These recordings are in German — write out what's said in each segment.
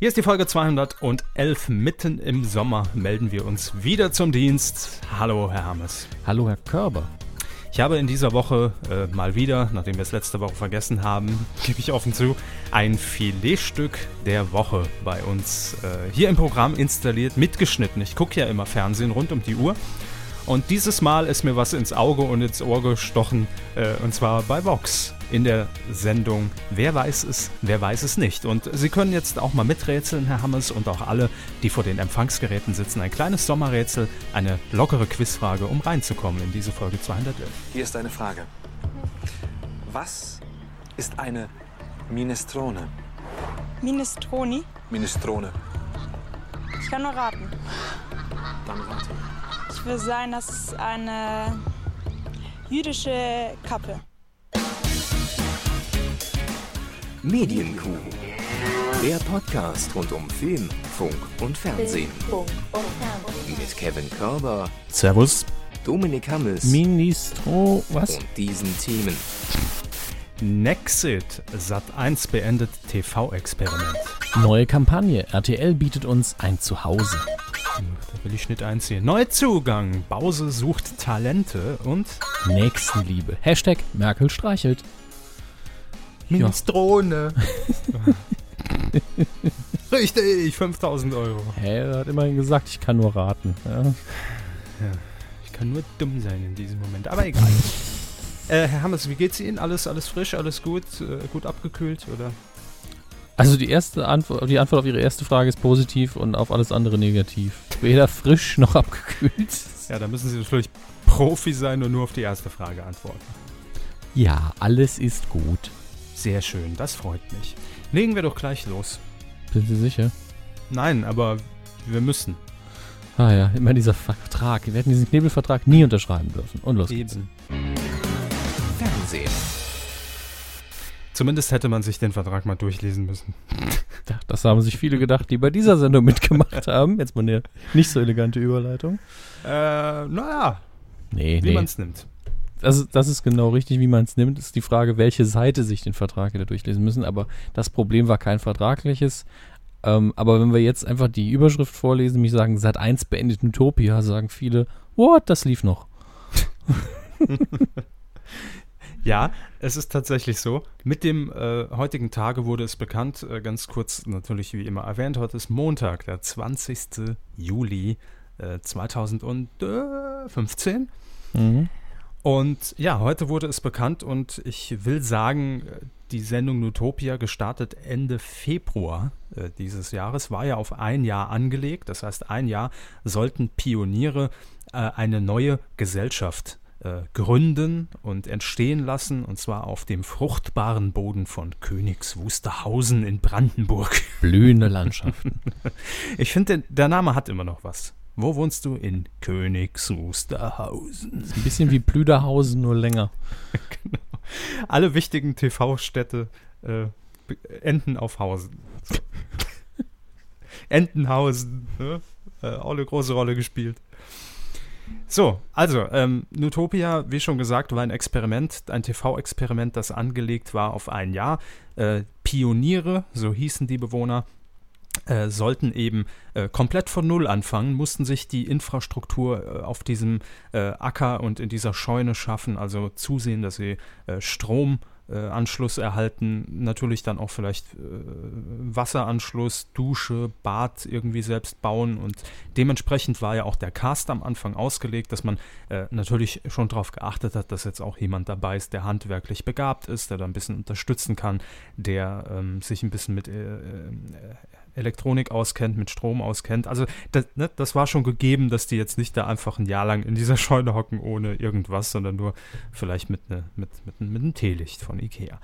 Hier ist die Folge 211. Mitten im Sommer melden wir uns wieder zum Dienst. Hallo, Herr Hammes. Hallo, Herr Körber. Ich habe in dieser Woche äh, mal wieder, nachdem wir es letzte Woche vergessen haben, gebe ich offen zu, ein Filetstück der Woche bei uns äh, hier im Programm installiert, mitgeschnitten. Ich gucke ja immer Fernsehen rund um die Uhr. Und dieses Mal ist mir was ins Auge und ins Ohr gestochen, äh, und zwar bei Vox in der Sendung Wer weiß es, wer weiß es nicht. Und Sie können jetzt auch mal miträtseln, Herr Hammers, und auch alle, die vor den Empfangsgeräten sitzen. Ein kleines Sommerrätsel, eine lockere Quizfrage, um reinzukommen in diese Folge 211. Hier ist eine Frage. Was ist eine Minestrone? Minestroni? Minestrone. Ich kann nur raten. Dann rate. Ich will sagen, das ist eine jüdische Kappe. Medienkuh. Der Podcast rund um Film, Funk und Fernsehen. Mit Kevin Körber, Servus. Dominik Hammes Ministro, was? und diesen Themen. Nexit, Sat1 beendet TV-Experiment. Neue Kampagne. RTL bietet uns ein Zuhause. Will ich Schnitt einziehen. Neuzugang, Bause sucht Talente und Nächstenliebe. Hashtag Merkel streichelt. Minestrone. Richtig, 5000 Euro. Hä, er hat immerhin gesagt, ich kann nur raten. Ja. Ich kann nur dumm sein in diesem Moment, aber egal. äh, Herr Hammers, wie geht's Ihnen? Alles, alles frisch, alles gut? Äh, gut abgekühlt, oder? Also die erste Antwort, die Antwort auf Ihre erste Frage ist positiv und auf alles andere negativ. Weder frisch noch abgekühlt. Ja, da müssen Sie natürlich Profi sein und nur auf die erste Frage antworten. Ja, alles ist gut. Sehr schön, das freut mich. Legen wir doch gleich los. Sind Sie sicher? Nein, aber wir müssen. Ah ja, immer dieser Vertrag. Wir hätten diesen Knebelvertrag nie unterschreiben dürfen. Und los geht's. Eben. Fernsehen. Zumindest hätte man sich den Vertrag mal durchlesen müssen. Das haben sich viele gedacht, die bei dieser Sendung mitgemacht haben. Jetzt mal eine nicht so elegante Überleitung. Äh, naja, Nee, wie nee. man es nimmt. Das, ist- das ist genau richtig, wie man es nimmt. Ist die Frage, welche Seite sich den Vertrag hätte durchlesen müssen. Aber das Problem war kein vertragliches. Ähm, aber wenn wir jetzt einfach die Überschrift vorlesen, mich sagen, seit 1 beendet Utopia, sagen viele, what, das lief noch. Ja, es ist tatsächlich so. Mit dem äh, heutigen Tage wurde es bekannt, äh, ganz kurz natürlich wie immer erwähnt, heute ist Montag, der 20. Juli äh, 2015. Mhm. Und ja, heute wurde es bekannt und ich will sagen, äh, die Sendung Utopia gestartet Ende Februar äh, dieses Jahres, war ja auf ein Jahr angelegt. Das heißt, ein Jahr sollten Pioniere äh, eine neue Gesellschaft äh, gründen und entstehen lassen, und zwar auf dem fruchtbaren Boden von Königs Wusterhausen in Brandenburg. Blühende Landschaften. Ich finde, der Name hat immer noch was. Wo wohnst du? In Königs Wusterhausen. Ein bisschen wie Plüderhausen, nur länger. Alle wichtigen TV-Städte äh, enden auf Hausen. Entenhausen, ne? äh, auch eine große Rolle gespielt. So, also, ähm, Nutopia, wie schon gesagt, war ein Experiment, ein TV-Experiment, das angelegt war auf ein Jahr. Äh, Pioniere, so hießen die Bewohner, äh, sollten eben äh, komplett von Null anfangen, mussten sich die Infrastruktur äh, auf diesem äh, Acker und in dieser Scheune schaffen, also zusehen, dass sie äh, Stromanschluss erhalten, natürlich dann auch vielleicht äh, Wasseranschluss, Dusche, Bad irgendwie selbst bauen. Und dementsprechend war ja auch der Cast am Anfang ausgelegt, dass man äh, natürlich schon darauf geachtet hat, dass jetzt auch jemand dabei ist, der handwerklich begabt ist, der da ein bisschen unterstützen kann, der ähm, sich ein bisschen mit äh, äh, Elektronik auskennt, mit Strom auskennt. Also das, ne, das war schon gegeben, dass die jetzt nicht da einfach ein Jahr lang in dieser Scheune hocken ohne irgendwas, sondern nur vielleicht mit, ne, mit, mit, mit einem Teelicht von Ikea.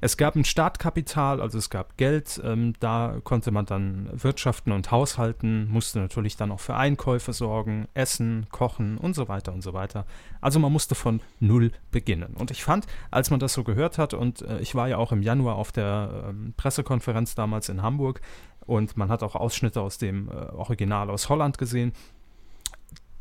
Es gab ein Startkapital, also es gab Geld, ähm, da konnte man dann wirtschaften und haushalten, musste natürlich dann auch für Einkäufe sorgen, essen, kochen und so weiter und so weiter. Also man musste von null beginnen. Und ich fand, als man das so gehört hat, und äh, ich war ja auch im Januar auf der ähm, Pressekonferenz damals in Hamburg, und man hat auch Ausschnitte aus dem äh, Original aus Holland gesehen.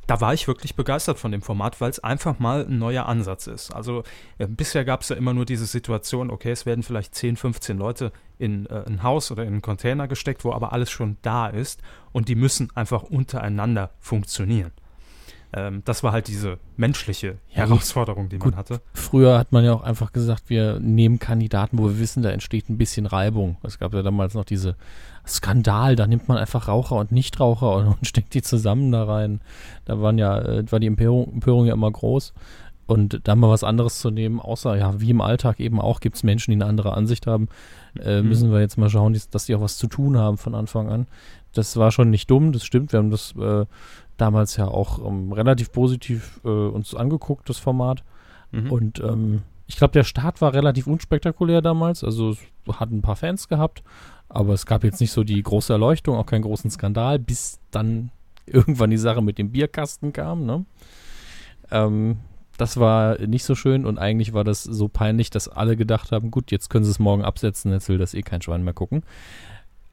da war ich wirklich begeistert von dem Format, weil es einfach mal ein neuer Ansatz ist. Also äh, bisher gab es ja immer nur diese Situation, okay, es werden vielleicht 10, 15 Leute in äh, ein Haus oder in einen Container gesteckt, wo aber alles schon da ist und die müssen einfach untereinander funktionieren. Ähm, das war halt diese menschliche Herausforderung, die gut. man hatte. Früher hat man ja auch einfach gesagt, wir nehmen Kandidaten, wo wir wissen, da entsteht ein bisschen Reibung. Es gab ja damals noch diese Skandal, da nimmt man einfach Raucher und Nichtraucher und, und steckt die zusammen da rein. Da waren ja, äh, war die Empörung, Empörung ja immer groß. Und da mal was anderes zu nehmen, außer ja, wie im Alltag eben auch, gibt es Menschen, die eine andere Ansicht haben, äh, Mhm. müssen wir jetzt mal schauen, dass die auch was zu tun haben von Anfang an. Das war schon nicht dumm, das stimmt. Wir haben das äh, damals ja auch ähm, relativ positiv äh, uns angeguckt, das Format. Mhm. Und ähm, ich glaube, der Start war relativ unspektakulär damals. Also es hat ein paar Fans gehabt, aber es gab jetzt nicht so die große Erleuchtung, auch keinen großen Skandal, bis dann irgendwann die Sache mit dem Bierkasten kam. Ne? Ähm, das war nicht so schön und eigentlich war das so peinlich, dass alle gedacht haben, gut, jetzt können sie es morgen absetzen, jetzt will das eh kein Schwein mehr gucken.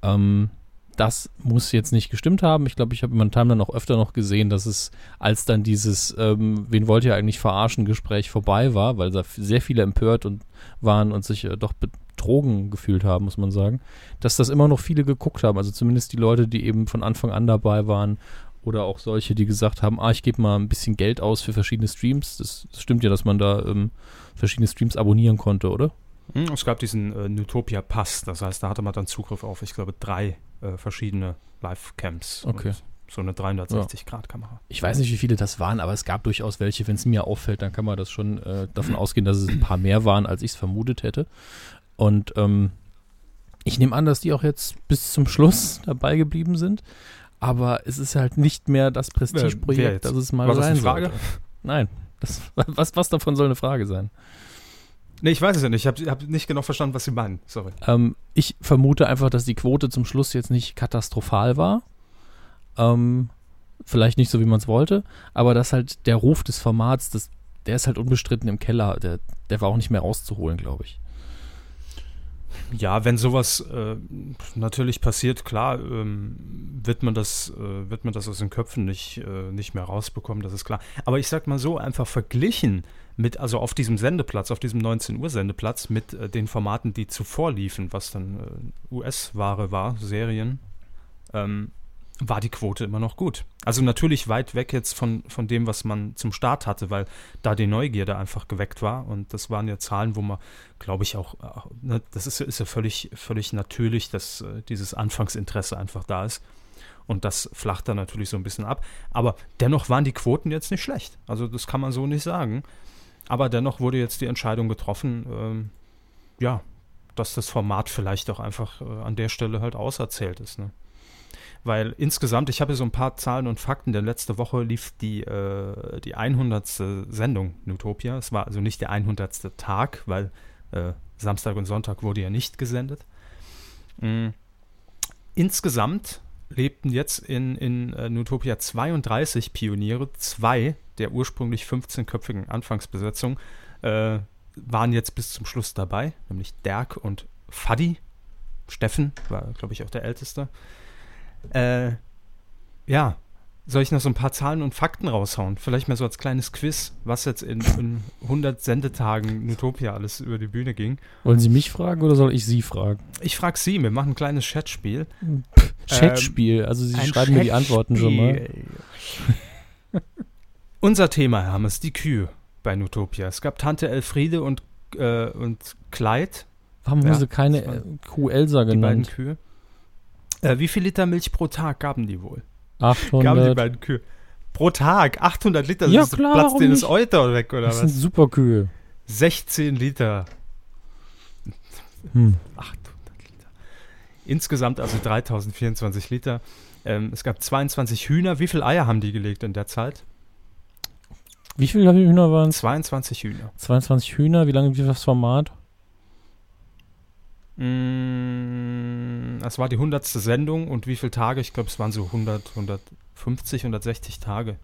Ähm, das muss jetzt nicht gestimmt haben. Ich glaube, ich habe in meinem Timeline auch öfter noch gesehen, dass es, als dann dieses, ähm, wen wollt ihr eigentlich verarschen, Gespräch vorbei war, weil da sehr viele empört und waren und sich äh, doch betrogen gefühlt haben, muss man sagen, dass das immer noch viele geguckt haben. Also zumindest die Leute, die eben von Anfang an dabei waren oder auch solche, die gesagt haben, ah, ich gebe mal ein bisschen Geld aus für verschiedene Streams. Das, das stimmt ja, dass man da ähm, verschiedene Streams abonnieren konnte, oder? Hm, Es gab diesen äh, Nutopia Pass, das heißt, da hatte man dann Zugriff auf, ich glaube, drei äh, verschiedene Live-Camps. Okay. So eine 360-Grad-Kamera. Ich weiß nicht, wie viele das waren, aber es gab durchaus welche. Wenn es mir auffällt, dann kann man das schon äh, davon ausgehen, dass es ein paar mehr waren, als ich es vermutet hätte. Und ähm, ich nehme an, dass die auch jetzt bis zum Schluss dabei geblieben sind. Aber es ist halt nicht mehr das Prestigeprojekt, das es mal War das sein eine Frage? sollte. Nein. Das, was, was davon soll eine Frage sein? Nee, ich weiß es ja nicht. Ich habe hab nicht genau verstanden, was Sie meinen. Sorry. Ähm, ich vermute einfach, dass die Quote zum Schluss jetzt nicht katastrophal war. Ähm, vielleicht nicht so, wie man es wollte, aber dass halt der Ruf des Formats, das, der ist halt unbestritten im Keller. Der, der war auch nicht mehr rauszuholen, glaube ich. Ja, wenn sowas äh, natürlich passiert, klar, ähm, wird man das, äh, wird man das aus den Köpfen nicht, äh, nicht mehr rausbekommen, das ist klar. Aber ich sag mal so, einfach verglichen mit, also auf diesem Sendeplatz, auf diesem 19 Uhr Sendeplatz mit äh, den Formaten, die zuvor liefen, was dann äh, US-Ware war, Serien, ähm, war die Quote immer noch gut. Also natürlich weit weg jetzt von, von dem, was man zum Start hatte, weil da die Neugierde einfach geweckt war und das waren ja Zahlen, wo man, glaube ich, auch, ne, das ist, ist ja völlig, völlig natürlich, dass äh, dieses Anfangsinteresse einfach da ist. Und das flacht dann natürlich so ein bisschen ab. Aber dennoch waren die Quoten jetzt nicht schlecht. Also das kann man so nicht sagen. Aber dennoch wurde jetzt die Entscheidung getroffen, ähm, ja, dass das Format vielleicht auch einfach äh, an der Stelle halt auserzählt ist. Ne? Weil insgesamt, ich habe hier so ein paar Zahlen und Fakten, denn letzte Woche lief die, äh, die 100. Sendung Nutopia. Es war also nicht der 100. Tag, weil äh, Samstag und Sonntag wurde ja nicht gesendet. Mm. Insgesamt lebten jetzt in, in äh, Nutopia 32 Pioniere, zwei der ursprünglich 15-köpfigen Anfangsbesetzung äh, waren jetzt bis zum Schluss dabei, nämlich Dirk und Fadi. Steffen war, glaube ich, auch der Älteste. Äh, ja, soll ich noch so ein paar Zahlen und Fakten raushauen? Vielleicht mal so als kleines Quiz, was jetzt in, in 100 Sendetagen Nutopia alles über die Bühne ging. Wollen Sie mich fragen oder soll ich Sie fragen? Ich frage Sie, wir machen ein kleines Chatspiel. Chatspiel, also Sie schreiben mir die Antworten schon mal. Unser Thema, Herr Hammes, die Kühe bei Nutopia. Es gab Tante Elfriede und, äh, und Kleid, Warum Ja, haben Sie keine Kuh Elsa die beiden genannt? Kühe. Äh, wie viel Liter Milch pro Tag gaben die wohl? Gaben die 800. beiden Kühe. Pro Tag, 800 Liter, Ja, das ist klar, Platz den ist? Euter weg, oder Das sind was? super Kühe. 16 Liter, Hm. 800 Liter. Insgesamt also 3024 Liter. Ähm, es gab 22 Hühner. Wie viele Eier haben die gelegt in der Zeit? Wie viele Hühner waren es? 22 Hühner. 22 Hühner. Wie lange lief das Format? Mm, Es war die 100. Sendung und wie viele Tage? Ich glaube, es waren so 100, 150, 160 Tage.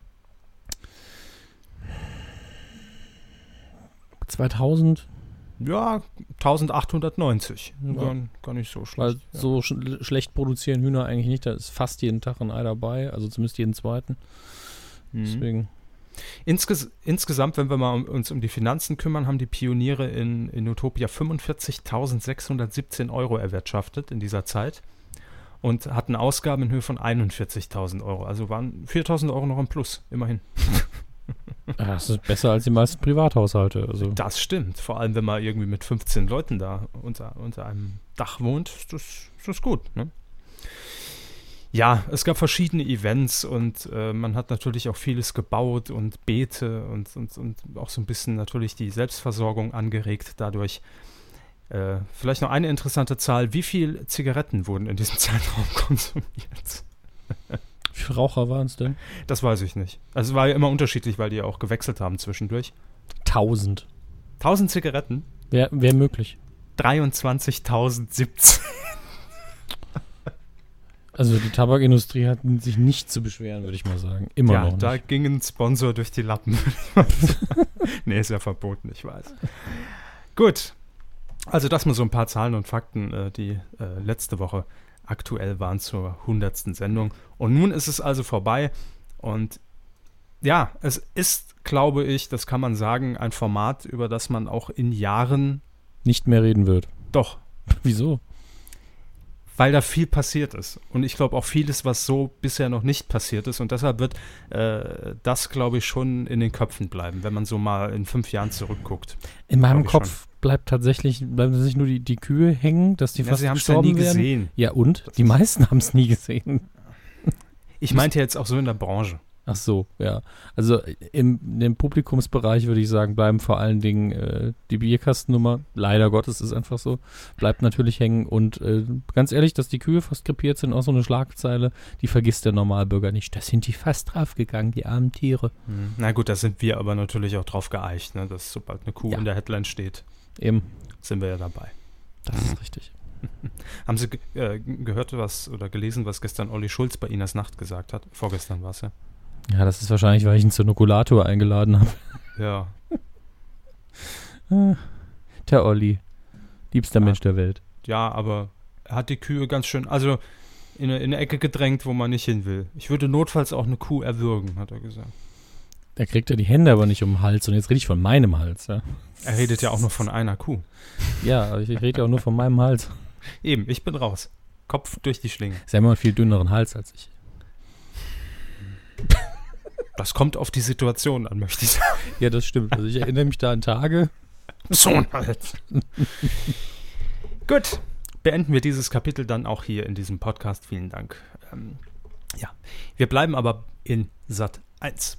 2000? Ja, 1890. Ja. Gar, gar nicht so schlecht. Weil ja. so sch schlecht produzieren Hühner eigentlich nicht. Da ist fast jeden Tag ein Ei dabei. Also zumindest jeden zweiten. Mhm. Deswegen. Insges insgesamt, wenn wir mal um, uns um die Finanzen kümmern, haben die Pioniere in, in Utopia 45.617 Euro erwirtschaftet in dieser Zeit und hatten Ausgaben in Höhe von 41.000 Euro. Also waren 4.000 Euro noch im Plus, immerhin. Das ist besser als die meisten Privathaushalte. Also. Das stimmt. Vor allem, wenn man irgendwie mit 15 Leuten da unter, unter einem Dach wohnt, ist das, ist das gut. Ne? Ja, es gab verschiedene Events und äh, man hat natürlich auch vieles gebaut und Beete und, und, und auch so ein bisschen natürlich die Selbstversorgung angeregt dadurch. Äh, vielleicht noch eine interessante Zahl. Wie viel Zigaretten wurden in diesem Zeitraum konsumiert? Wie viele Raucher waren es denn? Das weiß ich nicht. Also es war ja immer unterschiedlich, weil die ja auch gewechselt haben zwischendurch. 1000. 1000 Zigaretten? Wäre wär möglich. 23.017. Also die Tabakindustrie hat sich nicht zu beschweren, würde ich mal sagen. Immer ja, noch nicht. da ging ein Sponsor durch die Lappen. nee, ist ja verboten, ich weiß. Gut. Also das mal so ein paar Zahlen und Fakten, äh, die äh, letzte Woche aktuell waren zur 100. Sendung. Und nun ist es also vorbei. Und ja, es ist, glaube ich, das kann man sagen, ein Format, über das man auch in Jahren Nicht mehr reden wird. doch Wieso? Weil da viel passiert ist. Und ich glaube auch vieles, was so bisher noch nicht passiert ist. Und deshalb wird äh, das, glaube ich, schon in den Köpfen bleiben, wenn man so mal in fünf Jahren zurückguckt. In meinem Kopf bleibt tatsächlich, bleiben tatsächlich nur die, die Kühe hängen, dass die Ja, fast sie haben es ja nie werden. gesehen. Ja und? Das Die ist- meisten haben es nie gesehen. Ich meinte jetzt auch so in der Branche. Ach so, ja. Also im, im Publikumsbereich würde ich sagen, bleiben vor allen Dingen äh, die Bierkastennummer, leider Gottes ist einfach so, bleibt natürlich hängen. Und äh, ganz ehrlich, dass die Kühe fast krepiert sind, auch so eine Schlagzeile, die vergisst der Normalbürger nicht. Da sind die fast draufgegangen, die armen Tiere. Na gut, da sind wir aber natürlich auch drauf geeicht, ne? dass sobald eine Kuh Ja. in der Headline steht, Eben, sind wir ja dabei. das ist richtig. Haben Sie äh, gehört was oder gelesen, was gestern Olli Schulz bei Inas Nacht gesagt hat? Vorgestern war es ja. Ja, das ist wahrscheinlich, weil ich ihn zur Nokulator eingeladen habe. Ja, Der Olli, liebster Ja. Mensch der Welt. ja, aber er hat die Kühe ganz schön, also in eine, in eine Ecke gedrängt, wo man nicht hin will. Ich würde notfalls auch eine Kuh erwürgen, hat er gesagt. Da kriegt er die Hände aber nicht um den Hals und jetzt rede ich von meinem Hals, ja. Er redet ja auch nur von einer Kuh. Ja, aber ich, ich rede ja auch nur von meinem Hals. Eben, ich bin raus. Kopf durch die Schlinge. Sie haben immer einen viel dünneren Hals als ich. Das kommt auf die Situation an, möchte ich sagen. Ja, das stimmt. Also ich erinnere mich da an Tage. So ein Hals. Gut, beenden wir dieses Kapitel dann auch hier in diesem Podcast. Vielen Dank. Ähm, ja, wir bleiben aber in Sat 1.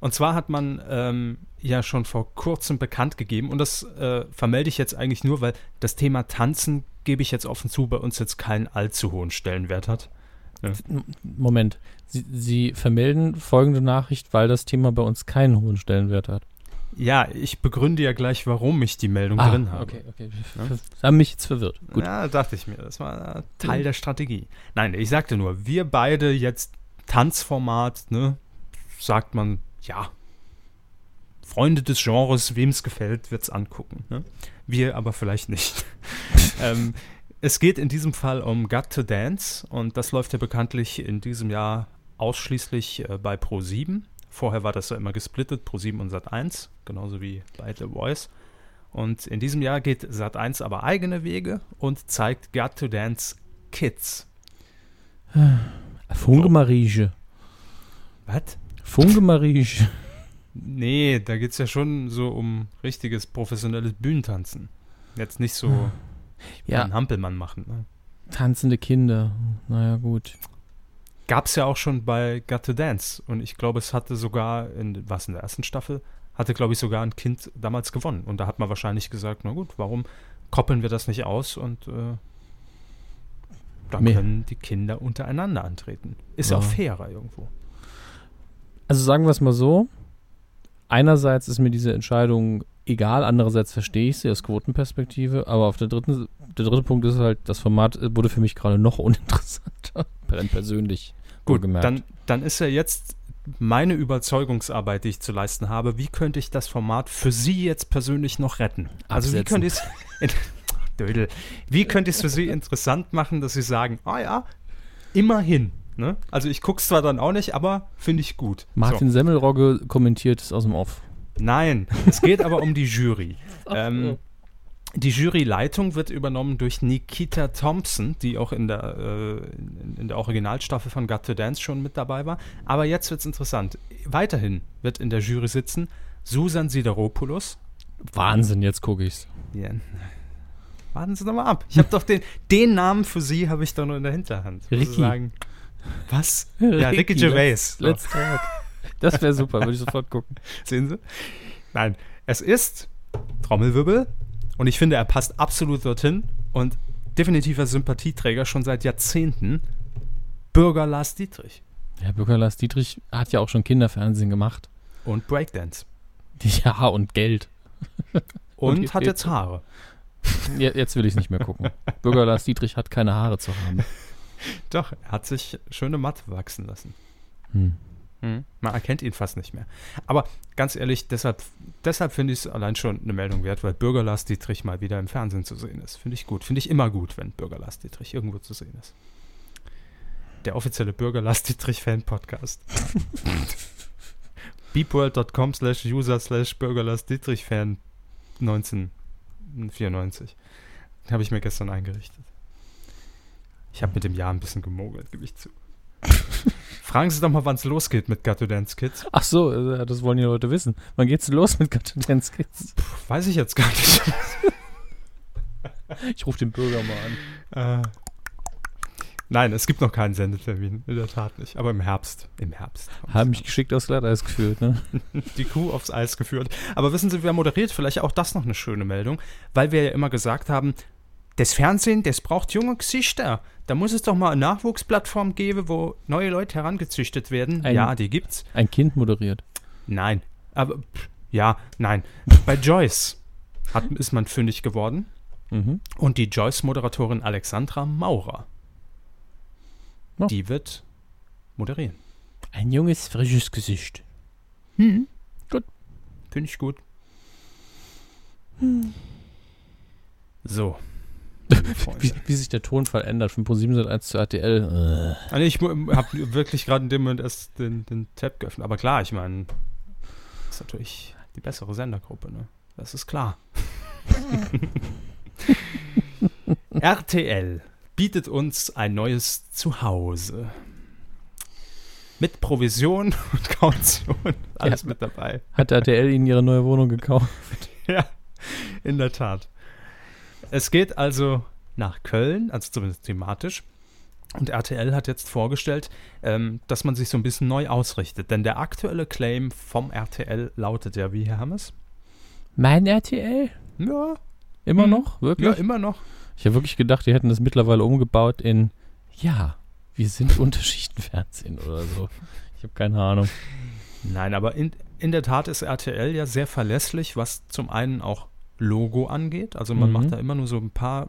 Und zwar hat man ähm, ja schon vor kurzem bekannt gegeben, und das äh, vermelde ich jetzt eigentlich nur, weil das Thema Tanzen, gebe ich jetzt offen zu, bei uns jetzt keinen allzu hohen Stellenwert hat. Moment. Sie, Sie vermelden folgende Nachricht, weil das Thema bei uns keinen hohen Stellenwert hat. Ja, ich begründe ja gleich, warum ich die Meldung drin habe. okay, okay. Ja? Sie haben mich jetzt verwirrt. Gut. Ja, dachte ich mir. Das war Teil der Strategie. Nein, ich sagte nur, wir beide jetzt Tanzformat, ne, sagt man, ja, Freunde des Genres, wem es gefällt, wird's angucken. Ne? Wir aber vielleicht nicht. ähm, es geht in diesem Fall um Got to Dance und das läuft ja bekanntlich in diesem Jahr ausschließlich äh, bei Pro7. Vorher war das ja immer gesplittet, Pro7 und Sat1, genauso wie bei The Voice. Und in diesem Jahr geht Sat1 aber eigene Wege und zeigt Got to Dance Kids. Fungemarige. Was? Fungemarige. Nee, da geht es ja schon so um richtiges professionelles Bühnentanzen. Jetzt nicht so Ja, einen Hampelmann machen. Ne? tanzende Kinder. Naja, gut. Gab es ja auch schon bei Got to Dance. Und ich glaube, es hatte sogar, in, was in der ersten Staffel, hatte, glaube ich, sogar ein Kind damals gewonnen. Und da hat man wahrscheinlich gesagt, na gut, warum koppeln wir das nicht aus und äh, da Mehr. können die Kinder untereinander antreten. Ist ja Ja. auch fairer irgendwo. Also sagen wir es mal so. Einerseits ist mir diese Entscheidung egal, andererseits verstehe ich sie aus Quotenperspektive, aber auf der dritten, der dritte Punkt ist halt, das Format wurde für mich gerade noch uninteressanter. Persönlich. Gut, wohlgemerkt. dann, dann ist ja jetzt meine Überzeugungsarbeit, die ich zu leisten habe. Wie könnte ich das Format für Sie jetzt persönlich noch retten? Also wie könnte ich es Dödel. Wie könnte ich es für Sie interessant machen, dass Sie sagen, ah ja, immerhin, Ne? Also ich guck's zwar dann auch nicht, aber finde ich gut. Martin Semmelrogge kommentiert es aus dem Off. Nein, es geht aber um die Jury. ähm, die Juryleitung wird übernommen durch Nikita Thompson, die auch in der, äh, in, der Originalstaffel von Got to Dance schon mit dabei war. Aber jetzt wird's interessant. Weiterhin wird in der Jury sitzen Susan Sideropoulos. Wahnsinn, jetzt gucke ich's. Ja. Warten Sie doch mal ab. Ich habe doch den, den Namen für Sie habe ich doch nur in der Hinterhand. Ricky. Sozusagen. Was? Ja, Ricky Gervais. Let's, let's talk. Das wäre super, würde ich sofort gucken. Sehen Sie? Nein, es ist Trommelwirbel und ich finde, er passt absolut dorthin und definitiver Sympathieträger schon seit Jahrzehnten. Bürger Lars Dietrich. Ja, Bürger Lars Dietrich hat ja auch schon Kinderfernsehen gemacht. Und Breakdance. Ja, und Geld. Und, Und hat jetzt Haare. Jetzt will ich es nicht mehr gucken. Bürger Lars Dietrich hat keine Haare zu haben. Doch, er hat sich schöne Matte wachsen lassen. Hm. Mhm. Man erkennt ihn fast nicht mehr. Aber ganz ehrlich, deshalb, deshalb finde ich es allein schon eine Meldung wert, weil Bürger Lars Dietrich mal wieder im Fernsehen zu sehen ist. Finde ich gut. Finde ich immer gut, wenn Bürger Lars Dietrich irgendwo zu sehen ist. Der offizielle Bürger Lars Dietrich Fan Podcast. beepworld.com slash user slash Bürger Lars Dietrich Fan 1994. Habe ich mir gestern eingerichtet. Ich habe mit dem Jahr ein bisschen gemogelt, gebe ich zu. Fragen Sie doch mal, wann es losgeht mit Gatto Dance Kids. Ach so, äh, das wollen die Leute wissen. Wann geht's los mit Got Dance Kids? Weiß ich jetzt gar nicht. Ich rufe den Bürger mal an. Äh, nein, es gibt noch keinen Sendetermin, in der Tat nicht. Aber im Herbst. Im Herbst. Haben mich geschickt aus Glatteis geführt, ne? die Kuh aufs Eis geführt. Aber wissen Sie, wer moderiert? Vielleicht auch das noch eine schöne Meldung, weil wir ja immer gesagt haben, das Fernsehen, das braucht junge Gesichter. Da muss es doch mal eine Nachwuchsplattform geben, wo neue Leute herangezüchtet werden. Ein- ja, die gibt's. Ein Kind moderiert. Nein. Aber pff, ja, nein. Bei Joyce hat, ist man fündig geworden. Mhm. Und die Joyce-Moderatorin Alexandra Maurer, Ja. die wird moderieren. Ein junges, frisches Gesicht. Gut. Finde ich gut. So. Wie, wie sich der Tonfall ändert von Pro7 1 zu RTL. Äh. Also ich habe wirklich gerade in dem Moment erst den, den Tab geöffnet. Aber klar, ich meine, das ist natürlich die bessere Sendergruppe, ne? Das ist klar. RTL bietet uns ein neues Zuhause. Mit Provision und Kaution. Alles Ja. mit dabei. Hat RTL Ihnen Ihre neue Wohnung gekauft? Ja, in der Tat. Es geht also nach Köln, also zumindest thematisch. Und RTL hat jetzt vorgestellt, ähm, dass man sich so ein bisschen neu ausrichtet. Denn der aktuelle Claim vom RTL lautet ja, wie Herr Hammes? Mein RTL? Ja, Immer Mhm. noch? Wirklich? ja, immer noch. Ich habe wirklich gedacht, die hätten das mittlerweile umgebaut in, ja, wir sind Unterschichtenfernsehen oder so. Ich habe keine Ahnung. Nein, aber in, in der Tat ist RTL ja sehr verlässlich, was zum einen auch Logo angeht. Also man Mhm. macht da immer nur so ein paar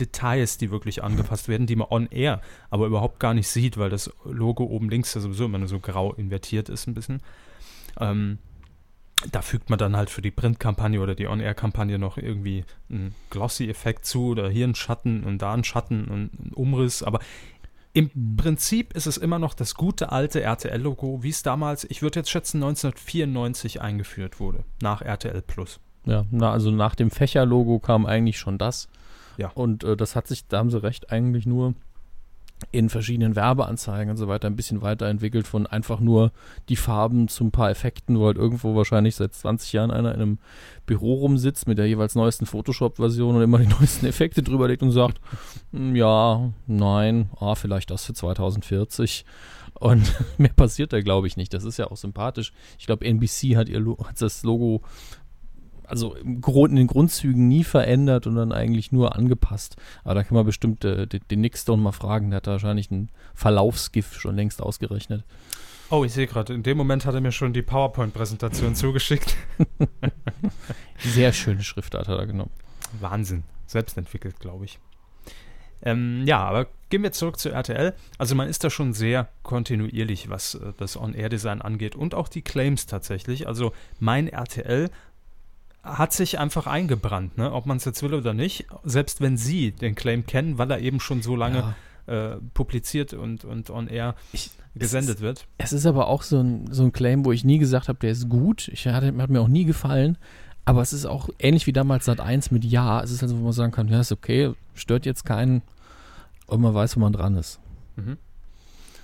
Details, die wirklich angepasst werden, die man on air aber überhaupt gar nicht sieht, weil das Logo oben links ja sowieso immer nur so grau invertiert ist ein bisschen. Ähm, da fügt man dann halt für die Printkampagne oder die On-Air-Kampagne noch irgendwie einen Glossy-Effekt zu oder hier einen Schatten und da einen Schatten und einen Umriss. Aber im Prinzip ist es immer noch das gute alte RTL-Logo, wie es damals, ich würde jetzt schätzen, 1994 eingeführt wurde, nach RTL Plus. Ja, na, also nach dem Fächerlogo kam eigentlich schon das. Ja. Und äh, das hat sich, da haben sie recht, eigentlich nur in verschiedenen Werbeanzeigen und so weiter ein bisschen weiterentwickelt von einfach nur die Farben zu ein paar Effekten, wo halt irgendwo wahrscheinlich seit 20 Jahren einer in einem Büro rumsitzt mit der jeweils neuesten Photoshop-Version und immer die neuesten Effekte drüber legt und sagt, "Hm, ja, nein, ah, vielleicht das für 2040. Und mehr passiert da, glaube ich, nicht. Das ist ja auch sympathisch. Ich glaube, NBC hat, ihr Lo hat das Logo also im Grund, in den Grundzügen nie verändert und dann eigentlich nur angepasst. Aber da kann man bestimmt äh, den, den Nick Stone mal fragen, der hat da wahrscheinlich einen Verlaufsgif schon längst ausgerechnet. Oh, ich sehe gerade, in dem Moment hat er mir schon die PowerPoint-Präsentation zugeschickt. Sehr schöne Schriftart hat er genommen. Wahnsinn. Selbst entwickelt, glaube ich. Ähm, ja, aber gehen wir zurück zu RTL. Also man ist da schon sehr kontinuierlich, was äh, das On-Air-Design angeht und auch die Claims tatsächlich. Also mein RTL hat sich einfach eingebrannt, ne? ob man es jetzt will oder nicht. Selbst wenn Sie den Claim kennen, weil er eben schon so lange Ja. äh, publiziert und, und on air Ich- gesendet wird. Es ist aber auch so ein, so ein Claim, wo ich nie gesagt habe, der ist gut. Ich hatte, hat mir auch nie gefallen. Aber es ist auch ähnlich wie damals Sat 1 mit Ja. Es ist also, wo man sagen kann, ja, ist okay, stört jetzt keinen. Und man weiß, wo man dran ist. Mhm.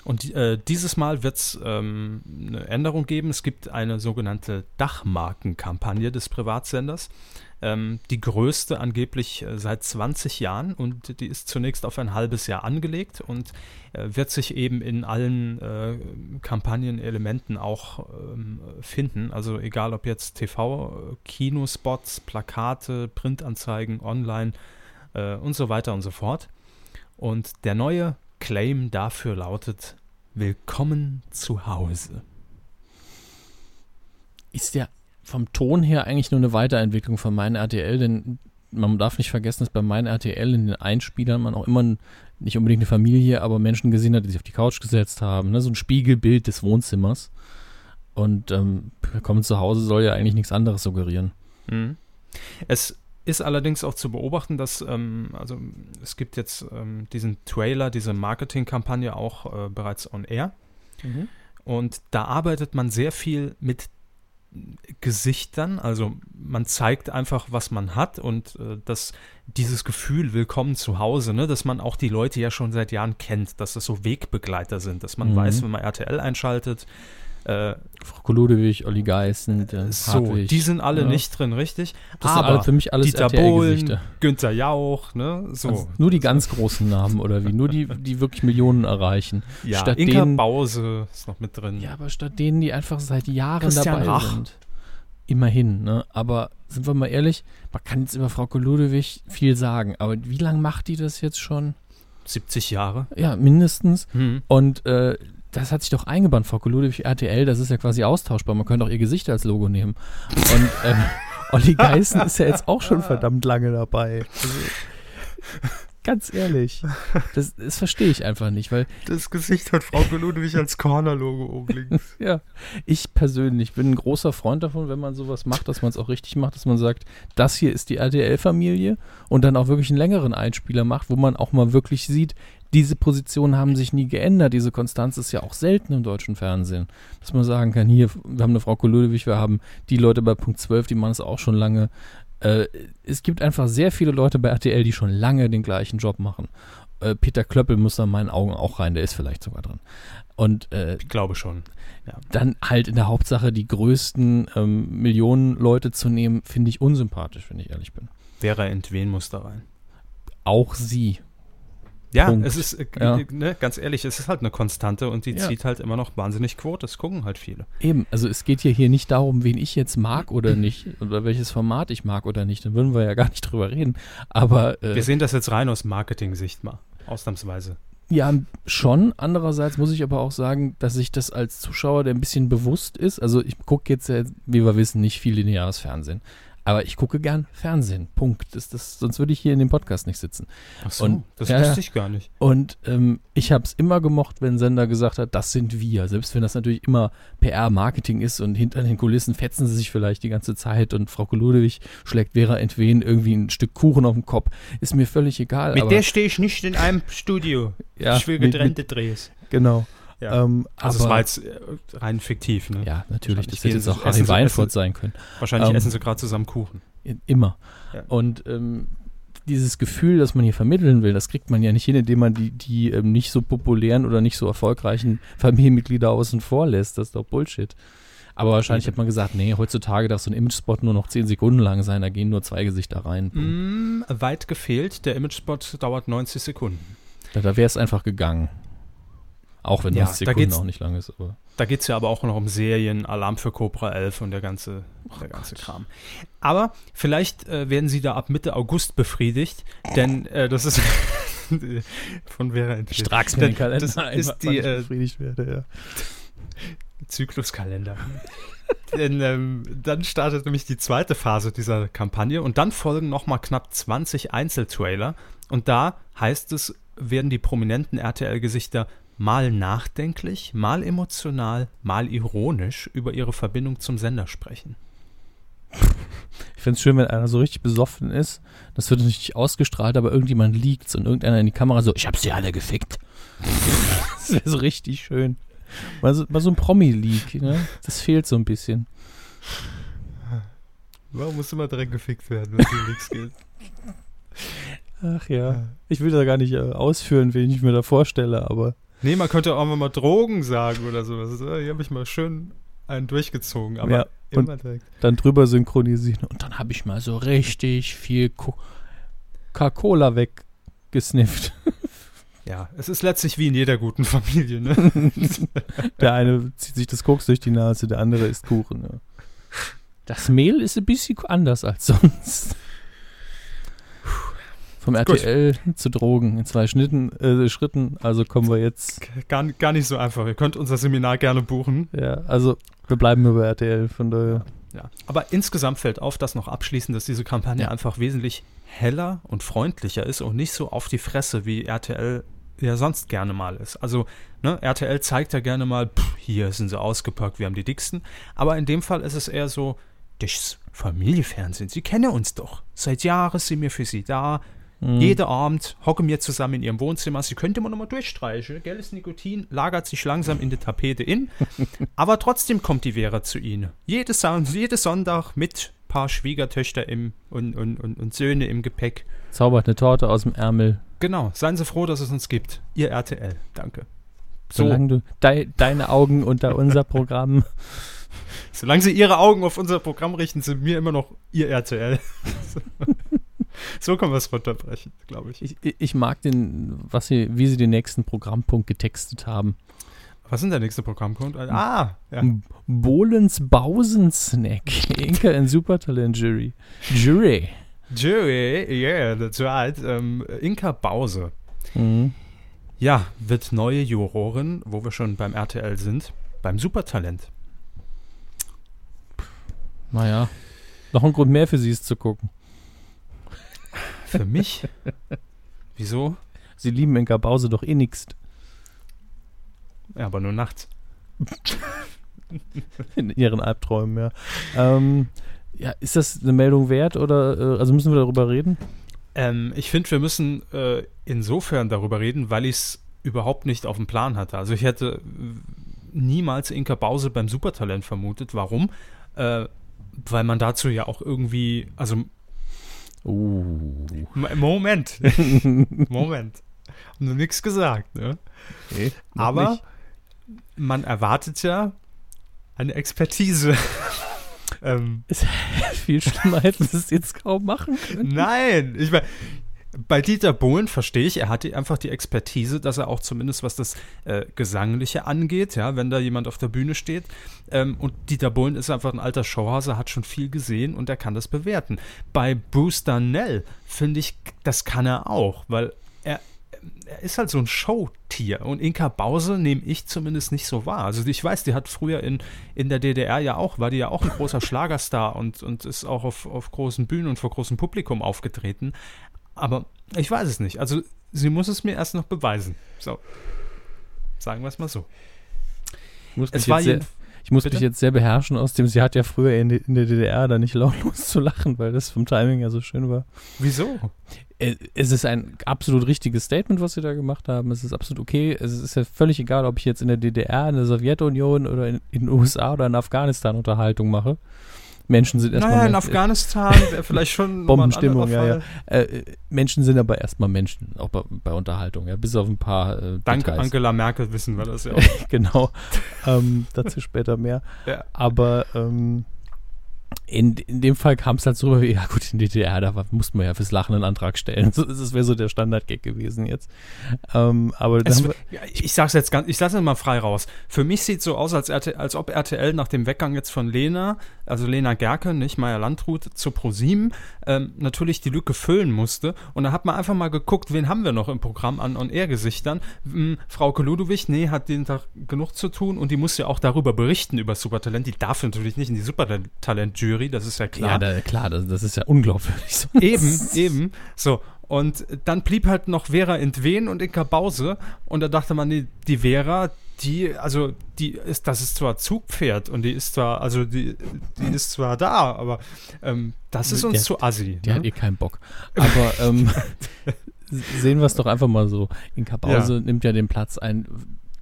Und äh, dieses Mal wird es ähm, eine Änderung geben. Es gibt eine sogenannte Dachmarkenkampagne des Privatsenders. Ähm, die größte angeblich äh, seit 20 Jahren und die ist zunächst auf ein halbes Jahr angelegt und äh, wird sich eben in allen äh, Kampagnenelementen auch ähm, finden. Also egal ob jetzt TV, Kinospots, Plakate, Printanzeigen, online äh, und so weiter und so fort. Und der neue Claim dafür lautet Willkommen zu Hause. Ist ja vom Ton her eigentlich nur eine Weiterentwicklung von meinem RTL, denn man darf nicht vergessen, dass bei meinem RTL in den Einspielern man auch immer nicht unbedingt eine Familie, aber Menschen gesehen hat, die sich auf die Couch gesetzt haben. Ne? So ein Spiegelbild des Wohnzimmers. Und ähm, Willkommen zu Hause soll ja eigentlich nichts anderes suggerieren. Mhm. Es ist allerdings auch zu beobachten, dass ähm, also es gibt jetzt ähm, diesen Trailer, diese Marketingkampagne auch äh, bereits on air. Und da arbeitet man sehr viel mit Gesichtern, also man zeigt einfach, was man hat und äh, dass dieses Gefühl Willkommen zu Hause, ne, dass man auch die Leute ja schon seit Jahren kennt, dass das so Wegbegleiter sind, dass man Mhm. weiß, wenn man RTL einschaltet, äh, Frau Koludewig, Olli Geißen, der so, Hartwig. die sind alle ja. nicht drin, richtig? Das sind Aber alle für mich alles Dieter Bohlen. Günther Jauch, ne, so. Also nur die ganz großen Namen oder wie? Nur die, die wirklich Millionen erreichen. ja, statt Inka denen- Bause ist noch mit drin. Ja, aber statt denen, die einfach seit Jahren Christian dabei Rach. sind. Immerhin, ne? Aber sind wir mal ehrlich, man kann jetzt über Frau Koludewig viel sagen, aber wie lange macht die das jetzt schon? 70 Jahre. Ja, mindestens. Hm. Und äh, das hat sich doch eingebannt, Frau Koludewig, RTL, das ist ja quasi austauschbar. Man könnte auch ihr Gesicht als Logo nehmen. Und ähm, Olli Geißen ist ja jetzt auch schon verdammt lange dabei. Also, ganz ehrlich, das, das verstehe ich einfach nicht, weil Das Gesicht hat Frau Ludwig als Corner-Logo oben links. Ja, ich persönlich bin ein großer Freund davon, wenn man sowas macht, dass man es auch richtig macht, dass man sagt, das hier ist die RTL-Familie und dann auch wirklich einen längeren Einspieler macht, wo man auch mal wirklich sieht, diese Positionen haben sich nie geändert. Diese Konstanz ist ja auch selten im deutschen Fernsehen. Dass man sagen kann, hier, wir haben eine Frau Koludewig, wir haben die Leute bei Punkt 12, die machen es auch schon lange. Äh, es gibt einfach sehr viele Leute bei RTL, die schon lange den gleichen Job machen. Äh, Peter Klöppel muss da in meinen Augen auch rein, der ist vielleicht sogar drin. Und äh, Ich glaube schon. dann halt in der Hauptsache die größten ähm, Millionen Leute zu nehmen, finde ich unsympathisch, wenn ich ehrlich bin. Vera Entwen muss da rein. Auch sie. Ja, Punkt. es ist, äh, Ja. Ne, ganz ehrlich, es ist halt eine Konstante und die Ja. zieht halt immer noch wahnsinnig Quote. Das gucken halt viele. Eben, also es geht ja hier nicht darum, wen ich jetzt mag oder nicht, oder welches Format ich mag oder nicht, dann würden wir ja gar nicht drüber reden. Aber äh, Wir sehen das jetzt rein aus Marketing-Sicht mal. Ausnahmsweise. Ja, schon. Andererseits muss ich aber auch sagen, dass ich das als Zuschauer, der ein bisschen bewusst ist, also ich gucke jetzt, äh, wie wir wissen, nicht viel lineares Fernsehen. Aber ich gucke gern Fernsehen. Punkt. Das, das, sonst würde ich hier in dem Podcast nicht sitzen. Ach so, Und- das ja, wusste ich gar nicht. Und ähm, ich habe es immer gemocht, wenn Sender gesagt hat, das sind wir. Selbst wenn das natürlich immer PR-Marketing ist und hinter den Kulissen fetzen sie sich vielleicht die ganze Zeit und Frau Koludewig schlägt Vera Entwen irgendwie ein Stück Kuchen auf den Kopf. Ist mir völlig egal. aber, stehe ich nicht in einem Studio. ja, mit, mit, Drehs. Genau. Ja. Ähm, also aber, es war jetzt äh, rein fiktiv. Ne? Ja, natürlich. Das hätte jetzt auch Harry Weinfurt sein können. Wahrscheinlich Ähm, essen sie gerade zusammen Kuchen. Immer. Ja. Und ähm, dieses Gefühl, das man hier vermitteln will, das kriegt man ja nicht hin, indem man die, die ähm, nicht so populären oder nicht so erfolgreichen Familienmitglieder außen vor lässt. Das ist doch Bullshit. Aber wahrscheinlich hat man gesagt, nee, heutzutage darf so ein Imagespot nur noch 10 Sekunden lang sein, da gehen nur zwei Gesichter rein. Mm, weit gefehlt. Der Imagespot dauert 90 Sekunden. Da, da wäre es einfach gegangen. Auch wenn Ja, 90 da Sekunden auch nicht lang ist. Aber Da geht es ja aber auch noch um Serien, Alarm für Cobra 11 und der ganze, der ganze Kram. Aber vielleicht äh, werden sie da ab Mitte August befriedigt, denn äh, das ist von Vera. Stracks Denn mir den Das Kalender ist die äh, befriedigt werde, ja. Zykluskalender. Denn ähm, dann startet nämlich die zweite Phase dieser Kampagne und dann folgen nochmal knapp 20 Einzeltrailer und da heißt es, werden die prominenten RTL-Gesichter mal nachdenklich, mal emotional, mal ironisch über ihre Verbindung zum Sender sprechen. Ich finde es schön, wenn einer so richtig besoffen ist. Das wird nicht ausgestrahlt, aber irgendjemand liegt's und irgendeiner in die Kamera so, ich hab sie alle gefickt. das wäre so richtig schön. Mal so, mal so ein Promi-Leak, ne? Das fehlt so ein bisschen. Warum muss immer direkt gefickt werden, wenn es um nichts geht? Ach ja. Ich will da gar nicht äh, ausführen, wen ich mir da vorstelle, aber Nee, man könnte auch mal Drogen sagen oder sowas. Äh, Hier habe ich mal schön einen durchgezogen, aber Ja, immer direkt. dann drüber synchronisieren. Und dann habe ich mal so richtig viel Co- Coca-Cola weggesnifft. Ja, es ist letztlich wie in jeder guten Familie, ne? Der eine zieht sich das Koks durch die Nase, der andere isst Kuchen. Ja. Das Mehl ist ein bisschen anders als sonst. Vom RTL zu Drogen in zwei Schnitten, äh, Schritten. Also kommen wir jetzt. gar, gar nicht so einfach. Ihr könnt unser Seminar gerne buchen. Ja, also wir bleiben über RTL. Von daher. Ja. Aber insgesamt fällt auf, dass noch abschließend, dass diese Kampagne Ja. einfach wesentlich heller und freundlicher ist und nicht so auf die Fresse, wie RTL ja sonst gerne mal ist. Also, ne, RTL zeigt ja gerne mal, pff, hier sind sie ausgepackt, wir haben die dicksten. Aber in dem Fall ist es eher so, das Familienfernsehen, Sie kennen uns doch. Seit Jahren sind wir für Sie da. Mhm. Jeden Abend hocken wir zusammen in Ihrem Wohnzimmer. Sie könnte man nochmal durchstreichen. Gell, das Nikotin lagert sich langsam in die Tapete in. Aber trotzdem kommt die Vera zu Ihnen. Jede, Son jede Sonntag mit paar Schwiegertöchter im, und, und, und, und Söhne im Gepäck. Zaubert eine Torte aus dem Ärmel. Genau, seien Sie froh, dass es uns gibt. Ihr RTL. Danke. So, Solange du dei, deine Augen unter unser Programm. solange Sie Ihre Augen auf unser Programm richten, sind wir immer noch Ihr RTL. so können wir es runterbrechen, glaube ich. Ich, ich mag den, was sie, wie sie den nächsten Programmpunkt getextet haben. Was ist denn der nächste Programmpunkt? Ah, ja. Bohlens Bausen Snack. Inka in Supertalent Jury. Jury. Jury, yeah, that's right. Ähm, Inka Bause. Mhm. Ja, wird neue Jurorin, wo wir schon beim RTL sind, beim Supertalent. Naja. Noch ein Grund mehr für sie ist zu gucken. Für mich? Wieso? Sie lieben Inka Bause doch eh nix. Ja, aber nur nachts. In ihren Albträumen, ja. Ähm, ja, ist das eine Meldung wert oder äh, also müssen wir darüber reden? Ähm, ich finde, wir müssen äh, insofern darüber reden, weil ich es überhaupt nicht auf dem Plan hatte. Also ich hätte äh, niemals Inka Bause beim Supertalent vermutet. Warum? Äh, weil man dazu ja auch irgendwie, also Uh. Moment, Moment, nur nichts gesagt, ne? Noch Aber nicht. man erwartet ja eine Expertise. ähm, viel schlimmer hätten sie es jetzt kaum machen können. nein, ich meine, bei Dieter Bohlen verstehe ich, er hatte einfach die Expertise, dass er auch zumindest was das äh, Gesangliche angeht, ja, wenn da jemand auf der Bühne steht. Ähm, und Dieter Bohlen ist einfach ein alter Showhase, hat schon viel gesehen und er kann das bewerten. Bei Bruce Darnell finde ich, das kann er auch, weil er, er ist halt so ein Showtier und Inka Bause nehme ich zumindest nicht so wahr. Also ich weiß, die hat früher in, in der DDR ja auch, war die ja auch ein großer Schlagerstar und, und ist auch auf, auf großen Bühnen und vor großem Publikum aufgetreten. Aber ich weiß es nicht. Also sie muss es mir erst noch beweisen. So. Sagen wir es mal so. Ich muss, Es mich, war jetzt sehr, ich muss mich jetzt sehr beherrschen aus dem, sie hat ja früher in, in der DDR da nicht lautlos zu lachen, weil das vom Timing ja so schön war. Wieso? Äh, Es ist ein absolut richtiges Statement, was sie da gemacht haben. Es ist absolut okay. Es ist ja völlig egal, ob ich jetzt in der DDR, in der Sowjetunion oder in, in den USA oder in Afghanistan Unterhaltung mache. Menschen sind erstmal Naja, in Afghanistan wäre vielleicht schon Bombenstimmung, ja, ja. Äh, äh, Menschen sind aber erstmal Menschen, auch bei, bei Unterhaltung, ja, bis auf ein paar äh, Dank Details. Angela Merkel wissen wir das ja auch. genau. ähm, dazu später mehr. Ja. Aber ähm, in, in dem Fall kam es halt so rüber, wie, ja gut, in DDR, da war, musste man ja fürs Lachen einen Antrag stellen. So, das wäre so der Standard-Gag gewesen jetzt. Ähm, aber Es, wir, ja, ich sag's jetzt ganz, ich lasse es mal frei raus. Für mich sieht so aus, als, RT, als ob RTL nach dem Weggang jetzt von Lena, also Lena Gerke, nicht Meier Landrut, zu ProSieben, ähm, natürlich die Lücke füllen musste. Und da hat man einfach mal geguckt, wen haben wir noch im Programm an On-Air-Gesichtern. Hm, Frauke Ludowig, nee, hat den Tag genug zu tun und die muss ja auch darüber berichten, über Supertalent. Die darf natürlich nicht in die Supertalent-Jury, das ist ja klar. ja, da, klar, das, das ist ja unglaubwürdig. sonst. Eben, eben. So. Und dann blieb halt noch Vera Entwen und Inka Bause. Und da dachte man, die Vera, die, also die ist, das ist zwar Zugpferd und die ist zwar, also die, die ist zwar da, aber ähm, das ist uns Der- zu assi. Die ne? hat eh keinen Bock. Aber ähm, sehen wir es doch einfach mal so. Inka Bause nimmt ja den Platz ein.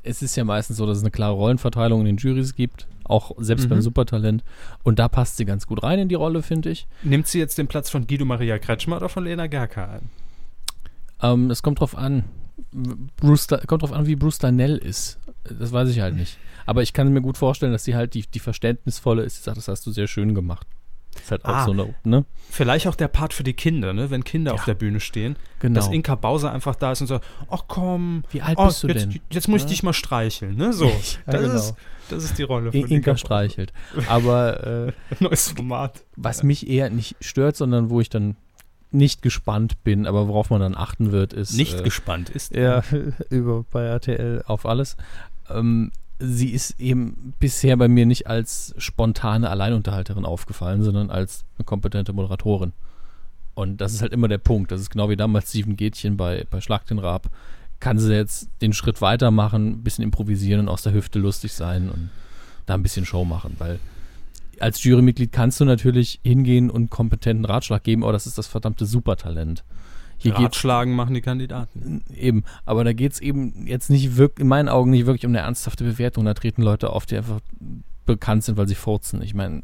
Es ist ja meistens so, dass es eine klare Rollenverteilung in den Juries gibt, auch selbst Mhm. beim Supertalent. Und da passt sie ganz gut rein in die Rolle, finde ich. Nimmt sie jetzt den Platz von Guido Maria Kretschmer oder von Lena Gerker ein? Ähm, es kommt drauf an. Bruce, kommt drauf an, wie Bruce Darnell ist. Das weiß ich halt nicht. Aber ich kann mir gut vorstellen, dass sie halt die, die verständnisvolle ist. Sie sagt, das hast du sehr schön gemacht. ist halt auch Ah. so eine, ne? Vielleicht auch der Part für die Kinder, ne? wenn Kinder auf der Bühne stehen, Genau. dass Inka Bauser einfach da ist und sagt, ach komm, Wie alt oh, bist du jetzt, denn? jetzt muss ich Ja. dich mal streicheln. Ne? So, Ja, das, genau. ist, das ist die Rolle von In- Inka Bauser. streichelt. Aber äh, Neues Format. was mich eher nicht stört, sondern wo ich dann nicht gespannt bin, aber worauf man dann achten wird, ist Nicht äh, gespannt ist. ja, über bei RTL auf alles. Ähm, sie ist eben bisher bei mir nicht als spontane Alleinunterhalterin aufgefallen, sondern als eine kompetente Moderatorin. Und das ist halt immer der Punkt. Das ist genau wie damals Steven Gätchen bei, bei Schlag den Raab. Kann sie jetzt den Schritt weitermachen, ein bisschen improvisieren und aus der Hüfte lustig sein und da ein bisschen Show machen, weil als Jurymitglied kannst du natürlich hingehen und kompetenten Ratschlag geben, aber das ist das verdammte Supertalent. Hier Ratschlagen machen die Kandidaten. Eben, aber da geht es eben jetzt nicht wirklich, in meinen Augen nicht wirklich um eine ernsthafte Bewertung. Da treten Leute auf, die einfach bekannt sind, weil sie furzen. Ich meine,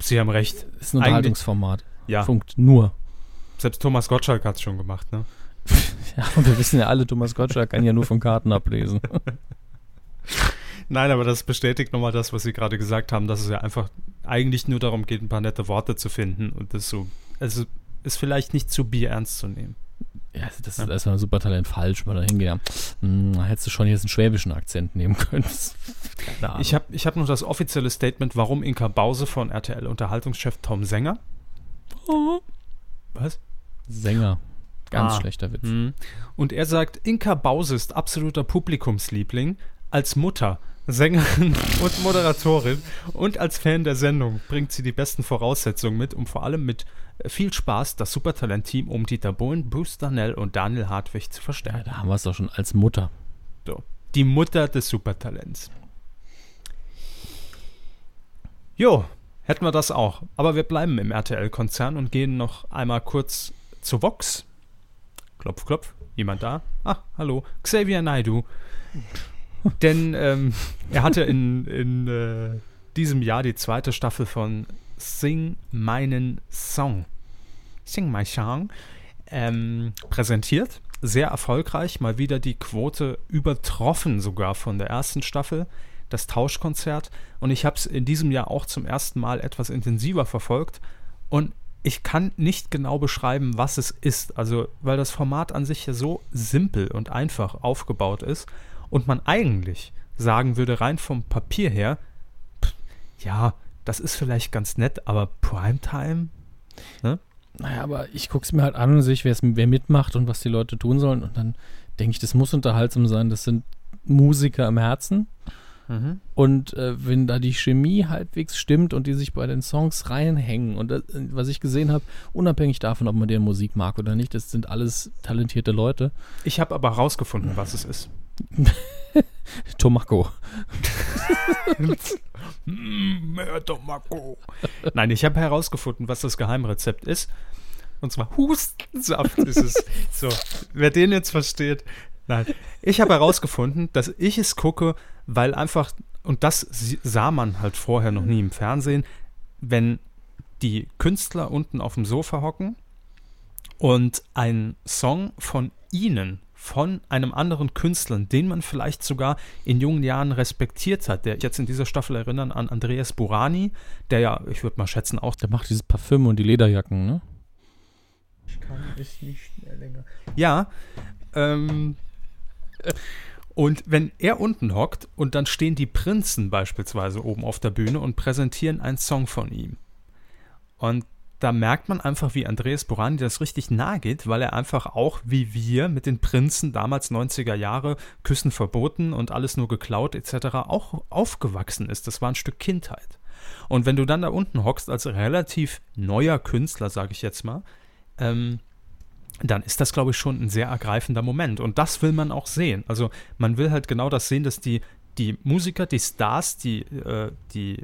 Sie haben recht. es ist ein Unterhaltungsformat. Ja, Funkt nur. selbst Thomas Gottschalk hat es schon gemacht. Ne? Ja, und wir wissen ja alle, Thomas Gottschalk kann ja nur von Karten ablesen. Nein, aber das bestätigt nochmal das, was Sie gerade gesagt haben, dass es ja einfach eigentlich nur darum geht, ein paar nette Worte zu finden und das so, also ist vielleicht nicht zu bierernst zu nehmen. Ja, also das ist erstmal ein Supertalent falsch, weil da hingehen. Hm, da hättest du schon jetzt einen schwäbischen Akzent nehmen können. Ich habe ich hab noch das offizielle Statement, warum Inka Bause von RTL Unterhaltungschef Tom Sänger. Was? Sänger. Ganz Ah. schlechter Witz. Mhm. Und er sagt, Inka Bause ist absoluter Publikumsliebling. Als Mutter, Sängerin und Moderatorin und als Fan der Sendung bringt sie die besten Voraussetzungen mit, um vor allem mit äh, viel Spaß das Supertalent-Team um Dieter Bohlen, Bruce Darnell und Daniel Hartwig zu Ja, verstärken. da haben wir es doch schon als Mutter. So. Die Mutter des Supertalents. Jo, hätten wir das auch. Aber wir bleiben im RTL-Konzern und gehen noch einmal kurz zu Vox. Klopf, klopf. Jemand da? Ah, hallo. Xavier Naidu. Denn ähm, er hatte in, in äh, diesem Jahr die zweite Staffel von Sing meinen Song. Sing My Song. Ähm, präsentiert. Sehr erfolgreich. Mal wieder die Quote übertroffen sogar von der ersten Staffel. Das Tauschkonzert. Und ich habe es in diesem Jahr auch zum ersten Mal etwas intensiver verfolgt. Und ich kann nicht genau beschreiben, was es ist. Also, weil das Format an sich ja so simpel und einfach aufgebaut ist und man eigentlich sagen würde, rein vom Papier her, pff, ja, das ist vielleicht ganz nett, aber Primetime? Naja, aber ich gucke es mir halt an und sehe, wer, wer mitmacht und was die Leute tun sollen. Und dann denke ich, das muss unterhaltsam sein. Das sind Musiker im Herzen. Mhm. Und äh, wenn da die Chemie halbwegs stimmt und die sich bei den Songs reinhängen und das, was ich gesehen habe, unabhängig davon, ob man deren Musik mag oder nicht, das sind alles talentierte Leute. Ich habe aber herausgefunden, was es ist. Tomako. Mm, mehr Tomako. Nein, ich habe herausgefunden, was das Geheimrezept ist. Und zwar Hustensaft ist es. So, wer den jetzt versteht. Nein, ich habe herausgefunden, dass ich es gucke, weil einfach, und das sah man halt vorher noch nie im Fernsehen, wenn die Künstler unten auf dem Sofa hocken und ein Song von ihnen, von einem anderen Künstler, den man vielleicht sogar in jungen Jahren respektiert hat, der jetzt in dieser Staffel erinnern an Andreas Burani, der ja, ich würde mal schätzen, auch Der macht dieses Parfüm und die Lederjacken, ne? Ja. Ähm, und wenn er unten hockt und dann stehen die Prinzen beispielsweise oben auf der Bühne und präsentieren einen Song von ihm. Und da merkt man einfach, wie Andreas Burani das richtig nahe geht, weil er einfach auch wie wir mit den Prinzen damals 90er Jahre Küssen verboten und alles nur geklaut etc. auch aufgewachsen ist. Das war ein Stück Kindheit. Und wenn du dann da unten hockst als relativ neuer Künstler, sage ich jetzt mal, ähm, dann ist das, glaube ich, schon ein sehr ergreifender Moment. Und das will man auch sehen. Also man will halt genau das sehen, dass die die Musiker, die Stars, die, äh, die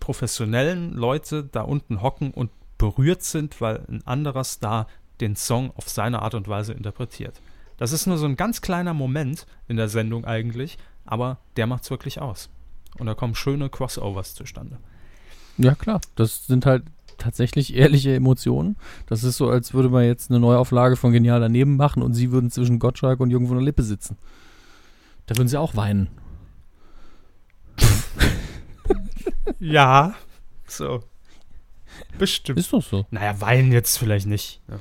professionellen Leute da unten hocken und berührt sind, weil ein anderer Star den Song auf seine Art und Weise interpretiert. Das ist nur so ein ganz kleiner Moment in der Sendung eigentlich, aber der macht es wirklich aus. Und da kommen schöne Crossovers zustande. Ja, klar. Das sind halt tatsächlich ehrliche Emotionen. Das ist so, als würde man jetzt eine Neuauflage von Genial daneben machen und sie würden zwischen Gottschalk und Jürgen von der Lippe sitzen. Da würden sie auch weinen. Ja, so. Bestimmt. Ist doch so. Naja, weinen jetzt vielleicht nicht. Ja.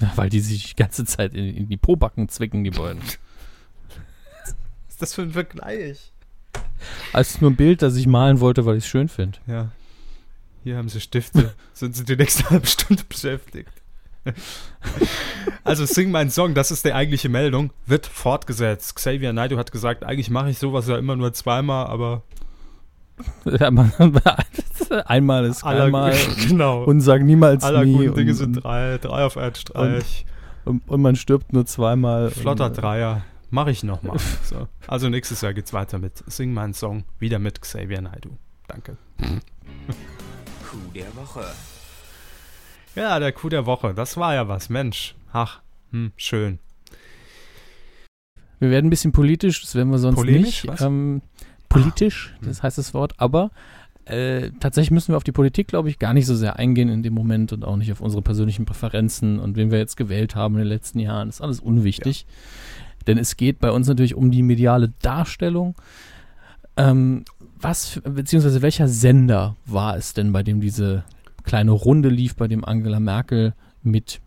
Ja, weil die sich die ganze Zeit in, in die Pobacken zwicken, die beiden. Was ist das für ein Vergleich? Als nur ein Bild, das ich malen wollte, weil ich es schön finde. Ja. Hier haben sie Stifte. Sind sie die nächste halbe Stunde beschäftigt. also Sing mein Song, das ist die eigentliche Meldung, wird fortgesetzt. Xavier Naidoo hat gesagt, eigentlich mache ich sowas ja immer nur zweimal, aber Einmal ist aller, einmal genau. und sag niemals aller nie. guten Dinge und, sind drei, drei auf einen Streich. und, und man stirbt nur zweimal. Flotter und, äh, Dreier. Mache ich nochmal. So. Also nächstes Jahr geht's weiter mit Sing mein Song, wieder mit Xavier Naidoo. Danke. Coup der Woche. Ja, der Coup der Woche, das war ja was, Mensch. Ach, hm, schön. Wir werden ein bisschen politisch, das werden wir sonst Polemisch, nicht. was? Ähm, politisch, hm. das heißt das Wort, aber äh, tatsächlich müssen wir auf die Politik, glaube ich, gar nicht so sehr eingehen in dem Moment und auch nicht auf unsere persönlichen Präferenzen und wen wir jetzt gewählt haben in den letzten Jahren. Das ist alles unwichtig. Denn es geht bei uns natürlich um die mediale Darstellung. Ähm, was, beziehungsweise welcher Sender war es denn, bei dem diese kleine Runde lief, bei dem Angela Merkel mit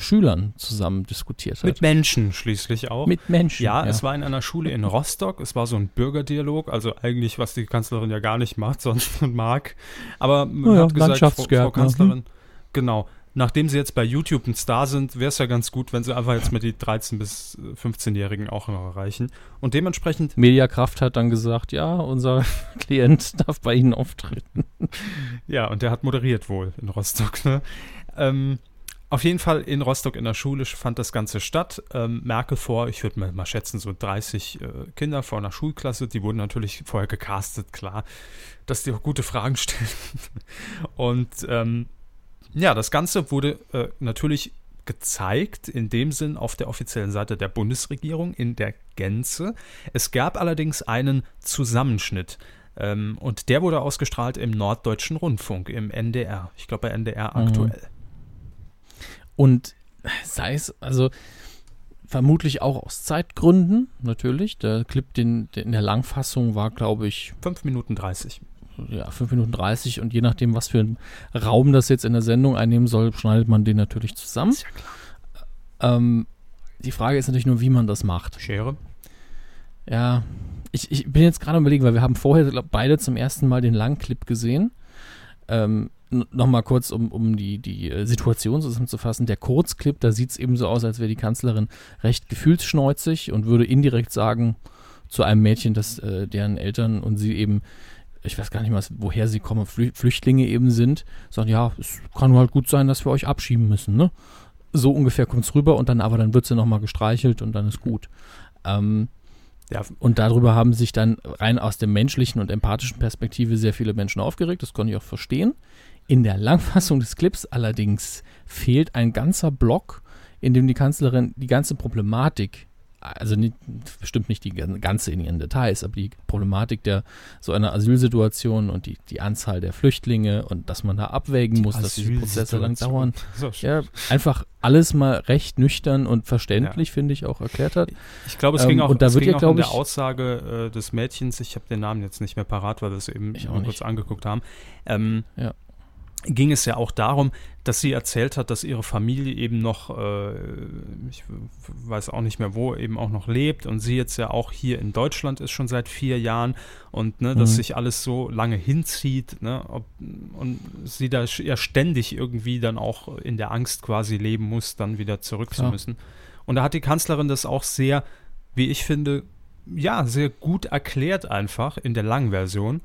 Schülern zusammen diskutiert hat? Mit Menschen schließlich auch. Mit Menschen. ja, es war in einer Schule in Rostock. Es war so ein Bürgerdialog, also eigentlich, was die Kanzlerin ja gar nicht macht, sonst mag. Aber man Ja, hat gesagt, Frau, Frau Landschaftsgärtner, Kanzlerin, genau. Nachdem sie jetzt bei YouTube ein Star sind, wäre es ja ganz gut, wenn sie einfach jetzt mit die 13- bis 15-Jährigen auch noch erreichen. Und dementsprechend, Mediakraft hat dann gesagt, ja, unser Klient darf bei Ihnen auftreten. ja, und der hat moderiert wohl in Rostock. Ne? Ähm, auf jeden Fall in Rostock in der Schule fand das Ganze statt. Ähm, Merkel vor, ich würde mal, schätzen, so 30 äh, Kinder vor einer Schulklasse. Die wurden natürlich vorher gecastet, klar, dass die auch gute Fragen stellen. Und ähm, ja, das Ganze wurde äh, natürlich gezeigt, in dem Sinn auf der offiziellen Seite der Bundesregierung in der Gänze. Es gab allerdings einen Zusammenschnitt. Ähm, und der wurde ausgestrahlt im Norddeutschen Rundfunk, im NDR. Ich glaube bei NDR Mhm. aktuell. Und sei es, also vermutlich auch aus Zeitgründen, natürlich. Der Clip den, der in der Langfassung war, glaube ich, 5 Minuten 30. ja, 5 Minuten 30 und je nachdem, was für einen Raum das jetzt in der Sendung einnehmen soll, schneidet man den natürlich zusammen. Ist ja klar. Ähm, die Frage ist natürlich nur, wie man das macht. Schere. Ja, ich, ich bin jetzt gerade am überlegen, weil wir haben vorher glaub, beide zum ersten Mal den Langclip gesehen. Ähm, Nochmal kurz, um, um die, die äh, Situation zusammenzufassen. Der Kurzclip, da sieht es eben so aus, als wäre die Kanzlerin recht gefühlsschneuzig und würde indirekt sagen zu einem Mädchen, dass äh, deren Eltern und sie eben, ich weiß gar nicht mal, woher sie kommen, Flü Flüchtlinge eben sind, sagen, ja, es kann halt gut sein, dass wir euch abschieben müssen, ne? So ungefähr kommt es rüber und dann aber dann wird sie nochmal gestreichelt und dann ist gut. Ähm, Ja, und darüber haben sich dann rein aus der menschlichen und empathischen Perspektive sehr viele Menschen aufgeregt. Das konnte ich auch verstehen. In der Langfassung des Clips allerdings fehlt ein ganzer Block, in dem die Kanzlerin die ganze Problematik, also nicht, bestimmt nicht die ganze in ihren Details, aber die Problematik der so einer Asylsituation und die, die Anzahl der Flüchtlinge und dass man da abwägen muss, dass diese Prozesse lang dauern. So, Ja, einfach alles mal recht nüchtern und verständlich, finde ich, auch erklärt hat. Ich glaube, es Ähm, ging auch, und da es wird ging ja, auch um glaub der Aussage äh, des Mädchens, ich habe den Namen jetzt nicht mehr parat, weil wir es eben kurz angeguckt haben, ähm, Ja. Ging es ja auch darum, dass sie erzählt hat, dass ihre Familie eben noch, äh, ich weiß auch nicht mehr wo, eben auch noch lebt und sie jetzt ja auch hier in Deutschland ist schon seit vier Jahren und ne, dass Mhm. sich alles so lange hinzieht ne, ob, und sie da ja ständig irgendwie dann auch in der Angst quasi leben muss, dann wieder zurück zu müssen. Und da hat die Kanzlerin das auch sehr, wie ich finde, ja, sehr gut erklärt einfach in der langen Version.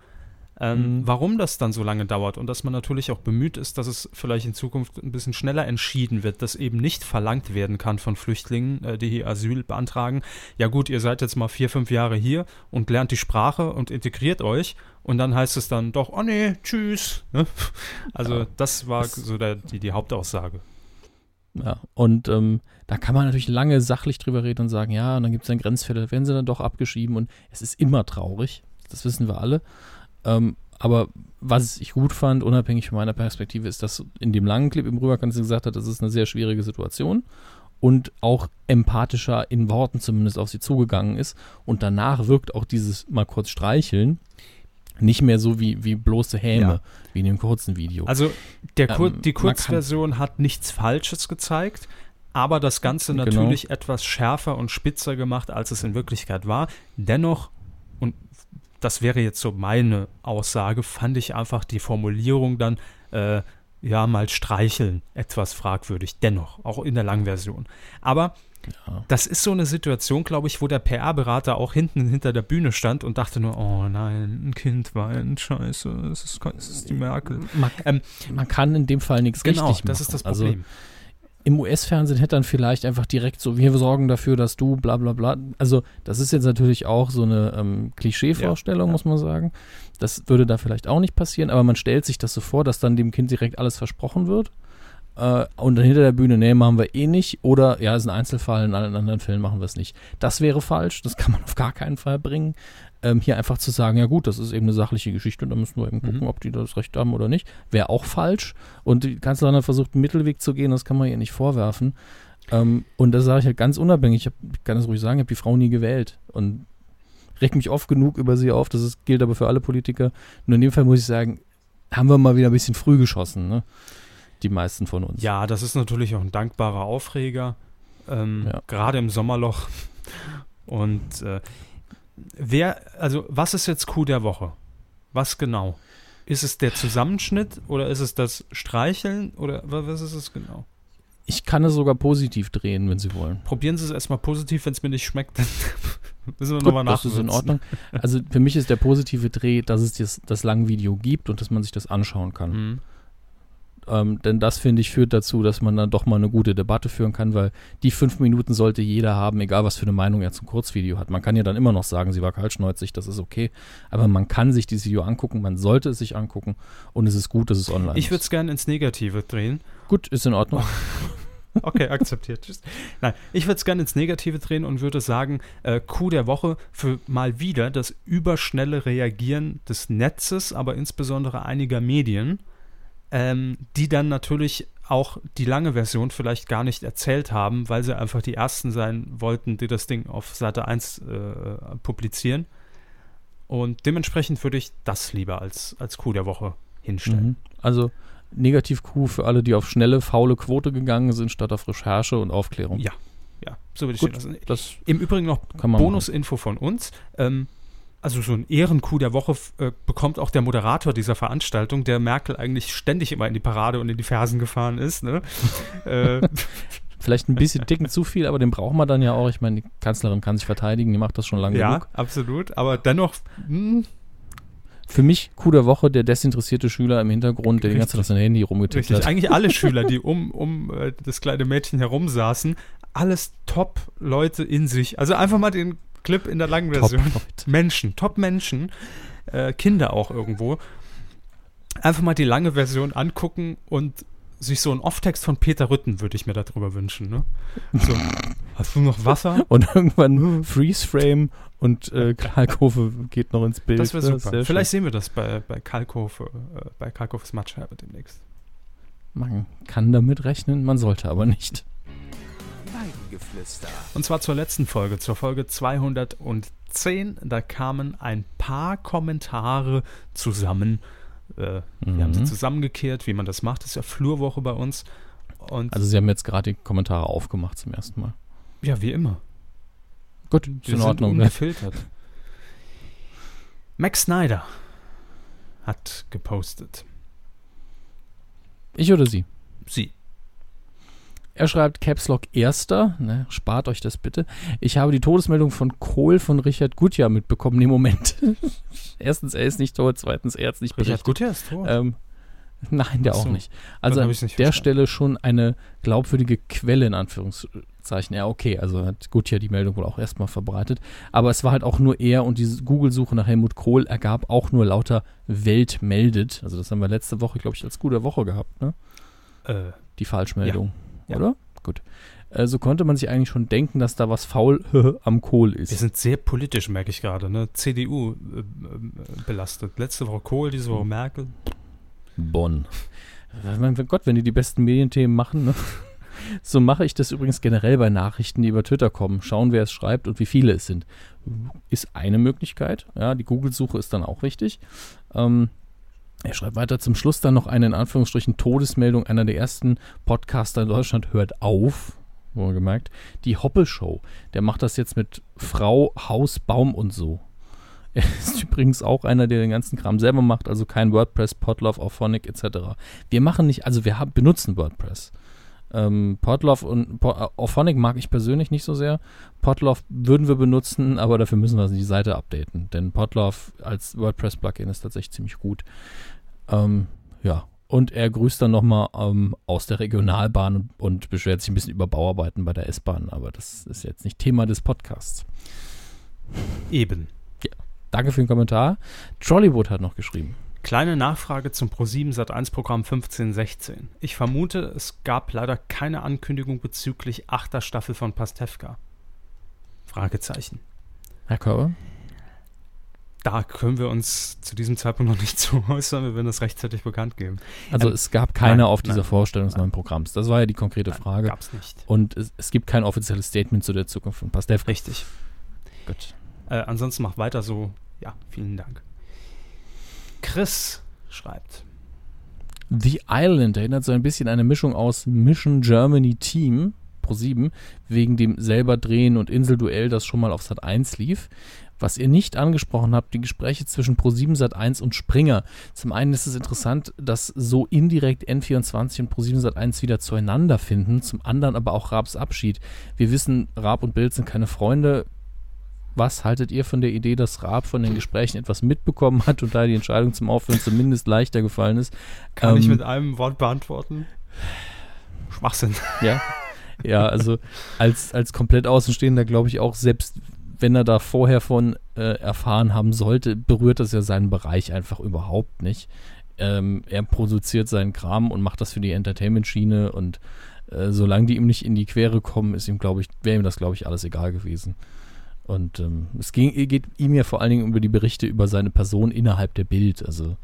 Ähm, Mhm. Warum das dann so lange dauert und dass man natürlich auch bemüht ist, dass es vielleicht in Zukunft ein bisschen schneller entschieden wird, dass eben nicht verlangt werden kann von Flüchtlingen, äh, die hier Asyl beantragen. Ja gut, ihr seid jetzt mal vier, fünf Jahre hier und lernt die Sprache und integriert euch und dann heißt es dann doch, oh nee, tschüss. Ne? Also Ja, das war das- so der, die, die Hauptaussage. Ja, und ähm, da kann man natürlich lange sachlich drüber reden und sagen, ja, und dann gibt es dann Grenzfälle, da werden sie dann doch abgeschrieben und es ist immer traurig, das wissen wir alle. Ähm, aber was ich gut fand, unabhängig von meiner Perspektive, ist, dass in dem langen Clip im Rüberkant gesagt hat, das ist eine sehr schwierige Situation und auch empathischer in Worten zumindest auf sie zugegangen ist. Und danach wirkt auch dieses mal kurz streicheln nicht mehr so wie, wie bloße Häme, Ja. wie in dem kurzen Video. Also Kur Ähm, die Kurzversion hat nichts Falsches gezeigt, aber das Ganze Genau. natürlich etwas schärfer und spitzer gemacht, als es in Wirklichkeit war. Dennoch, und das wäre jetzt so meine Aussage, fand ich einfach die Formulierung dann, äh, ja, mal streicheln, etwas fragwürdig. Dennoch, auch in der Langversion. Aber Ja. das ist so eine Situation, glaube ich, wo der PR-Berater auch hinten hinter der Bühne stand und dachte nur, oh nein, ein Kind weint, scheiße, es ist, es ist die Merkel. man, Ähm, man kann in dem Fall nichts Genau, richtig machen. das ist das Also Problem. Im US-Fernsehen hätte dann vielleicht einfach direkt so, wir sorgen dafür, dass du bla bla bla. Also das ist jetzt natürlich auch so eine ähm, Klischee-Vorstellung, Ja, ja. muss man sagen. Das würde da vielleicht auch nicht passieren, aber man stellt sich das so vor, dass dann dem Kind direkt alles versprochen wird. Äh, und dann hinter der Bühne, nee, machen wir eh nicht. Oder ja, ist ein Einzelfall, in allen anderen Fällen machen wir es nicht. Das wäre falsch, das kann man auf gar keinen Fall bringen. Ähm, hier einfach zu sagen, ja gut, das ist eben eine sachliche Geschichte und da müssen wir eben gucken, Mhm. ob die das Recht haben oder nicht. Wäre auch falsch. Und die Kanzlerin hat versucht, einen Mittelweg zu gehen, das kann man ihr nicht vorwerfen. Ähm, und das sage ich halt ganz unabhängig. Ich, hab, kann das ruhig sagen, ich habe die Frau nie gewählt. Und reg mich oft genug über sie auf. Das ist, gilt aber für alle Politiker. Nur in dem Fall muss ich sagen, haben wir mal wieder ein bisschen früh geschossen, ne? Die meisten von uns. Ja, das ist natürlich auch ein dankbarer Aufreger, ähm, Ja. gerade im Sommerloch. Und äh, wer, also was ist jetzt Coup der Woche? Was genau? Ist es der Zusammenschnitt oder ist es das Streicheln oder wa- was ist es genau? Ich kann es sogar positiv drehen, wenn Sie wollen. Probieren Sie es erstmal positiv, wenn es mir nicht schmeckt, dann müssen wir nochmal das ist in. Ordnung. Also für mich ist der positive Dreh, dass es das, das lange Video gibt und dass man sich das anschauen kann. Mhm. Ähm, denn das, finde ich, führt dazu, dass man dann doch mal eine gute Debatte führen kann, weil die fünf Minuten sollte jeder haben, egal was für eine Meinung er zum Kurzvideo hat. Man kann ja dann immer noch sagen, sie war kaltschneuzig, das ist okay. Aber man kann sich dieses Video angucken, man sollte es sich angucken und es ist gut, dass es online Ich würde ist. es gerne ins Negative drehen. Gut, ist in Ordnung. Okay, akzeptiert. Tschüss. Nein, ich würde es gerne ins Negative drehen und würde sagen, äh, Coup der Woche für mal wieder das überschnelle Reagieren des Netzes, aber insbesondere einiger Medien, ähm, die dann natürlich auch die lange Version vielleicht gar nicht erzählt haben, weil sie einfach die Ersten sein wollten, die das Ding auf Seite 1 äh, publizieren. Und dementsprechend würde ich das lieber als, als Coup der Woche hinstellen. Mhm. Also Negativ-Q für alle, die auf schnelle, faule Quote gegangen sind, statt auf Recherche und Aufklärung. Ja. Ja, so würde ich Gut, lassen. Das Im Übrigen noch Bonusinfo von uns. Ähm, also so ein Ehrenkuh der Woche äh, bekommt auch der Moderator dieser Veranstaltung, der Merkel eigentlich ständig immer in die Parade und in die Fersen gefahren ist. Ne? äh. Vielleicht ein bisschen dicken zu viel, aber den brauchen wir dann ja auch. Ich meine, die Kanzlerin kann sich verteidigen, die macht das schon lange ja, genug. absolut. Aber dennoch, hm, Für mich, Coup der Woche, der desinteressierte Schüler im Hintergrund, der die ganze Zeit auf sein Handy rumgetippt richtig. hat. Eigentlich alle Schüler, die um, um äh, das kleine Mädchen herum saßen, alles Top-Leute in sich. Also einfach mal den Clip in der langen Version. Top-Leute. Menschen, Top-Menschen, äh, Kinder auch irgendwo. Einfach mal die lange Version angucken und sich so einen Off-Text von Peter Rütten würde ich mir darüber wünschen. Ne? So, hast du noch Wasser? Und irgendwann Freeze-Frame und äh, Kalkofe geht noch ins Bild. Das wäre super. sehr Vielleicht sehen wir das bei, bei Kalkofe, äh, bei Kalkofes Matschherbe demnächst. schön. Man kann damit rechnen, man sollte aber nicht. Weidengeflüster. Und zwar zur letzten Folge, zur Folge 210. Da kamen ein paar Kommentare zusammen. Äh, Wir haben sie Mhm. zusammengekehrt, wie man das macht. Das ist ja Flurwoche bei uns. Und Also sie haben jetzt gerade die Kommentare aufgemacht zum ersten Mal. ja, wie immer. Gut, ist in sind Ordnung. Ne? ungefiltert. Max Snyder hat gepostet. Ich oder sie? Sie. Er schreibt Caps Lock Erster, ne, spart euch das bitte. Ich habe die Todesmeldung von Kohl von Richard Gutjahr mitbekommen im Moment. Erstens, er ist nicht tot, zweitens, er hat nicht Richard berichtet. Gutjahr ist tot. Ähm, nein, der Ach auch so. nicht. Also an nicht der verstanden. Stelle schon eine glaubwürdige Quelle in Anführungszeichen. Ja, okay, also hat Gutjahr die Meldung wohl auch erstmal verbreitet. Aber es war halt auch nur er und diese Google-Suche nach Helmut Kohl ergab auch nur lauter Welt meldet. Also das haben wir letzte Woche, glaube ich, als gute Woche gehabt, ne? äh, Die Falschmeldung. Ja. Oder? Gut. Äh, so konnte man sich eigentlich schon denken, dass da was faul am Kohl wir ist. sind sehr politisch, merke ich gerade. Ne? CDU äh, äh, belastet. Letzte Woche Kohl, diese Woche Merkel. Bonn. Mein Gott, wenn die die besten Medienthemen machen, ne? So mache ich das übrigens generell bei Nachrichten, die über Twitter kommen. Schauen, wer es schreibt und wie viele es sind. Ist eine Möglichkeit. Ja, die Google-Suche ist dann auch wichtig. Ähm, er schreibt weiter zum Schluss dann noch eine in Anführungsstrichen Todesmeldung. Einer der ersten Podcaster in Deutschland hört auf. Wohlgemerkt. Die Hoppe-Show. Der macht das jetzt mit Frau, Haus, Baum und so. Er ist übrigens auch einer, der den ganzen Kram selber macht, also kein WordPress, Podlove, Auphonic etc. Wir machen nicht, also wir haben, benutzen WordPress. Ähm, Podlove und Po- äh, Auphonic mag ich persönlich nicht so sehr. Podlove würden wir benutzen, aber dafür müssen wir die Seite updaten, denn Podlove als WordPress-Plugin ist tatsächlich ziemlich gut. Ähm, ja, und er grüßt dann nochmal ähm, aus der Regionalbahn und, und beschwert sich ein bisschen über Bauarbeiten bei der S-Bahn, aber das ist jetzt nicht Thema des Podcasts. Eben. Danke für den Kommentar. Trollywood hat noch geschrieben. Kleine Nachfrage zum Pro7 Sat1 Programm 1516. Ich vermute, es gab leider keine Ankündigung bezüglich achter Staffel von Pastewka. Fragezeichen. Herr Körber? Da können wir uns zu diesem Zeitpunkt noch nicht zu äußern, wir werden das rechtzeitig bekannt geben. Also Ähm, es gab keine nein, auf dieser nein, Vorstellung des neuen Programms. Das war ja die konkrete Nein, Frage. Gab's nicht. Und es, es gibt kein offizielles Statement zu der Zukunft von Pastewka. Richtig. Gut. Äh, ansonsten macht weiter so. Ja, vielen Dank. Chris schreibt. The Island erinnert so ein bisschen an eine Mischung aus Mission Germany Team Pro 7 wegen dem selber Drehen und Inselduell, das schon mal auf Sat 1 lief. Was ihr nicht angesprochen habt, die Gespräche zwischen Pro7 Sat 1 und Springer. Zum einen ist es interessant, dass so indirekt N24 und Pro7 Sat 1 wieder zueinander finden, zum anderen aber auch Raabs Abschied. Wir wissen, Raab und Bild sind keine Freunde. Was haltet ihr von der Idee, dass Raab von den Gesprächen etwas mitbekommen hat und da die Entscheidung zum Aufhören zumindest leichter gefallen ist? Kann ich Ähm, mit einem Wort beantworten? Schwachsinn. Ja. Ja, also als, als komplett Außenstehender glaube ich auch, selbst wenn er da vorher von äh, erfahren haben sollte, berührt das ja seinen Bereich einfach überhaupt nicht. Ähm, er produziert seinen Kram und macht das für die Entertainment-Schiene und äh, solange die ihm nicht in die Quere kommen, ist ihm, glaube ich, wäre ihm das, glaube ich, alles egal gewesen. Und ähm, es ging, geht ihm ja vor allen Dingen über die Berichte über seine Person innerhalb der Bild. Also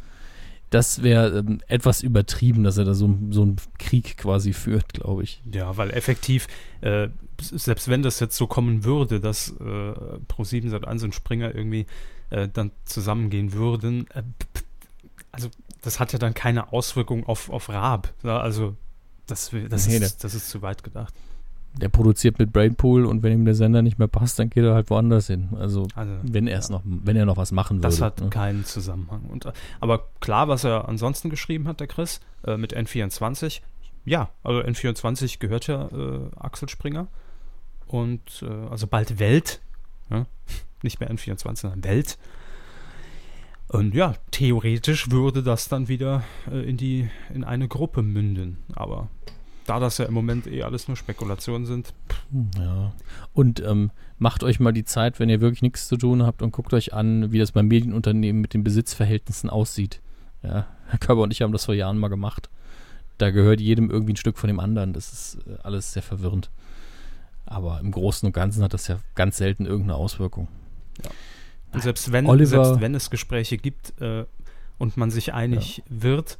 das wäre ähm, etwas übertrieben, dass er da so, so einen Krieg quasi führt, glaube ich. Ja, weil effektiv, äh, selbst wenn das jetzt so kommen würde, dass äh, Pro7 Sat1 und Springer irgendwie äh, dann zusammengehen würden, äh, also das hat ja dann keine Auswirkung auf, auf Raab. Ja, also das, das, Nee, ist, das ist zu weit gedacht. Der produziert mit Brainpool und wenn ihm der Sender nicht mehr passt, dann geht er halt woanders hin. Also Also wenn er es ja. noch, wenn er noch was machen würde. Das hat ne? keinen Zusammenhang. Und, äh, aber klar, was er ansonsten geschrieben hat, der Chris, äh, mit N24, ja, also N24 gehört ja äh, Axel Springer. Und äh, also bald Welt. Ja? Nicht mehr N24, sondern Welt. Und ja, theoretisch würde das dann wieder äh, in die in eine Gruppe münden. Aber da das ja im Moment eh alles nur Spekulationen sind, Ja. Und ähm, macht euch mal die Zeit, wenn ihr wirklich nichts zu tun habt und guckt euch an, wie das beim Medienunternehmen mit den Besitzverhältnissen aussieht. Ja, Herr Körber und ich haben das vor Jahren mal gemacht. Da gehört jedem irgendwie ein Stück von dem anderen. Das ist äh, alles sehr verwirrend. Aber im Großen und Ganzen hat das ja ganz selten irgendeine Auswirkung. Und selbst wenn, Oliver- selbst wenn es Gespräche gibt äh, und man sich einig wird,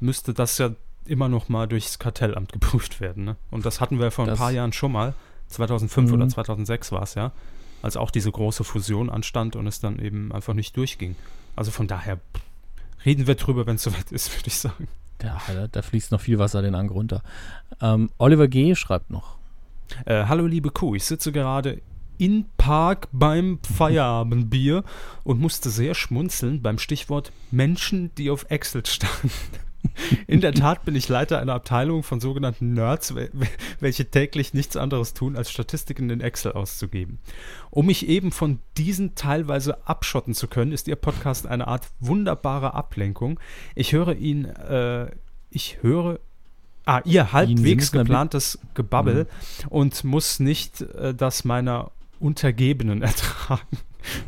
müsste das ja immer noch mal durchs Kartellamt geprüft werden. Ne? Und das hatten wir vor ein Das- paar Jahren schon mal. 2005 Mhm. oder 2006 war es ja, als auch diese große Fusion anstand und es dann eben einfach nicht durchging. Also von daher reden wir drüber, wenn es soweit ist, würde ich sagen. Ja, da, da fließt noch viel Wasser den Hang runter. Ähm, Oliver G. schreibt noch. Äh, hallo liebe Kuh, ich sitze gerade in Park beim Feierabendbier und musste sehr schmunzeln beim Stichwort Menschen, die auf Excel starren. In der Tat bin ich Leiter einer Abteilung von sogenannten Nerds, wel- welche täglich nichts anderes tun, als Statistiken in Excel auszugeben. Um mich eben von diesen teilweise abschotten zu können, ist Ihr Podcast eine Art wunderbare Ablenkung. Ich höre ihn, äh, ich höre, ah, Ihr halbwegs geplantes Gebabbel und muss nicht äh, das meiner Untergebenen ertragen,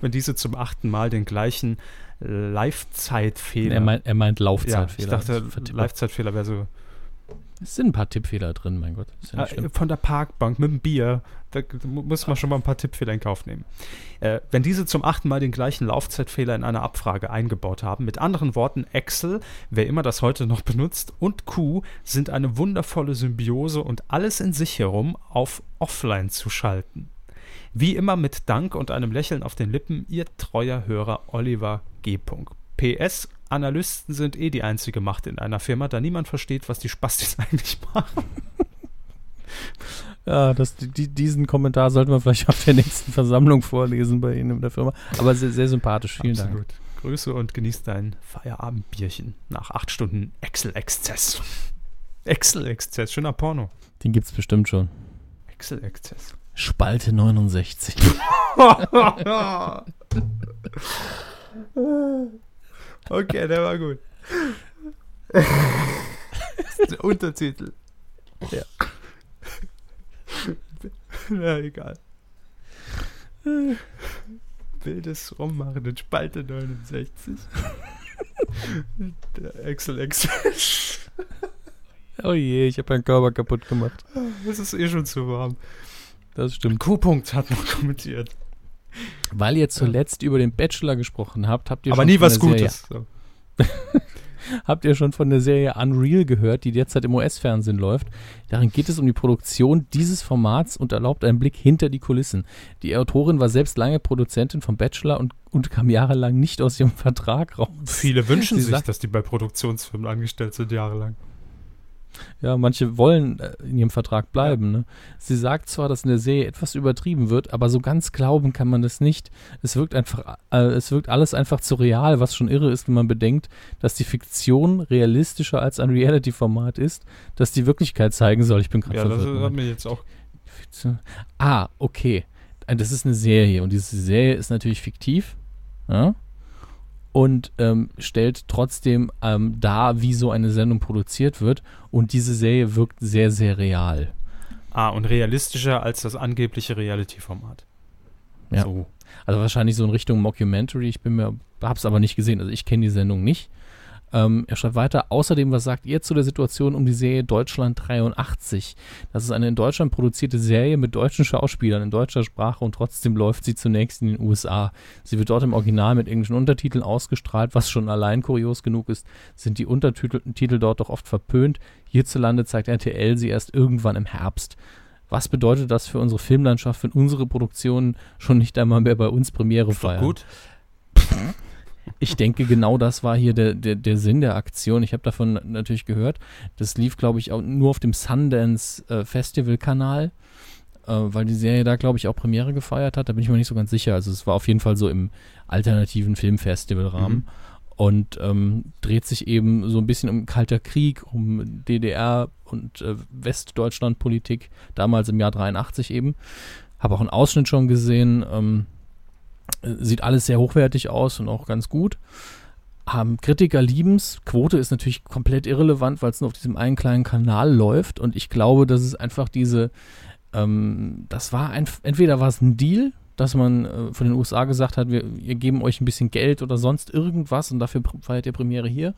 wenn diese zum achten Mal den gleichen Live-Zeitfehler Er meint, er meint ja, Laufzeitfehler. ich dachte. Live-Zeitfehler wäre so. Es sind ein paar Tippfehler drin, mein Gott. Ja schlimm. von der Parkbank mit dem Bier, da mu- muss man schon mal ein paar Tippfehler in Kauf nehmen. Äh, wenn diese zum achten Mal den gleichen Laufzeitfehler in einer Abfrage eingebaut haben, mit anderen Worten, Excel, wer immer das heute noch benutzt, und Q sind eine wundervolle Symbiose und alles in sich herum auf Offline zu schalten. Wie immer mit Dank und einem Lächeln auf den Lippen, Ihr treuer Hörer Oliver G. PS, Analysten sind eh die einzige Macht in einer Firma, da niemand versteht, was die Spastis eigentlich machen. Ja, das, die, diesen Kommentar sollten wir vielleicht auf der nächsten Versammlung vorlesen bei Ihnen in der Firma. Aber sehr, sehr sympathisch. Vielen Dank. Absolut. Grüße und genieß dein Feierabendbierchen nach acht Stunden Excel-Exzess. Excel-Exzess, schöner Porno. Den gibt's bestimmt schon. Excel-Exzess. Spalte 69. okay, der war gut. Das ist der Untertitel. Ja. Na, egal. Wildes Rummachen in Spalte 69. Der Excel-Exzess. Oh je, ich habe meinen Körper kaputt gemacht. Es ist eh schon zu warm. Das stimmt. Q-Punkt hat noch kommentiert. Weil ihr zuletzt über den Bachelor gesprochen habt, habt ihr Aber schon nie von was der Serie, Gutes. So. Habt ihr schon von der Serie Unreal gehört, die derzeit im US-Fernsehen läuft? Darin geht es um die Produktion dieses Formats und erlaubt einen Blick hinter die Kulissen. Die Autorin war selbst lange Produzentin vom Bachelor und, und kam jahrelang nicht aus ihrem Vertrag raus. Viele wünschen Sie sich, sagt- dass die bei Produktionsfirmen angestellt sind jahrelang. Ja, manche wollen äh, in ihrem Vertrag bleiben. Ne? Sie sagt zwar, dass in der Serie etwas übertrieben wird, aber so ganz glauben kann man das nicht. Es wirkt einfach, äh, es wirkt alles einfach zu real, was schon irre ist, wenn man bedenkt, dass die Fiktion realistischer als ein Reality-Format ist, das die Wirklichkeit zeigen soll. Ich bin gerade Ja, das verwirrt. hat Moment. mir jetzt auch. Ah, okay. Äh, Das ist eine Serie und diese Serie ist natürlich fiktiv. Ja? Und ähm, stellt trotzdem ähm, dar, wie so eine Sendung produziert wird. Und diese Serie wirkt sehr, sehr real. Ah, und realistischer als das angebliche Reality-Format. Ja. So. Also wahrscheinlich so in Richtung Mockumentary. Ich bin mir, hab's aber nicht gesehen. Also ich kenne die Sendung nicht. Ähm, er schreibt weiter. Außerdem, was sagt ihr zu der Situation um die Serie Deutschland 83? Das ist eine in Deutschland produzierte Serie mit deutschen Schauspielern in deutscher Sprache und trotzdem läuft sie zunächst in den USA. Sie wird dort im Original mit englischen Untertiteln ausgestrahlt, was schon allein kurios genug ist. Sind die Untertitel Titel dort doch oft verpönt. Hierzulande zeigt RTL sie erst irgendwann im Herbst. Was bedeutet das für unsere Filmlandschaft, wenn unsere Produktionen schon nicht einmal mehr bei uns Premiere feiern? gut. Ich denke, genau das war hier der, der, der Sinn der Aktion. Ich habe davon natürlich gehört. Das lief, glaube ich, auch nur auf dem Sundance äh, Festival-Kanal, äh, weil die Serie da, glaube ich, auch Premiere gefeiert hat. Da bin ich mir nicht so ganz sicher. Also es war auf jeden Fall so im alternativen Filmfestival-Rahmen. Mhm. Und ähm, dreht sich eben so ein bisschen um Kalter Krieg, um DDR und äh, Westdeutschland-Politik, damals im Jahr 83 eben. Habe auch einen Ausschnitt schon gesehen. Ähm, äh, sieht alles sehr hochwertig aus und auch ganz gut. Ähm, Kritiker lieben's. Quote ist natürlich komplett irrelevant, weil es nur auf diesem einen kleinen Kanal läuft. Und ich glaube, dass es einfach diese, ähm, das war ein, entweder war es ein Deal, dass man äh, von den USA gesagt hat, wir, wir geben euch ein bisschen Geld oder sonst irgendwas und dafür feiert ihr Premiere hier.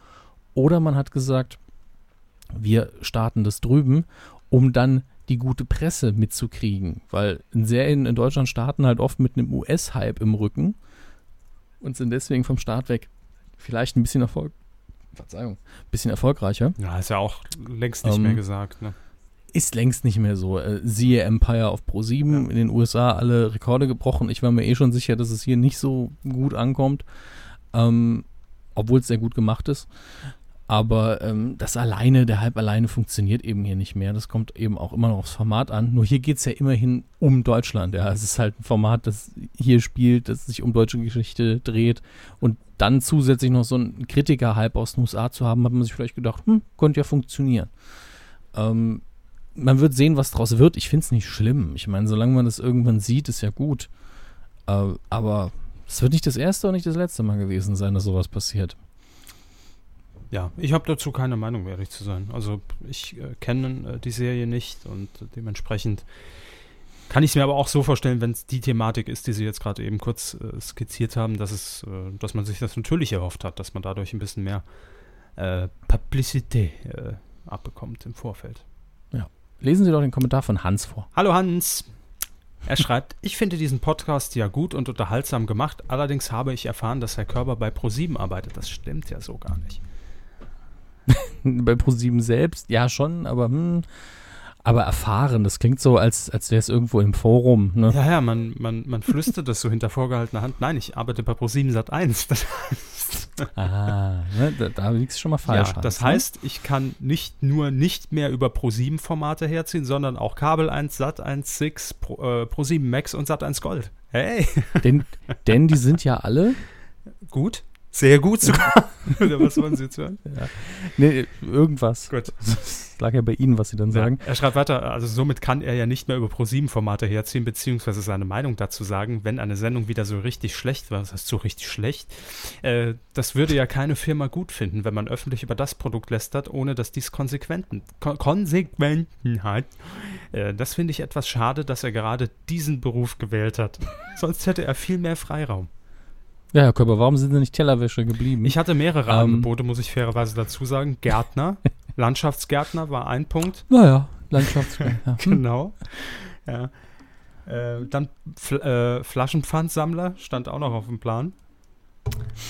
Oder man hat gesagt, wir starten das drüben, um dann die gute Presse mitzukriegen. Weil Serien in Deutschland starten halt oft mit einem US-Hype im Rücken und sind deswegen vom Start weg vielleicht ein bisschen Erfolg. Verzeihung. Bisschen erfolgreicher. Ja, ist ja auch längst nicht Ähm, mehr gesagt. Ne? Ist längst nicht mehr so. Äh, siehe Empire auf Pro 7 in den USA alle Rekorde gebrochen. Ich war mir eh schon sicher, dass es hier nicht so gut ankommt. Ähm, obwohl es sehr gut gemacht ist. Aber ähm, das alleine, der Hype alleine funktioniert eben hier nicht mehr. Das kommt eben auch immer noch aufs Format an. Nur hier geht es ja immerhin um Deutschland. Ja. Es ist halt ein Format, das hier spielt, das sich um deutsche Geschichte dreht. Und dann zusätzlich noch so einen Kritiker-Hype aus den USA zu haben, hat man sich vielleicht gedacht, hm, könnte ja funktionieren. Ähm, man wird sehen, was draus wird. Ich finde es nicht schlimm. Ich meine, solange man das irgendwann sieht, ist ja gut. Äh, aber es wird nicht das erste und nicht das letzte Mal gewesen sein, dass sowas passiert. Ja, ich habe dazu keine Meinung, um ehrlich zu sein. Also ich äh, kenne äh, die Serie nicht und äh, dementsprechend kann ich es mir aber auch so vorstellen, wenn es die Thematik ist, die Sie jetzt gerade eben kurz äh, skizziert haben, dass es, äh, dass man sich das natürlich erhofft hat, dass man dadurch ein bisschen mehr äh, Publicité abbekommt im Vorfeld. Ja. Lesen Sie doch den Kommentar von Hans vor. Hallo Hans. Er schreibt, ich finde diesen Podcast ja gut und unterhaltsam gemacht, allerdings habe ich erfahren, dass Herr Körber bei ProSieben arbeitet. Das stimmt ja so gar nicht. bei ProSieben selbst, ja schon, aber hm, aber erfahren, das klingt so, als, als wäre es irgendwo im Forum. Ne? Ja, ja, man, man, man flüstert das so hinter vorgehaltener Hand. Nein, ich arbeite bei Pro7 Sat 1. Das heißt, ah, ne, da, da liegst du schon mal falsch. Ja, das heißt, ich kann nicht nur nicht mehr über Pro7-Formate herziehen, sondern auch Kabel 1, Sat 1, 6, Pro, äh, Pro7 Max und Sat 1 Gold. Hey! Denn, denn die sind ja alle gut. Sehr gut sogar. Oder was wollen Sie jetzt hören? Ja. Nee, irgendwas. Gut. Das lag ja bei Ihnen, was Sie dann sagen. Ja, er schreibt weiter, also somit kann er ja nicht mehr über Pro7-Formate herziehen, beziehungsweise seine Meinung dazu sagen, wenn eine Sendung wieder so richtig schlecht war, das heißt so richtig schlecht, äh, das würde ja keine Firma gut finden, wenn man öffentlich über das Produkt lästert, ohne dass dies Konsequenten, Kon Konsequenten hat. Äh, das finde ich etwas schade, dass er gerade diesen Beruf gewählt hat. Sonst hätte er viel mehr Freiraum. Ja, Herr Körper, warum sind Sie nicht Tellerwäsche geblieben? Ich hatte mehrere ähm, Angebote, muss ich fairerweise dazu sagen. Gärtner, Landschaftsgärtner war ein Punkt. Naja, Landschaftsgärtner. genau. Ja. Äh, dann Fl äh, Flaschenpfandsammler stand auch noch auf dem Plan.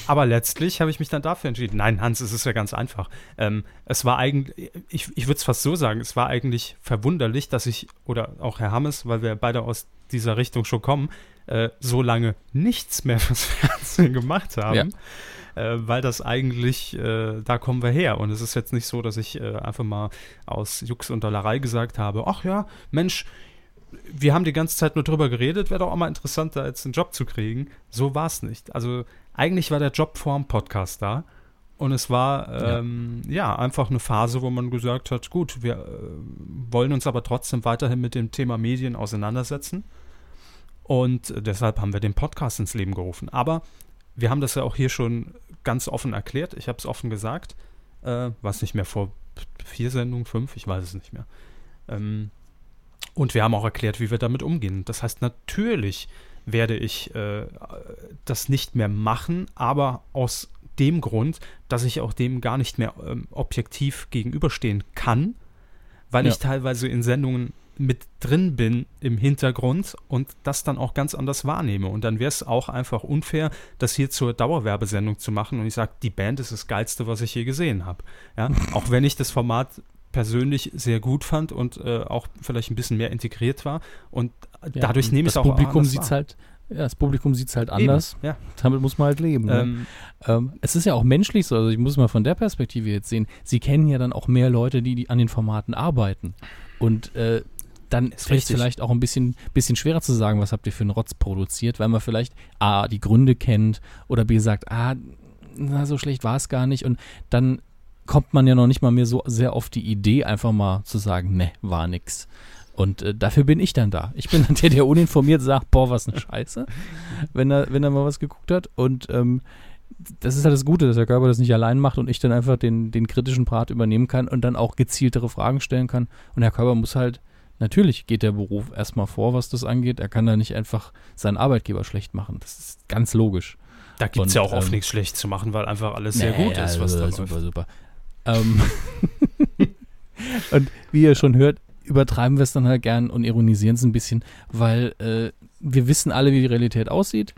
Aber letztlich habe ich mich dann dafür entschieden. Nein, Hans, es ist ja ganz einfach. Ähm, es war eigentlich, ich, ich würde es fast so sagen, es war eigentlich verwunderlich, dass ich, oder auch Herr Hammes, weil wir beide aus dieser Richtung schon kommen, äh, so lange nichts mehr fürs Fernsehen gemacht haben. Ja. Äh, weil das eigentlich, äh, da kommen wir her. Und es ist jetzt nicht so, dass ich äh, einfach mal aus Jux und Dollerei gesagt habe, ach ja, Mensch, wir haben die ganze Zeit nur drüber geredet, wäre doch auch mal interessant, da jetzt einen Job zu kriegen. So war es nicht. Also eigentlich war der Job vor dem Podcast da. Und es war ähm, ja. ja. einfach eine Phase, wo man gesagt hat, gut, wir äh, wollen uns aber trotzdem weiterhin mit dem Thema Medien auseinandersetzen. Und deshalb haben wir den Podcast ins Leben gerufen. Aber wir haben das ja auch hier schon ganz offen erklärt. Ich habe es offen gesagt. Äh, was nicht mehr vor vier Sendungen, fünf, ich weiß es nicht mehr. Ähm, und wir haben auch erklärt, wie wir damit umgehen. Das heißt, natürlich werde ich äh, das nicht mehr machen, aber aus dem Grund, dass ich auch dem gar nicht mehr ähm, objektiv gegenüberstehen kann, weil ja. ich teilweise in Sendungen mit drin bin im Hintergrund und das dann auch ganz anders wahrnehme. Und dann wäre es auch einfach unfair, das hier zur Dauerwerbesendung zu machen und ich sage, die Band ist das Geilste, was ich je gesehen habe. Ja? auch wenn ich das Format persönlich sehr gut fand und äh, auch vielleicht ein bisschen mehr integriert war. Und ja, dadurch nehme ich es auch Publikum sieht halt ja, das Publikum sieht es halt anders. Eben, ja. Damit muss man halt leben. Ne? Ähm, ähm, es ist ja auch menschlich so, also ich muss mal von der Perspektive jetzt sehen, sie kennen ja dann auch mehr Leute, die, die an den Formaten arbeiten. Und äh, dann ist es vielleicht auch ein bisschen, bisschen schwerer zu sagen, was habt ihr für einen Rotz produziert, weil man vielleicht A, die Gründe kennt oder B, sagt, ah, na, so schlecht war es gar nicht und dann kommt man ja noch nicht mal mehr so sehr auf die Idee, einfach mal zu sagen, ne, war nix. Und äh, dafür bin ich dann da. Ich bin dann der, der uninformiert sagt, boah, was eine Scheiße, wenn er, wenn er mal was geguckt hat. Und ähm, das ist halt das Gute, dass der Körper das nicht allein macht und ich dann einfach den, den kritischen Part übernehmen kann und dann auch gezieltere Fragen stellen kann. Und der Körper muss halt Natürlich geht der Beruf erstmal vor, was das angeht. Er kann da nicht einfach seinen Arbeitgeber schlecht machen. Das ist ganz logisch. Da gibt es ja auch oft ähm, nichts schlecht zu machen, weil einfach alles sehr gut ist, was da Super, läuft. super. Ähm und wie ihr schon hört, übertreiben wir es dann halt gern und ironisieren es ein bisschen, weil äh, wir wissen alle, wie die Realität aussieht,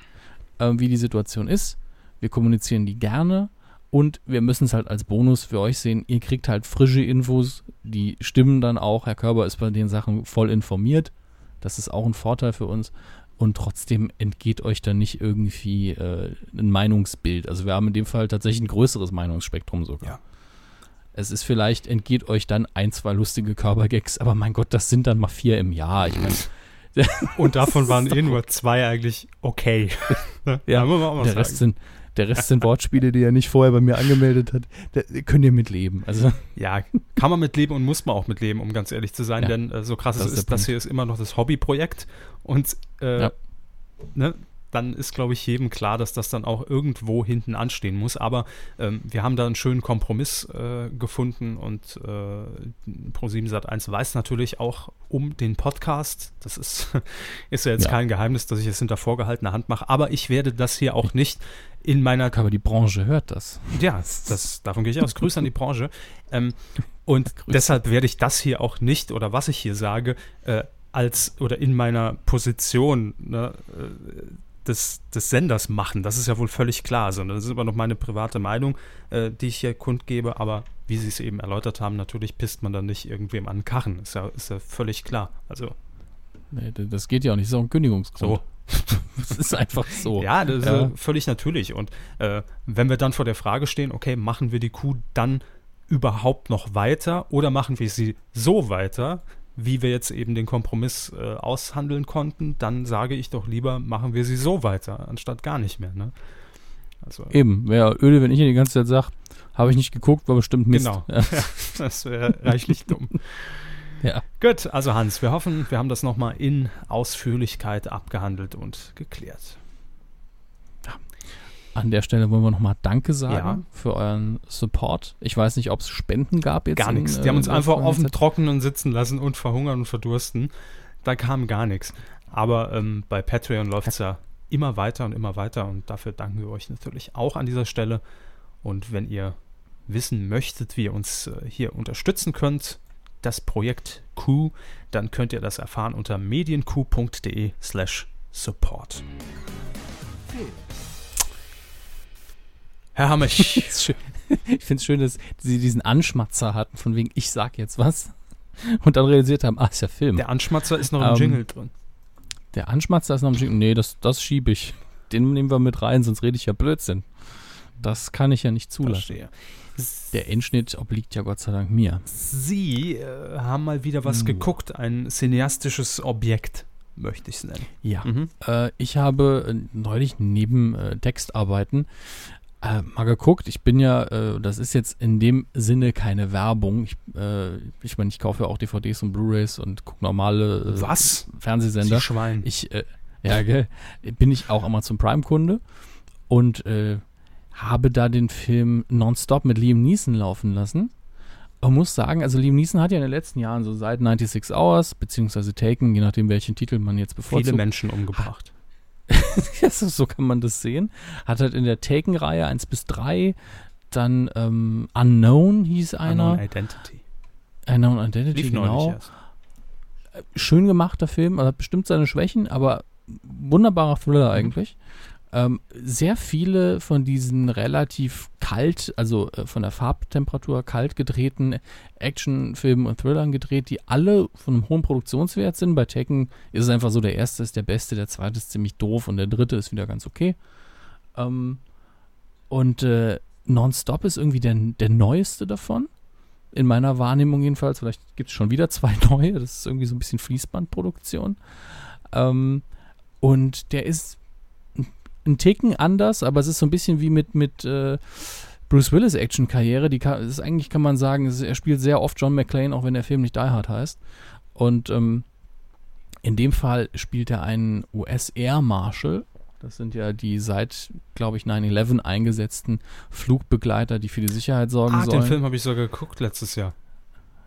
äh, wie die Situation ist. Wir kommunizieren die gerne und wir müssen es halt als Bonus für euch sehen. Ihr kriegt halt frische Infos, die stimmen dann auch. Herr Körber ist bei den Sachen voll informiert. Das ist auch ein Vorteil für uns. Und trotzdem entgeht euch dann nicht irgendwie äh, ein Meinungsbild. Also wir haben in dem Fall tatsächlich ein größeres Meinungsspektrum sogar. Ja. Es ist vielleicht, entgeht euch dann ein, zwei lustige Körpergags, aber mein Gott, das sind dann mal vier im Jahr. Ich meine, Und davon waren eh nur zwei eigentlich okay. Ja, der sagen. Rest, sind, der Rest sind Wortspiele, die er nicht vorher bei mir angemeldet hat. Da könnt ihr mitleben. Also, Ja, kann man mitleben und muss man auch mitleben, um ganz ehrlich zu sein, Ja, denn äh, so krass das es ist ist, das Punkt. hier ist immer noch das Hobbyprojekt und äh, Ja. ne, dann ist, glaube ich, jedem klar, dass das dann auch irgendwo hinten anstehen muss. Aber ähm, wir haben da einen schönen Kompromiss äh, gefunden und äh, Pro7 Sat1 weiß natürlich auch um den Podcast. Das ist, ist ja jetzt Ja. kein Geheimnis, dass ich es hinter vorgehaltener Hand mache, aber ich werde das hier auch nicht in meiner aber die Branche hört das. ja, das, davon gehe ich aus. Grüße an die Branche. Ähm, und Grüße. deshalb werde ich das hier auch nicht, oder was ich hier sage, äh, als oder in meiner Position ne, äh, des, des Senders machen. Das ist ja wohl völlig klar. Sondern das ist aber noch meine private Meinung, äh, die ich hier kundgebe. Aber wie Sie es eben erläutert haben, natürlich pisst man dann nicht irgendwem an den Karren. Ist ja, ist ja völlig klar. Also Nee, das geht ja auch nicht. Das ist auch ein Kündigungsgrund. so. Das ist einfach so. Ja, das ist Ja. völlig natürlich. Und äh, wenn wir dann vor der Frage stehen, okay, machen wir die Kuh dann überhaupt noch weiter oder machen wir sie so weiter, wie wir jetzt eben den Kompromiss äh, aushandeln konnten, dann sage ich doch lieber, machen wir sie so weiter, anstatt gar nicht mehr. Ne? Also, Eben, wäre öde, wenn ich hier die ganze Zeit sage, habe ich nicht geguckt, war bestimmt Mist. Genau. Ja. das wäre reichlich dumm. ja. Gut, also Hans, wir hoffen, wir haben das nochmal in Ausführlichkeit abgehandelt und geklärt. An der Stelle wollen wir nochmal Danke sagen Ja. für euren Support. Ich weiß nicht, ob es Spenden gab jetzt. Gar nichts. äh, Die haben uns einfach auf dem. Trockenen sitzen lassen und verhungern und verdursten. Da kam gar nichts. Aber ähm, bei Patreon läuft es ja immer weiter und immer weiter und dafür danken wir euch natürlich auch an dieser Stelle. Und wenn ihr wissen möchtet, wie ihr uns äh, hier unterstützen könnt, das Projekt Q, dann könnt ihr das erfahren unter medienq.de slash support. Herr schön. Ich finde es schön, dass sie diesen Anschmatzer hatten, von wegen, ich sag jetzt was. Und dann realisiert haben, ah, ist ja Film. Der Anschmatzer ist noch im Ähm, Jingle drin. Der Anschmatzer ist noch im Schicken. Nee, das, das schiebe ich. Den nehmen wir mit rein, sonst rede ich ja Blödsinn. Das kann ich ja nicht zulassen. Verstehe. Der Endschnitt obliegt ja Gott sei Dank mir. Sie äh, haben mal wieder was Uh. geguckt, ein cineastisches Objekt, möchte ich es nennen. Ja. Mhm. Äh, ich habe äh, neulich neben äh, Textarbeiten äh, mal geguckt. Ich bin ja, äh, das ist jetzt in dem Sinne keine Werbung. Ich, äh, ich meine, ich kaufe ja auch DVDs und Blu-rays und gucke normale äh, Was? Fernsehsender. Sie Schwein. Ich, äh, ja, gell, bin ich auch Amazon Prime-Kunde und äh, habe da den Film Nonstop mit Liam Neeson laufen lassen. Man muss sagen, also Liam Neeson hat ja in den letzten Jahren so seit 96 Hours, beziehungsweise Taken, je nachdem welchen Titel man jetzt bevorzugt. Viele Menschen umgebracht. Ja, so, kann man das sehen. Hat halt in der Taken-Reihe 1 bis 3, dann ähm, Unknown hieß einer. Unknown Identity. Unknown Identity, Lief genau. schön gemachter Film, also hat bestimmt seine Schwächen, aber wunderbarer Mhm. Thriller eigentlich. Ähm, sehr viele von diesen relativ kalt, also äh, von der Farbtemperatur kalt gedrehten Actionfilmen und Thrillern gedreht, die alle von einem hohen Produktionswert sind. Bei Tekken ist es einfach so, der erste ist der beste, der zweite ist ziemlich doof und der dritte ist wieder ganz okay. Ähm, und äh, Nonstop ist irgendwie der, der neueste davon. In meiner Wahrnehmung jedenfalls. Vielleicht gibt es schon wieder zwei neue. Das ist irgendwie so ein bisschen Fließbandproduktion. Ähm, und der ist ein- ein Ticken anders, aber es ist so ein bisschen wie mit, mit äh, Bruce Willis Action-Karriere. Die kann, ist eigentlich kann man sagen, ist, er spielt sehr oft John McClane, auch wenn der Film nicht Die Hard heißt. Und ähm, in dem Fall spielt er einen US-Air Marshal. Das sind ja die seit, glaube ich, 9-11 eingesetzten Flugbegleiter, die für die Sicherheit sorgen Ah, sollen. den Film habe ich sogar geguckt letztes Jahr.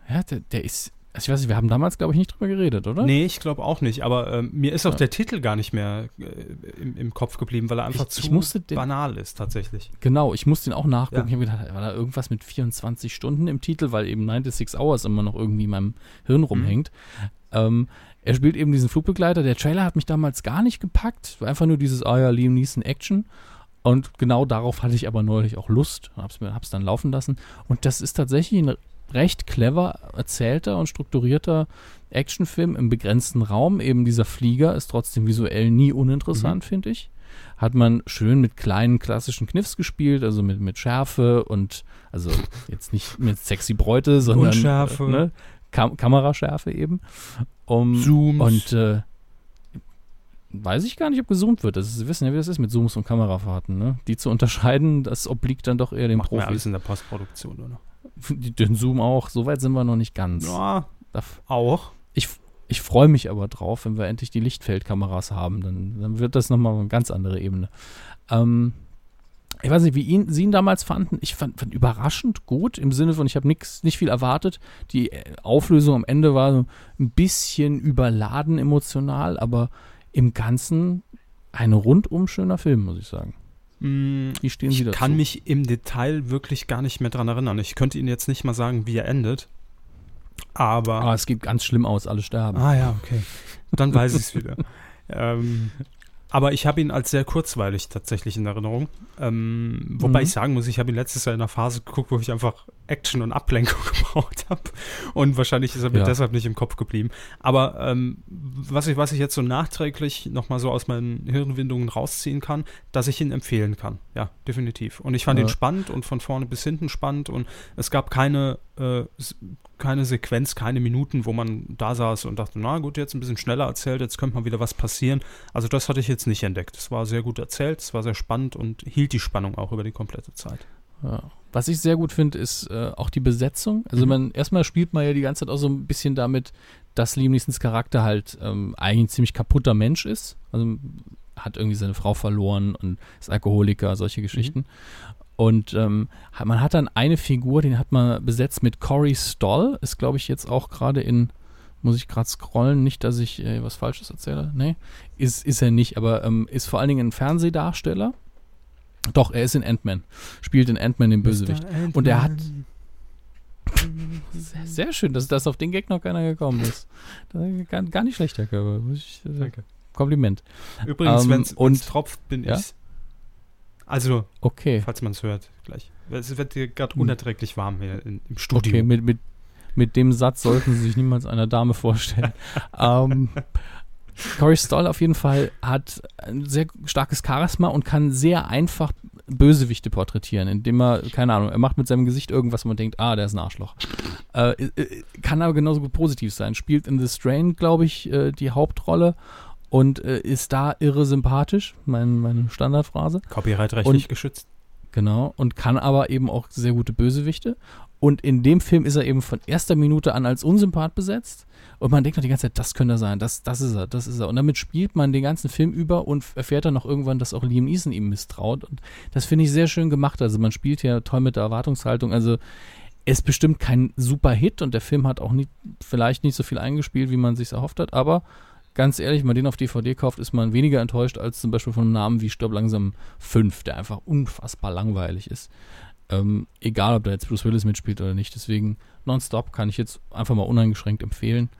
Ja, der, der ist. Also ich weiß nicht, wir haben damals, glaube ich, nicht drüber geredet, oder? Nee, ich glaube auch nicht. Aber ähm, mir ist auch Ja. der Titel gar nicht mehr äh, im, im Kopf geblieben, weil er einfach Ich- zu ich den- banal ist tatsächlich. Genau, ich musste ihn auch nachgucken. Ja. Ich habe gedacht, war da irgendwas mit 24 Stunden im Titel, weil eben 96 Hours immer noch irgendwie in meinem Hirn rumhängt. Ähm, er spielt eben diesen Flugbegleiter. Der Trailer hat mich damals gar nicht gepackt. War einfach nur dieses, ah ja, Liam Neeson Action. Und genau darauf hatte ich aber neulich auch Lust. Hab's, mir, hab's dann laufen lassen. Und das ist tatsächlich ein recht clever erzählter und strukturierter Actionfilm im begrenzten Raum. Eben dieser Flieger ist trotzdem visuell nie uninteressant, finde ich. hat man schön mit kleinen klassischen Kniffs gespielt, also mit, mit Schärfe und also jetzt nicht mit sexy Bräute, sondern Unschärfe. Äh, ne, Kam Kameraschärfe eben. Um, Zooms. Und äh, weiß ich gar nicht, ob gezoomt wird. Das ist, Sie wissen ja, wie das ist mit Zooms und Kamerafahrten. Ne? Die zu unterscheiden, das obliegt dann doch eher den Macht man alles Profis. in der Postproduktion, oder? Den Zoom auch. So weit sind wir noch nicht ganz. Ja, Da auch. ich, ich freue mich aber drauf, wenn wir endlich die Lichtfeldkameras haben. Dann, dann wird das nochmal eine ganz andere Ebene. Ähm, ich weiß nicht, wie ihn, Sie ihn damals fanden. Ich fand, fand überraschend gut im Sinne von, ich habe nix, nicht viel erwartet. Die äh, Auflösung am Ende war so ein bisschen überladen emotional, aber im Ganzen ein rundum schöner Film, muss ich sagen. Wie stehen Sie Ich dazu? kann mich im Detail wirklich gar nicht mehr dran erinnern. Ich könnte Ihnen jetzt nicht mal sagen, wie er endet. Aber. Ah, es geht ganz schlimm aus, alle sterben. Ah ja, okay. Dann weiß ich es wieder. ähm, aber ich habe ihn als sehr kurzweilig tatsächlich in Erinnerung. Ähm, wobei Mhm. ich sagen muss, ich habe ihn letztes Jahr in einer Phase geguckt, wo ich einfach Action und Ablenkung gebraucht habe. Und wahrscheinlich ist er mir Ja. deshalb nicht im Kopf geblieben. Aber ähm, was, ich, was ich jetzt so nachträglich nochmal so aus meinen Hirnwindungen rausziehen kann, dass ich ihn empfehlen kann. Ja, definitiv. Und ich fand Ja. ihn spannend und von vorne bis hinten spannend. Und es gab keine, äh, keine Sequenz, keine Minuten, wo man da saß und dachte, na gut, jetzt ein bisschen schneller erzählt, jetzt könnte mal wieder was passieren. Also das hatte ich jetzt nicht entdeckt. Es war sehr gut erzählt, es war sehr spannend und hielt die Spannung auch über die komplette Zeit. Ja. Was ich sehr gut finde, ist äh, auch die Besetzung. Also Mhm. man erstmal spielt man ja die ganze Zeit auch so ein bisschen damit, dass Liam Neesons Charakter halt ähm, eigentlich ein ziemlich kaputter Mensch ist. Also hat irgendwie seine Frau verloren und ist Alkoholiker, solche Geschichten. Und ähm, man hat dann eine Figur, den hat man besetzt mit Corey Stoll, ist glaube ich jetzt auch gerade in, muss ich gerade scrollen, nicht, dass ich äh, was Falsches erzähle. Nee, ist, ist er nicht, aber ähm, ist vor allen Dingen ein Fernsehdarsteller. Doch, er ist in Ant-Man. Spielt in Ant-Man den Bösewicht. Und er hat- Sehr, sehr schön, dass, dass auf den Gag noch keiner gekommen ist. Gar, gar nicht schlecht, Herr Körber. Ich, äh, Danke. Kompliment. Übrigens, Ähm, wenn es tropft, bin Ja? ich. Also, Okay. falls man es hört, gleich. Es wird dir gerade Hm. unerträglich warm hier in, im Studio. Okay, mit, mit, mit dem Satz sollten Sie sich niemals einer Dame vorstellen. ähm, Corey Stoll auf jeden Fall hat ein sehr starkes Charisma und kann sehr einfach Bösewichte porträtieren, indem er, keine Ahnung, er macht mit seinem Gesicht irgendwas, wo man denkt, ah, der ist ein Arschloch. Äh, äh, kann aber genauso gut positiv sein. Spielt in The Strain, glaube ich, äh, die Hauptrolle und äh, ist da irre sympathisch, mein, meine Standardphrase. Copyright-rechtlich geschützt. Genau, und kann aber eben auch sehr gute Bösewichte. Und in dem Film ist er eben von erster Minute an als Unsympath besetzt. Und man denkt noch die ganze Zeit, das könnte er sein, das, das ist er, das ist er. Und damit spielt man den ganzen Film über und erfährt dann noch irgendwann, dass auch Liam Neeson ihm misstraut. Und das finde ich sehr schön gemacht. Also man spielt ja toll mit der Erwartungshaltung. Also es ist bestimmt kein super Hit und der Film hat auch nicht, vielleicht nicht so viel eingespielt, wie man sich erhofft hat. Aber ganz ehrlich, wenn man den auf DVD kauft, ist man weniger enttäuscht als zum Beispiel von einem Namen wie Stopp langsam 5, der einfach unfassbar langweilig ist. Ähm, egal, ob da jetzt Bruce Willis mitspielt oder nicht. Deswegen Nonstop kann ich jetzt einfach mal uneingeschränkt empfehlen.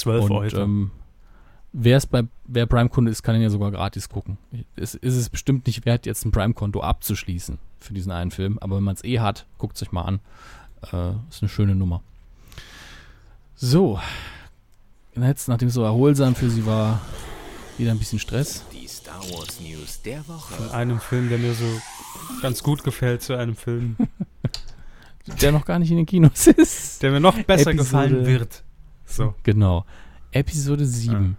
12 Und Euro. ähm, wer es bei wer Prime-Kunde ist, kann ihn ja sogar gratis gucken. Es ist es bestimmt nicht wert, jetzt ein Prime-Konto abzuschließen für diesen einen Film. Aber wenn man es eh hat, guckt es euch mal an. Äh, ist eine schöne Nummer. So. Jetzt, nachdem es so erholsam für sie war, wieder ein bisschen Stress. Die Star Wars News der Woche. Von einem Film, der mir so ganz gut gefällt, zu einem Film, Der noch gar nicht in den Kinos ist. der mir noch besser Episode- gefallen wird. So. Genau. Episode 7.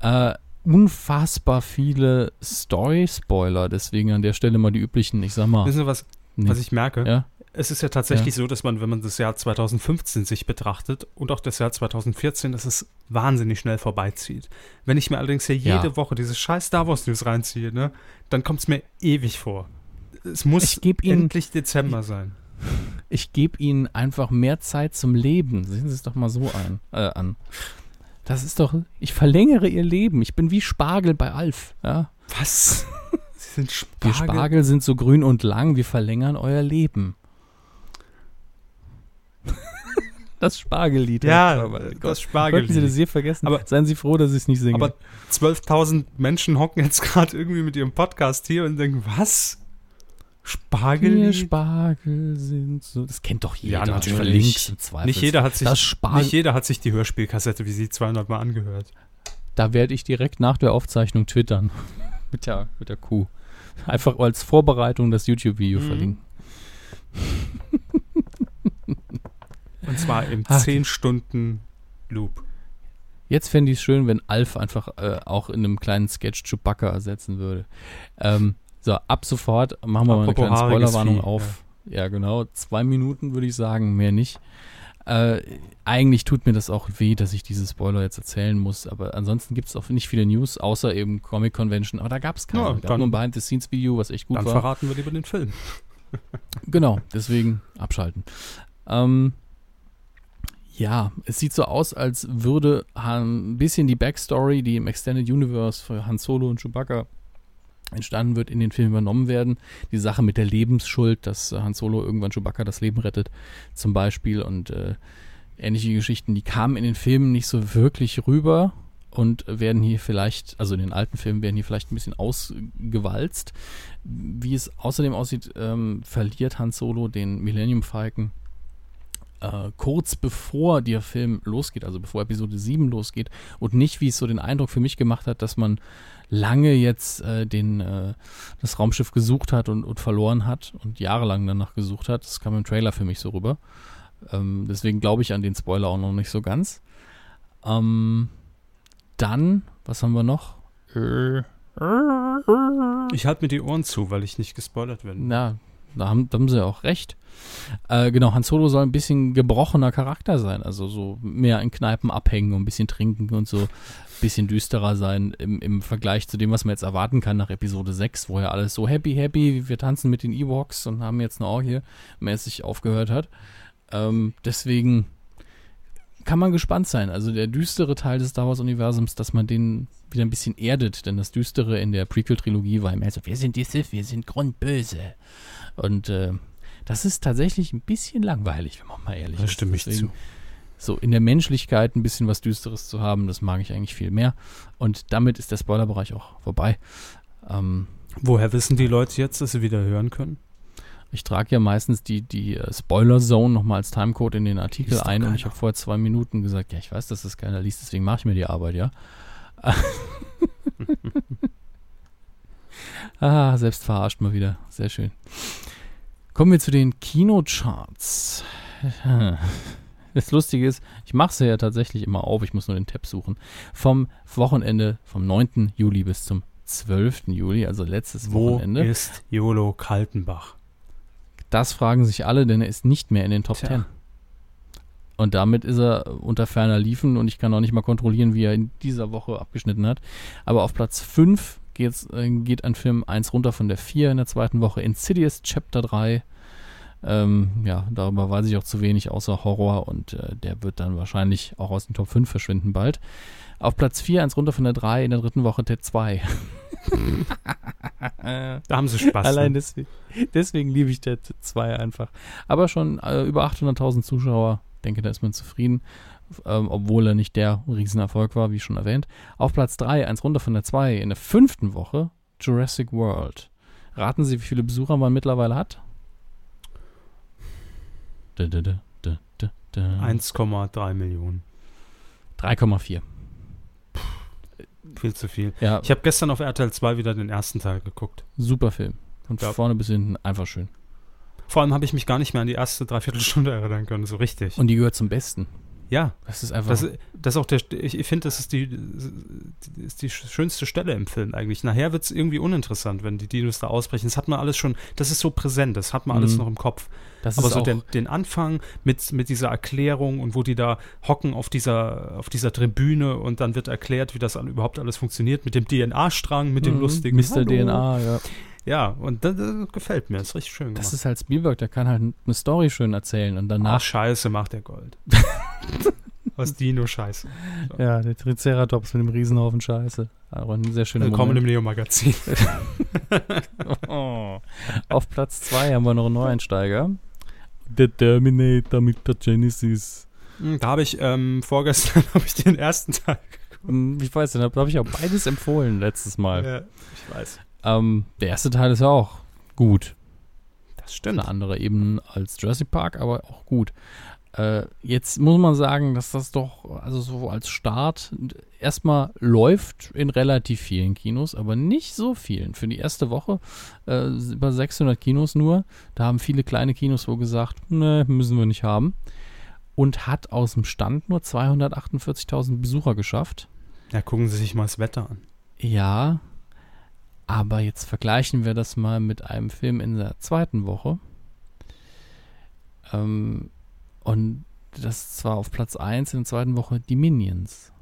Äh, unfassbar viele Story-Spoiler, deswegen an der Stelle mal die üblichen, ich sag mal. Wissen Sie, was, nee. was ich merke? ja? Es ist ja tatsächlich so, dass man, wenn man das Jahr 2015 sich betrachtet und auch das Jahr 2014, dass es wahnsinnig schnell vorbeizieht. Wenn ich mir allerdings hier Ja. jede Woche diese scheiß Star Wars News reinziehe, ne, dann kommt es mir ewig vor. Es muss endlich Dezember sein. Ich gebe ihnen einfach mehr Zeit zum Leben. Sehen Sie es doch mal so ein, äh, an. Das ist doch, ich verlängere ihr Leben. Ich bin wie Spargel bei Alf. Ja? Was? Sie sind Wir Spargel. Spargel sind so grün und lang, wir verlängern euer Leben. Das Spargellied. Ja, Körber. das Konnten Sie Spargellied. das hier vergessen? Aber- Seien Sie froh, dass ich es nicht singe. Aber 12.000 Menschen hocken jetzt gerade irgendwie mit ihrem Podcast hier und denken, was? Wir Spargel? Spargel sind so. Das kennt doch jeder. Ja, natürlich. Verlinkt im Zweifel. Nicht jeder, hat sich, Spargel. nicht jeder hat sich die Hörspielkassette wie sie 200 Mal angehört. Da werde ich direkt nach der Aufzeichnung twittern. mit, der, mit der Kuh. Einfach als Vorbereitung das YouTube-Video Mhm. verlinken. Und zwar im Ach, 10 Stunden Loop. Jetzt fände ich es schön, wenn Alf einfach äh, auch in einem kleinen Sketch Chewbacca ersetzen würde. Ähm, so, ab sofort machen wir mal eine Apropos kleine Spoilerwarnung auf. Ja. genau. Zwei Minuten würde ich sagen, mehr nicht. Äh, eigentlich tut mir das auch weh, dass ich diese Spoiler jetzt erzählen muss, aber ansonsten gibt es auch nicht viele News, außer eben Comic Convention, aber da gab es keine. Ja, Es gab dann- nur ein Behind-the-Scenes-Video, was echt gut Dann war. verraten wir lieber den Film. Genau, deswegen abschalten. Ähm, ja, es sieht so aus, als würde ein bisschen die Backstory, die im Extended Universe für Han Solo und Chewbacca entstanden wird, in den Film übernommen werden. Die Sache mit der Lebensschuld, dass Han Solo irgendwann Chewbacca das Leben rettet, zum Beispiel, und äh, ähnliche Geschichten, die kamen in den Filmen nicht so wirklich rüber und werden hier vielleicht, also in den alten Filmen werden hier vielleicht ein bisschen ausgewalzt. Wie es außerdem aussieht, ähm, verliert Han Solo den Millennium Falcon äh, kurz bevor der Film losgeht, also bevor Episode 7 losgeht und nicht, wie es so den Eindruck für mich gemacht hat, dass man lange jetzt äh, den, äh, das Raumschiff gesucht hat und, und verloren hat und jahrelang danach gesucht hat. Das kam im Trailer für mich so rüber. Ähm, deswegen glaube ich an den Spoiler auch noch nicht so ganz. Ähm, dann, was haben wir noch? Ich halte mir die Ohren zu, weil ich nicht gespoilert werde. na, da haben, da haben sie auch recht. Äh, genau, Han Solo soll ein bisschen gebrochener Charakter sein, also so mehr in Kneipen abhängen und ein bisschen trinken und so bisschen düsterer sein im, im Vergleich zu dem, was man jetzt erwarten kann nach Episode 6, wo ja alles so happy, happy, wir tanzen mit den Ewoks und haben jetzt eine Orgie mäßig aufgehört hat. Ähm, deswegen kann man gespannt sein. Also der düstere Teil des Star Wars-Universums, dass man den wieder ein bisschen erdet, denn das Düstere in der Prequel-Trilogie war immer so, wir sind die Sith, wir sind grundböse. Und äh, das ist tatsächlich ein bisschen langweilig, wenn man mal ehrlich Da ist. stimme ich Deswegen zu. So in der Menschlichkeit ein bisschen was Düsteres zu haben, das mag ich eigentlich viel mehr. Und damit ist der Spoilerbereich auch vorbei. Ähm, Woher wissen die Leute jetzt, dass sie wieder hören können? ich trage ja meistens die, die äh, Spoiler-Zone nochmal als Timecode in den Artikel ein und ich keiner. habe vorher zwei Minuten gesagt, ja, ich weiß, dass das keiner liest, deswegen mache ich mir die Arbeit, ja. ah, selbst verarscht mal wieder. Sehr schön. Kommen wir zu den Kinocharts. Das Lustige ist, ich mache sie ja tatsächlich immer auf, ich muss nur den Tab suchen. Vom Wochenende, vom 9. Juli bis zum 12. Juli, also letztes Wo Wochenende. ist Jolo Kaltenbach? Das fragen sich alle, denn er ist nicht mehr in den Top Tja. 10. Und damit ist er unter ferner Liefen und ich kann auch nicht mal kontrollieren, wie er in dieser Woche abgeschnitten hat. Aber auf Platz 5 geht's, äh, geht ein Film 1 runter von der 4 in der zweiten Woche. Insidious Chapter 3. Ähm, ja, darüber weiß ich auch zu wenig, außer Horror und äh, der wird dann wahrscheinlich auch aus den Top 5 verschwinden bald. Auf Platz 4, eins runter von der 3, in der dritten Woche Ted 2. Da haben sie Spaß. Allein ne? deswegen, deswegen liebe ich Dead 2 einfach. Aber schon äh, über 800.000 Zuschauer, denke, da ist man zufrieden, ähm, obwohl er nicht der Riesenerfolg war, wie schon erwähnt. Auf Platz 3, eins runter von der 2, in der fünften Woche Jurassic World. Raten Sie, wie viele Besucher man mittlerweile hat? Da, da, da, da, da, da. 1,3 Millionen. 3,4. Viel zu viel. Ja, Ich habe gestern auf RTL 2 wieder den ersten Teil geguckt. super Film. Von Ja. vorne bis hinten einfach schön. Vor allem habe ich mich gar nicht mehr an die erste Dreiviertelstunde erinnern können, so richtig. Und die gehört zum Besten. Ja, Das ist einfach. das, das auch der, ich, finde, das ist die, ist die schönste Stelle im Film eigentlich. Nachher wird es irgendwie uninteressant, wenn die Dinos da ausbrechen. Das hat man alles schon, das ist so präsent, das hat man alles Mhm. noch im Kopf. das Aber so den, den Anfang mit, mit dieser Erklärung und wo die da hocken auf dieser, auf dieser Tribüne und dann wird erklärt, wie das überhaupt alles funktioniert mit dem DNA-Strang, mit dem Mhm, lustigen Mr. Hallo. DNA, ja. Ja, und das, das gefällt mir, das ist richtig schön gemacht. Das ist halt Spielberg, der kann halt eine Story schön erzählen und Ach, danach. scheiße, macht der Gold. Aus Dino-Scheiße. ja, der Triceratops mit dem Riesenhaufen Scheiße. Aber ein sehr schöner Willkommen im Moment. Neo-Magazin. Oh. Auf Platz 2 haben wir noch einen Neueinsteiger. Der Terminator mit der Genesis. Hm, Da habe ich ähm, vorgestern habe ich den ersten Teil. Hm, Ich weiß, den habe hab ich auch beides empfohlen letztes Mal. Ja, ich weiß. Ähm, der erste Teil ist ja auch gut. Das stimmt. Eine andere Ebene als Jurassic Park, aber auch gut. Äh, jetzt muss man sagen, dass das doch, also so als Start, erstmal läuft in relativ vielen Kinos, aber nicht so vielen. Für die erste Woche äh, über 600 Kinos nur. Da haben viele kleine Kinos wohl gesagt, ne, müssen wir nicht haben. Und hat aus dem Stand nur 248.000 Besucher geschafft. Ja, gucken Sie sich mal das Wetter an. Ja, aber jetzt vergleichen wir das mal mit einem Film in der zweiten Woche. Ähm, und das zwar auf Platz 1 in der zweiten Woche die Minions.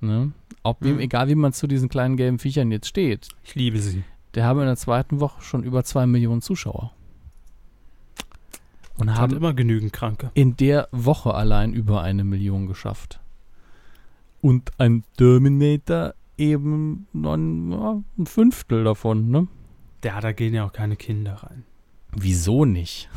Ne? Ob Mhm. egal wie man zu diesen kleinen gelben Viechern jetzt steht, Ich liebe sie. der haben in der zweiten Woche schon über 2 Millionen Zuschauer. Und Hat haben immer genügend Kranke. in der Woche allein über eine Million geschafft. Und ein Terminator eben ein, ein Fünftel davon, ne? Ja, da gehen ja auch keine Kinder rein. Wieso nicht?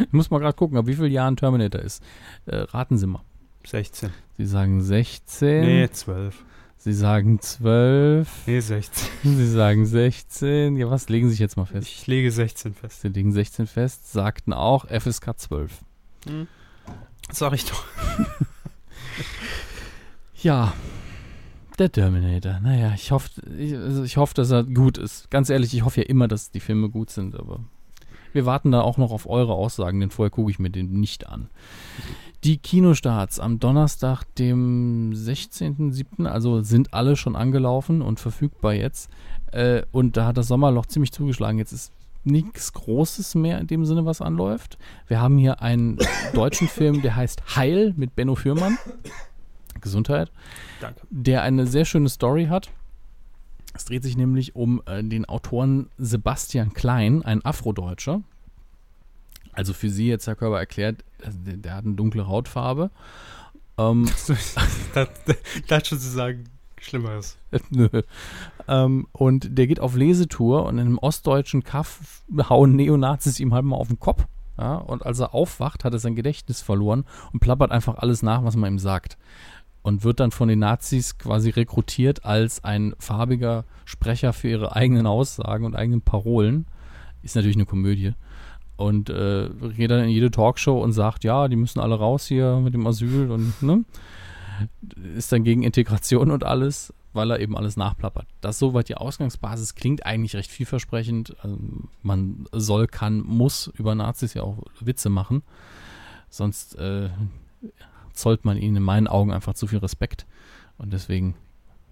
ich muss mal gerade gucken, ab wie vielen Jahren Terminator ist. Äh, raten Sie mal. 16. Sie sagen 16. Nee, 12. Sie sagen 12. Nee, 16. Sie sagen 16. Ja, was legen Sie sich jetzt mal fest? Ich lege 16 fest. Sie legen 16 fest, sagten auch FSK 12. Sag ich doch. Ja, der Terminator. Naja, ich hoffe, ich, also ich hoffe, dass er gut ist. Ganz ehrlich, ich hoffe ja immer, dass die Filme gut sind, aber wir warten da auch noch auf eure Aussagen, denn vorher gucke ich mir den nicht an. Die Kinostarts am Donnerstag, dem 16.07., also sind alle schon angelaufen und verfügbar jetzt. Äh, und da hat das Sommerloch ziemlich zugeschlagen. Jetzt ist nichts Großes mehr in dem Sinne, was anläuft. Wir haben hier einen deutschen Film, der heißt Heil mit Benno Fürmann. Gesundheit Danke. der eine sehr schöne Story hat. Es dreht sich nämlich um äh, den Autoren Sebastian Klein, ein Afrodeutscher. Also für Sie jetzt, Herr Körber, erklärt, äh, der, der hat eine dunkle Hautfarbe. Ähm, da, da, da schon zu sagen, Schlimmeres. Nö. Ähm, und der geht auf Lesetour und in einem ostdeutschen Kaff hauen Neonazis ihm halt mal auf den Kopf. Ja, und als er aufwacht, hat er sein Gedächtnis verloren und plappert einfach alles nach, was man ihm sagt. Und wird dann von den Nazis quasi rekrutiert als ein farbiger Sprecher für ihre eigenen Aussagen und eigenen Parolen. Ist natürlich eine Komödie. Und äh, geht dann in jede Talkshow und sagt, ja, die müssen alle raus hier mit dem Asyl und ne? ist dann gegen Integration und alles, weil er eben alles nachplappert. Das soweit die Ausgangsbasis klingt eigentlich recht vielversprechend. Also man soll, kann, muss über Nazis ja auch Witze machen. Sonst äh, zollt man ihnen in meinen Augen einfach zu viel Respekt. Und deswegen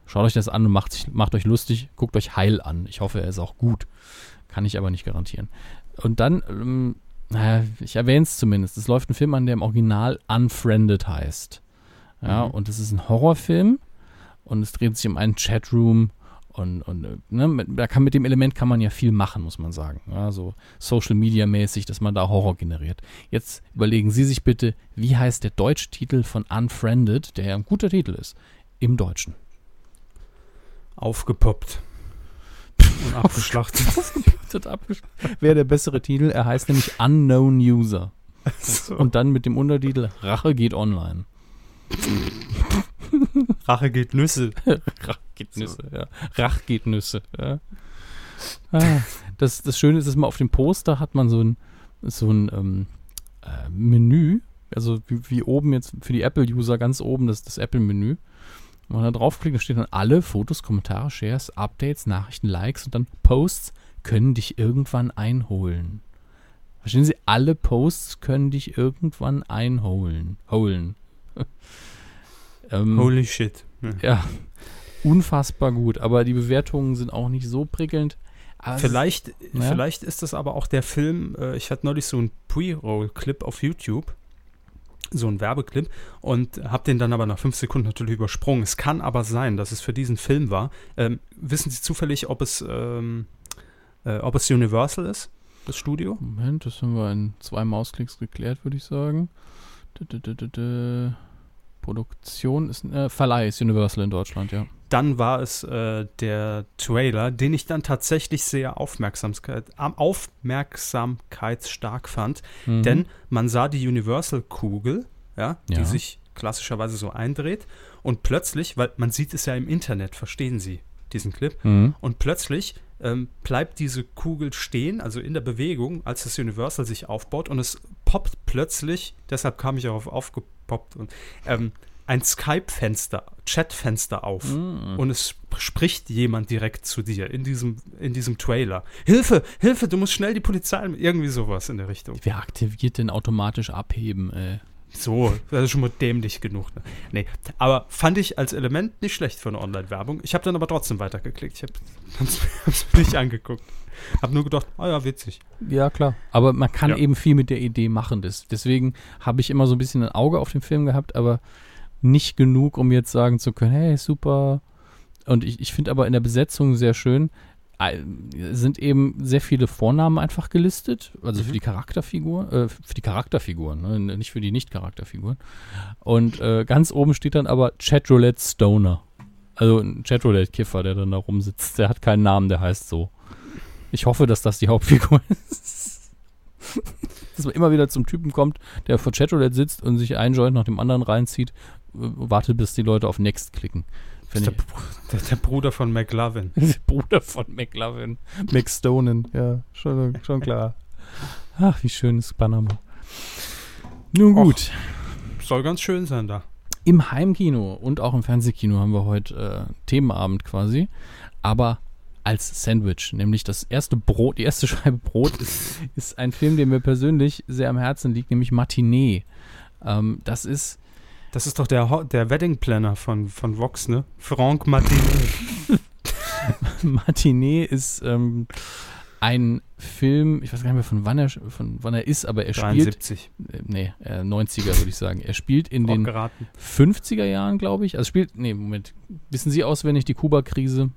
schaut euch das an und macht, sich, macht euch lustig, guckt euch Heil an. Ich hoffe, er ist auch gut. Kann ich aber nicht garantieren. Und dann, ähm, naja, ich erwähne es zumindest. Es läuft ein Film an, der im Original Unfriended heißt. Ja, Mhm. und es ist ein Horrorfilm und es dreht sich um einen Chatroom und, und ne, mit, da kann, mit dem Element kann man ja viel machen, muss man sagen. Ja, so Social Media mäßig, dass man da Horror generiert. Jetzt überlegen Sie sich bitte, wie heißt der deutsche Titel von Unfriended, der ja ein guter Titel ist, im Deutschen. Aufgepoppt. Und abgeschlachtet. Wäre der bessere Titel, er heißt nämlich Unknown User. so. Und dann mit dem Untertitel Rache geht online. Rache geht Nüsse. Rach geht Nüsse, ja. Rach geht Nüsse, ja. Ah, das, das Schöne ist, dass man auf dem Poster hat man so ein, so ein ähm, äh, Menü, also wie, wie oben jetzt für die Apple-User ganz oben das, das Apple-Menü. Wenn man da draufklickt, da steht dann alle Fotos, Kommentare, Shares, Updates, Nachrichten, Likes und dann Posts können dich irgendwann einholen. Verstehen Sie? Alle Posts können dich irgendwann einholen. Holen. Ähm, Holy shit. Ja. ja, unfassbar gut. Aber die Bewertungen sind auch nicht so prickelnd. Es Vielleicht, Ja. vielleicht ist das aber auch der Film, äh, ich hatte neulich so einen Pre-Roll-Clip auf YouTube, so einen Werbeclip und habe den dann aber nach fünf Sekunden natürlich übersprungen. Es kann aber sein, dass es für diesen Film war. Ähm, wissen Sie zufällig, ob es, ähm, äh, ob es Universal ist, das Studio? Moment, das haben wir in zwei Mausklicks geklärt, würde ich sagen. Dä, dä, dä. Produktion ist äh, Verleih ist Universal in Deutschland, ja. Dann war es äh, der Trailer, den ich dann tatsächlich sehr Aufmerksamkeit, am aufmerksamkeitsstark fand. Mhm. Denn man sah die Universal-Kugel, ja, Ja. die sich klassischerweise so eindreht. Und plötzlich, weil man sieht es ja im Internet, verstehen Sie, diesen Clip. Mhm. Und plötzlich ähm, bleibt diese Kugel stehen, also in der Bewegung, als das Universal sich aufbaut und es poppt plötzlich, deshalb kam ich darauf aufgepoppt, und, ähm, ein Skype-Fenster, Chat-Fenster auf Mhm. und es sp- spricht jemand direkt zu dir in diesem, in diesem Trailer. Hilfe, Hilfe, du musst schnell die Polizei, irgendwie sowas in der Richtung. Wer aktiviert denn automatisch abheben, ey? So, das ist schon mal dämlich genug. Ne? Nee, aber fand ich als Element nicht schlecht für eine Online-Werbung. Ich habe dann aber trotzdem weitergeklickt. Ich habe es mir nicht angeguckt. Habe nur gedacht, ah ja, witzig. Ja, klar. Aber man kann Ja. eben viel mit der Idee machen. Das, deswegen habe ich immer so ein bisschen ein Auge auf den Film gehabt, aber nicht genug, um jetzt sagen zu können, hey, super. Und ich, ich finde aber in der Besetzung sehr schön, äh, sind eben sehr viele Vornamen einfach gelistet, also für die Charakterfigur, äh, für die Charakterfiguren, ne? nicht für die Nicht-Charakterfiguren. Und äh, ganz oben steht dann aber Chatroulette Stoner. Also ein Chatroulette-Kiffer, der dann da rumsitzt. Der hat keinen Namen, der heißt so. Ich hoffe, dass das die Hauptfigur ist. dass man immer wieder zum Typen kommt, der vor Chatroulette sitzt und sich einen Joint nach dem anderen reinzieht, äh, wartet, bis die Leute auf Next klicken. Das ist der, Br- der, der Bruder von McLovin. Der Bruder von McLovin. McStonen, ja, schon, schon klar. Ach, wie schön ist Panama. Nun gut. Soll ganz schön sein da. Im Heimkino und auch im Fernsehkino haben wir heute äh, Themenabend quasi, aber als Sandwich, nämlich das erste Brot, die erste Scheibe Brot ist, ist ein Film, der mir persönlich sehr am Herzen liegt, nämlich Matinee. Ähm, das ist Das ist doch der, der Wedding Planner von, von Vox, ne? Franck Martinet. Matinee ist ähm, ein Film, ich weiß gar nicht mehr von wann er, von wann er ist, aber er spielt, 73. äh, nee, äh, 90er würde ich sagen. Er spielt in den geraten. 50er Jahren, glaube ich. Also spielt, nee, Moment, wissen Sie auswendig die Kuba-Krise?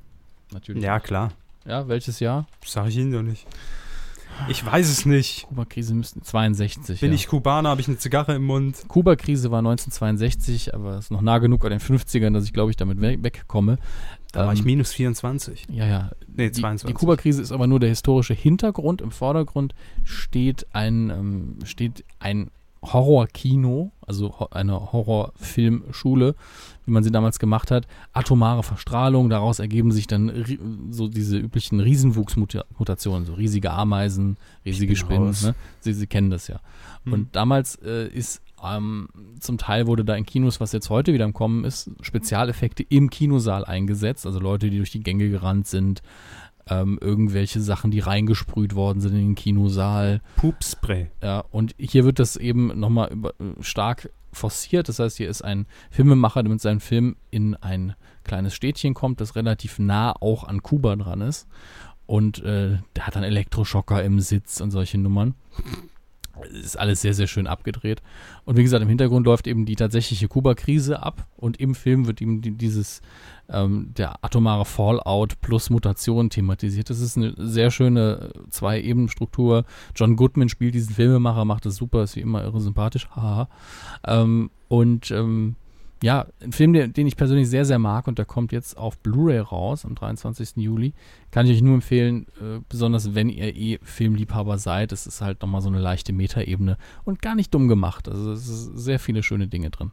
Natürlich. Ja, klar. Ja, welches Jahr? Sag ich Ihnen doch nicht. Ich weiß es nicht. Kuba-Krise müssten 62. Bin ja. ich Kubaner, habe ich eine Zigarre im Mund. Kuba-Krise war 1962, aber ist noch nah genug an den 50ern, dass ich glaube ich damit we wegkomme. Da war Ähm, ich minus 24. Ja, ja. Nee, Die, 22. die Kuba-Krise ist aber nur der historische Hintergrund. Im Vordergrund steht ein, ähm, steht ein Horrorkino, also eine Horrorfilmschule, wie man sie damals gemacht hat. Atomare Verstrahlung, daraus ergeben sich dann so diese üblichen Riesenwuchsmutationen, so riesige Ameisen, riesige Spinnen. Ne? Sie, Sie kennen das ja. Hm. Und damals äh, ist ähm, zum Teil wurde da in Kinos, was jetzt heute wieder im Kommen ist, Spezialeffekte im Kinosaal eingesetzt. Also Leute, die durch die Gänge gerannt sind, ähm, irgendwelche Sachen, die reingesprüht worden sind in den Kinosaal. Pupspray. Ja, und hier wird das eben nochmal äh, stark forciert. Das heißt, hier ist ein Filmemacher, der mit seinem Film in ein kleines Städtchen kommt, das relativ nah auch an Kuba dran ist. Und äh, der hat dann Elektroschocker im Sitz und solche Nummern. Ist alles sehr, sehr schön abgedreht. Und wie gesagt, im Hintergrund läuft eben die tatsächliche Kuba-Krise ab und im Film wird eben die, dieses, ähm, der atomare Fallout plus Mutation thematisiert. Das ist eine sehr schöne Zwei-Ebenen-Struktur. John Goodman spielt diesen Filmemacher, macht das super, ist wie immer irre sympathisch. Haha. Ähm, und ähm, ja, ein Film, der, den ich persönlich sehr, sehr mag und der kommt jetzt auf Blu-ray raus am 23. Juli. Kann ich euch nur empfehlen, äh, besonders wenn ihr eh Filmliebhaber seid. Es ist halt nochmal so eine leichte Metaebene und gar nicht dumm gemacht. Also es ist sehr viele schöne Dinge drin.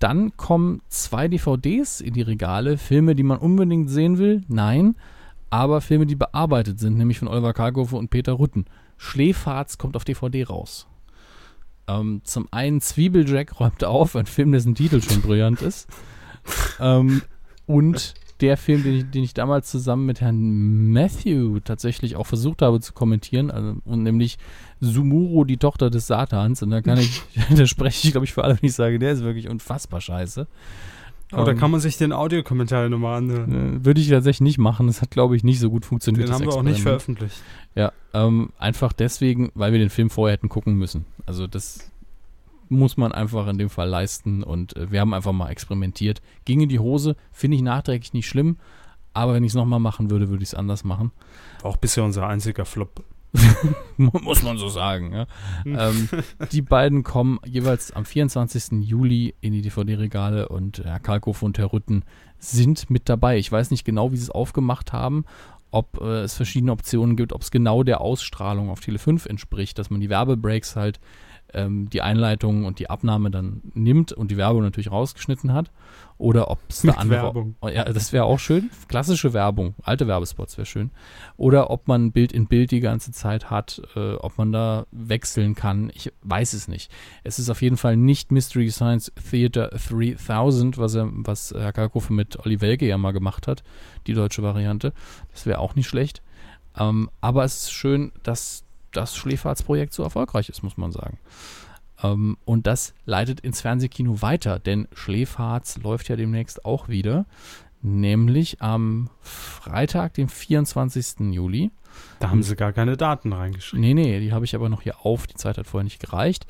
Dann kommen zwei DVDs in die Regale. Filme, die man unbedingt sehen will? Nein. Aber Filme, die bearbeitet sind, nämlich von Oliver Karghofe und Peter Rutten. Schläferz kommt auf DVD raus. Ähm, zum einen Zwiebeljack räumt auf, ein Film, dessen Titel schon brillant ist. ähm, und der Film, den ich, den ich damals zusammen mit Herrn Matthew tatsächlich auch versucht habe zu kommentieren, also, und nämlich Sumuro, die Tochter des Satans. Und da kann ich, da spreche ich, glaube ich, für alle, wenn ich sage, der ist wirklich unfassbar scheiße. Da Ähm, kann man sich den Audiokommentar nochmal anhören. äh, Würde ich tatsächlich nicht machen. Das hat, glaube ich, nicht so gut funktioniert. Den haben wir auch nicht veröffentlicht. Ja, ähm, einfach deswegen, weil wir den Film vorher hätten gucken müssen. Also das muss man einfach in dem Fall leisten und äh, wir haben einfach mal experimentiert. Ging in die Hose, finde ich nachträglich nicht schlimm, aber wenn ich es nochmal machen würde, würde ich es anders machen. Auch bisher unser einziger Flop. muss man so sagen. Ja. ähm, die beiden kommen jeweils am 24. Juli in die DVD-Regale und Herr Kalkow und Herr Rütten sind mit dabei. Ich weiß nicht genau, wie sie es aufgemacht haben, ob äh, es verschiedene Optionen gibt, ob es genau der Ausstrahlung auf Tele 5 entspricht, dass man die Werbebreaks halt ähm, die Einleitung und die Abnahme dann nimmt und die Werbung natürlich rausgeschnitten hat. Oder ob es Mit andere. Werbung. Oh, ja, das wäre auch schön. Klassische Werbung, alte Werbespots wäre schön. Oder ob man Bild in Bild die ganze Zeit hat, äh, ob man da wechseln kann. Ich weiß es nicht. Es ist auf jeden Fall nicht Mystery Science Theater 3000, was, er, was Herr Kalkofe mit Olli Welke ja mal gemacht hat, die deutsche Variante. Das wäre auch nicht schlecht. Ähm, aber es ist schön, dass das Schläferz-Projekt so erfolgreich ist, muss man sagen. Ähm, und das leitet ins Fernsehkino weiter, denn Schläferz läuft ja demnächst auch wieder, nämlich am Freitag, dem 24. Juli. Da haben sie gar keine Daten reingeschrieben. Nee, nee, die habe ich aber noch hier auf. Die Zeit hat vorher nicht gereicht.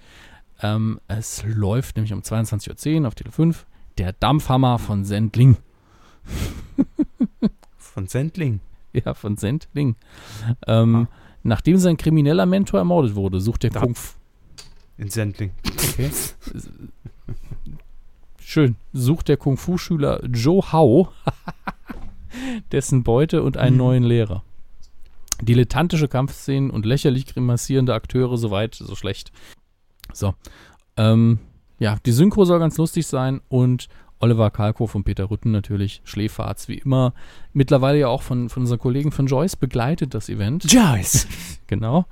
Ähm, es läuft nämlich um 22.10 Uhr auf Tele 5 der Dampfhammer von Sendling. Von Sendling. Ja, von Sendling. Ähm, Nachdem sein krimineller Mentor ermordet wurde, sucht der Da- Kung Fu In Sendling. Schön. Sucht der Kung-Fu-Schüler Joe Hao dessen Beute und einen Mhm. neuen Lehrer. Dilettantische Kampfszenen und lächerlich grimassierende Akteure, soweit, so schlecht. So. Ähm, ja, die Synchro soll ganz lustig sein und Oliver Kalkow und Peter Rütten natürlich, Schläferz wie immer. Mittlerweile ja auch von, von unseren Kollegen von Joyce begleitet das Event. Joyce. Genau.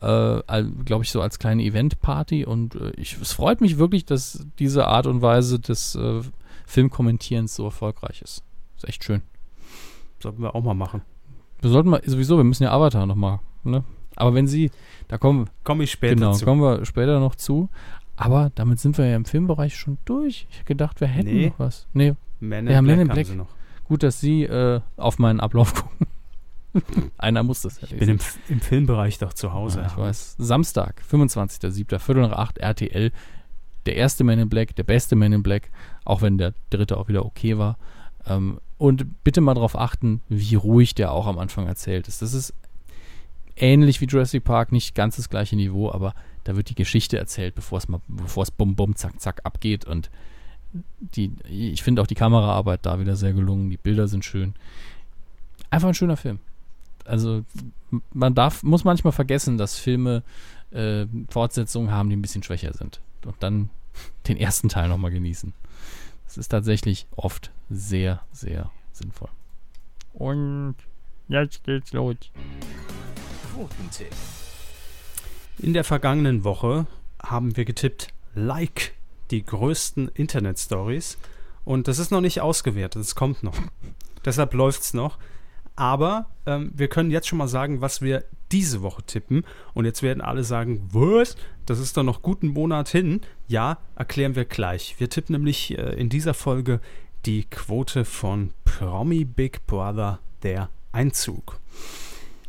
Äh, Glaube ich, so als kleine Event-Party. Und äh, ich, es freut mich wirklich, dass diese Art und Weise des äh, Filmkommentierens so erfolgreich ist. Ist echt schön. Sollten wir auch mal machen. Wir sollten mal, sowieso, wir müssen ja Avatar nochmal, ne? Aber wenn Sie, da kommen, Komme ich später genau, zu. kommen wir später noch zu. Aber damit sind wir ja im Filmbereich schon durch. Ich hätte gedacht, wir hätten Nee. noch was. Nee, Men Ja, in Men in Black haben Black. sie noch. gut, dass Sie äh, auf meinen Ablauf gucken. Einer muss das ja Ich bin im, im Filmbereich doch zu Hause. Ja, ich weiß. Samstag, 25.07., Viertel nach acht, RTL. Der erste Man in Black, der beste Man in Black, auch wenn der dritte auch wieder okay war. Ähm, und bitte mal darauf achten, wie ruhig der auch am Anfang erzählt ist. Das ist ähnlich wie Jurassic Park, nicht ganz das gleiche Niveau, aber da wird die Geschichte erzählt, bevor es mal, bevor es bum bum zack zack abgeht und die, ich finde auch die Kameraarbeit da wieder sehr gelungen, die Bilder sind schön. Einfach ein schöner Film. Also man darf, muss manchmal vergessen, dass Filme äh, Fortsetzungen haben, die ein bisschen schwächer sind. Und dann den ersten Teil nochmal genießen. Das ist tatsächlich oft sehr, sehr sinnvoll. Und jetzt geht's los. Quotentipp. In der vergangenen Woche haben wir getippt, like die größten Internet-Stories. Und das ist noch nicht ausgewertet, es kommt noch. Deshalb läuft es noch. Aber ähm, wir können jetzt schon mal sagen, was wir diese Woche tippen. Und jetzt werden alle sagen, was? Das ist doch noch guten Monat hin. Ja, erklären wir gleich. Wir tippen nämlich äh, in dieser Folge die Quote von Promi Big Brother, der Einzug.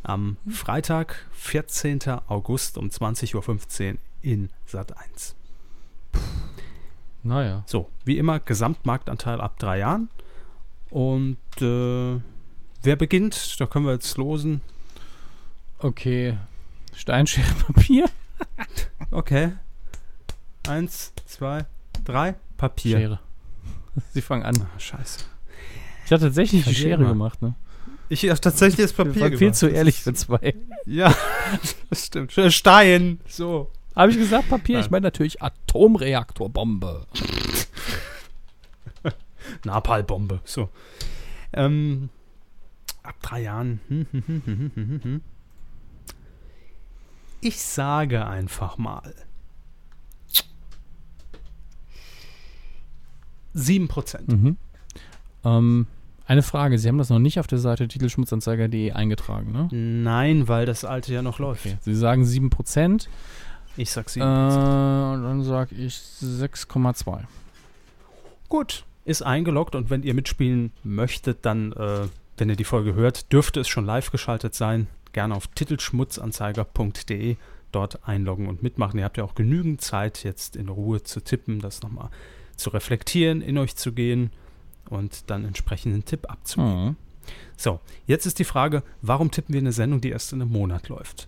Am Freitag, 14. August um 20.15 Uhr in Sat 1. Naja. So, wie immer, Gesamtmarktanteil ab drei Jahren. Und äh, wer beginnt? Da können wir jetzt losen. Okay. Steinschere Papier. Okay. Eins, zwei, drei. Papier. Schere. Sie fangen an. Ah, scheiße. Ich hatte tatsächlich die Verlier Schere gemacht, ne? Ich habe tatsächlich das Papier waren viel gemacht. zu Das ehrlich für zwei. Ja, das stimmt. Stein. So. Habe ich gesagt Papier? Ich Nein. meine natürlich Atomreaktorbombe. Napalmbombe. So. Ähm, ab drei Jahren. Hm, hm, hm. Ich sage einfach mal. 7%. Mhm. Ähm, eine Frage. Sie haben das noch nicht auf der Seite titelschmutzanzeiger.de eingetragen, ne? Nein, weil das alte ja noch läuft. Okay. Sie sagen 7%. Ich sag Äh, 7%. dann sage ich 6,2. Gut, ist eingeloggt und wenn ihr mitspielen möchtet, dann, äh, wenn ihr die Folge hört, dürfte es schon live geschaltet sein. Gerne auf titelschmutzanzeiger.de dort einloggen und mitmachen. Ihr habt ja auch genügend Zeit, jetzt in Ruhe zu tippen, das nochmal zu reflektieren, in euch zu gehen und dann entsprechend einen Tipp abzugeben. Mhm. So, jetzt ist die Frage, warum tippen wir eine Sendung, die erst in einem Monat läuft?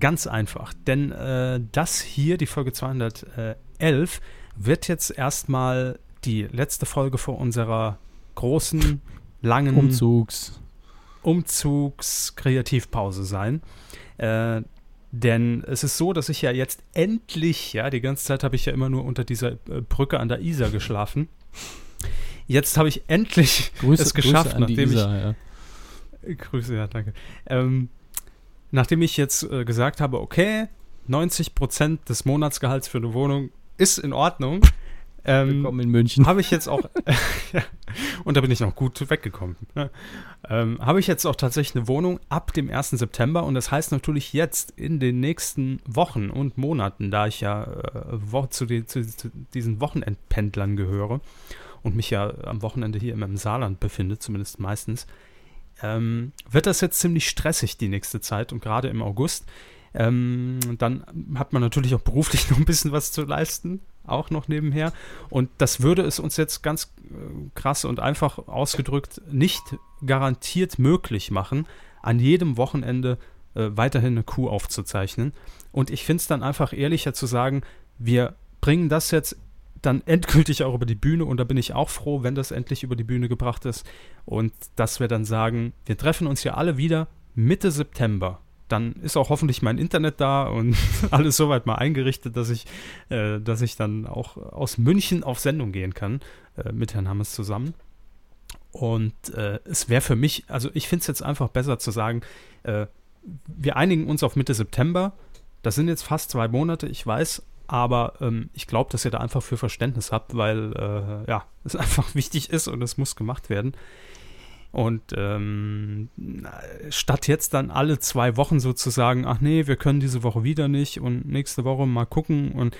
Ganz einfach, denn äh, das hier, die Folge 211, wird jetzt erstmal die letzte Folge vor unserer großen, langen Umzugs. Umzugs-Kreativpause sein. Äh, Denn es ist so, dass ich ja jetzt endlich, ja, die ganze Zeit habe ich ja immer nur unter dieser äh, Brücke an der Isar geschlafen. Jetzt habe ich endlich Grüße, es geschafft, nachdem Isa, ja. ich. Grüße, ja, danke. Ähm, nachdem ich jetzt äh, gesagt habe, okay, 90% des Monatsgehalts für eine Wohnung ist in Ordnung. Ähm, Willkommen in München. habe ich jetzt auch, ja, und da bin ich noch gut weggekommen, ne? ähm, habe ich jetzt auch tatsächlich eine Wohnung ab dem 1. September und das heißt natürlich jetzt in den nächsten Wochen und Monaten, da ich ja äh, wo, zu, die, zu, zu diesen Wochenendpendlern gehöre und mich ja am Wochenende hier im Saarland befinde, zumindest meistens, ähm, wird das jetzt ziemlich stressig die nächste Zeit und gerade im August. Ähm, dann hat man natürlich auch beruflich noch ein bisschen was zu leisten, auch noch nebenher. Und das würde es uns jetzt ganz äh, krass und einfach ausgedrückt nicht garantiert möglich machen, an jedem Wochenende äh, weiterhin eine Kuh aufzuzeichnen. Und ich finde es dann einfach ehrlicher zu sagen, wir bringen das jetzt dann endgültig auch über die Bühne und da bin ich auch froh, wenn das endlich über die Bühne gebracht ist und dass wir dann sagen, wir treffen uns ja alle wieder Mitte September. Dann ist auch hoffentlich mein Internet da und alles soweit mal eingerichtet, dass ich, äh, dass ich dann auch aus München auf Sendung gehen kann äh, mit Herrn Hammes zusammen. Und äh, es wäre für mich, also ich finde es jetzt einfach besser zu sagen, äh, wir einigen uns auf Mitte September. Das sind jetzt fast zwei Monate, ich weiß, aber ähm, ich glaube, dass ihr da einfach für Verständnis habt, weil äh, ja, es einfach wichtig ist und es muss gemacht werden. Und ähm, statt jetzt dann alle zwei Wochen sozusagen, ach nee, wir können diese Woche wieder nicht und nächste Woche mal gucken und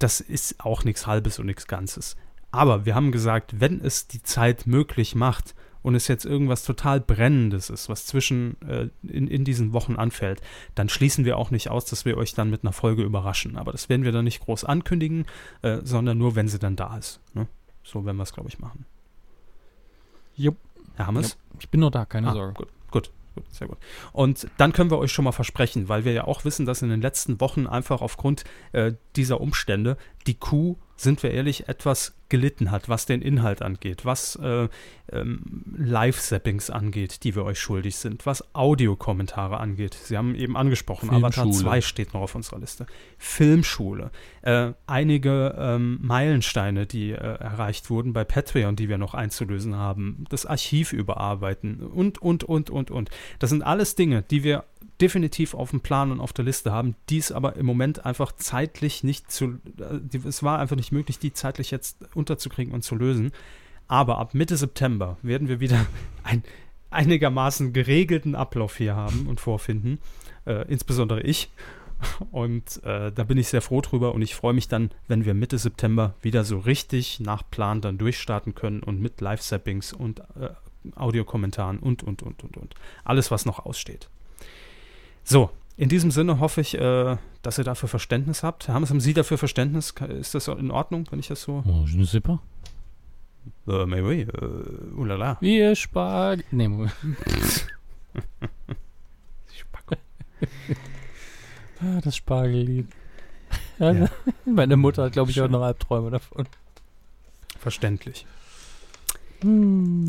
das ist auch nichts Halbes und nichts Ganzes. Aber wir haben gesagt, wenn es die Zeit möglich macht und es jetzt irgendwas total Brennendes ist, was zwischen äh, in, in diesen Wochen anfällt, dann schließen wir auch nicht aus, dass wir euch dann mit einer Folge überraschen. Aber das werden wir dann nicht groß ankündigen, äh, sondern nur, wenn sie dann da ist. Ne? So werden wir es, glaube ich, machen. Jupp. Herr Hammes? Ich bin noch da, keine Ah, Sorge. Gut, gut, gut, sehr gut. Und dann können wir euch schon mal versprechen, weil wir ja auch wissen, dass in den letzten Wochen einfach aufgrund äh, dieser Umstände die Kuh, sind wir ehrlich, etwas gelitten hat, was den Inhalt angeht, was äh, ähm, Live-Zappings angeht, die wir euch schuldig sind, was Audiokommentare angeht. Sie haben eben angesprochen, Avatar Filmschule. 2 steht noch auf unserer Liste. Filmschule, äh, einige ähm, Meilensteine, die äh, erreicht wurden bei Patreon, die wir noch einzulösen haben, das Archiv überarbeiten und, und, und, und, und. Das sind alles Dinge, die wir definitiv auf dem Plan und auf der Liste haben, die es aber im Moment einfach zeitlich nicht zu, es war einfach nicht möglich, die zeitlich jetzt unterzukriegen und zu lösen. Aber ab Mitte September werden wir wieder einen einigermaßen geregelten Ablauf hier haben und vorfinden, äh, insbesondere ich. Und äh, da bin ich sehr froh drüber und ich freue mich dann, wenn wir Mitte September wieder so richtig nach Plan dann durchstarten können und mit Live-Sappings und äh, Audiokommentaren und, und, und, und, und. Alles, was noch aussteht. So, in diesem Sinne hoffe ich, äh, dass ihr dafür Verständnis habt. Haben, haben Sie dafür Verständnis? Ist das in Ordnung, wenn ich das so. Oh, je ne sais pas. Äh, mais oui, äh, oulala. Wir Spar... Nee, Moment. Spacko. Ah, das Spargellied. Ja, Ja. Meine Mutter hat, glaube ich, auch noch Albträume davon. Verständlich.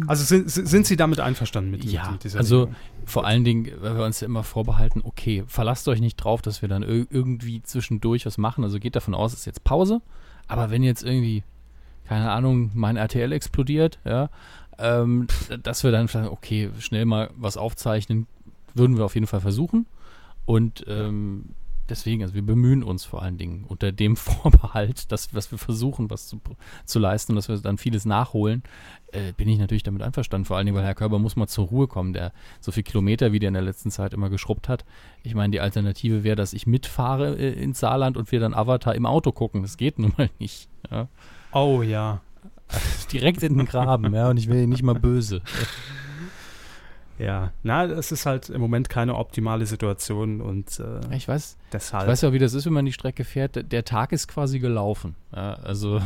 Also sind, sind Sie damit einverstanden mit, Ja, mit dieser also Regelung? vor allen Dingen, weil wir uns ja immer vorbehalten, okay, verlasst euch nicht drauf, dass wir dann ir- irgendwie zwischendurch was machen. Also geht davon aus, es ist jetzt Pause. Aber wenn jetzt irgendwie, keine Ahnung, mein RTL explodiert, ja, ähm, dass wir dann sagen, okay, schnell mal was aufzeichnen, würden wir auf jeden Fall versuchen. Und ähm, deswegen, also wir bemühen uns vor allen Dingen unter dem Vorbehalt, dass, dass wir versuchen, was zu, zu leisten und dass wir dann vieles nachholen, äh, bin ich natürlich damit einverstanden. Vor allen Dingen, weil Herr Körber muss mal zur Ruhe kommen, der so viel Kilometer, wie der in der letzten Zeit immer geschrubbt hat. Ich meine, die Alternative wäre, dass ich mitfahre äh, ins Saarland und wir dann Avatar im Auto gucken. Das geht nun mal nicht. Ja. Oh ja. Direkt in den Graben, ja, und ich will nicht mal böse. Ja, na, es ist halt im Moment keine optimale Situation und äh, Ich weiß, deshalb. Ich weiß ja, wie das ist, wenn man die Strecke fährt. Der- Tag ist quasi gelaufen. Ja, also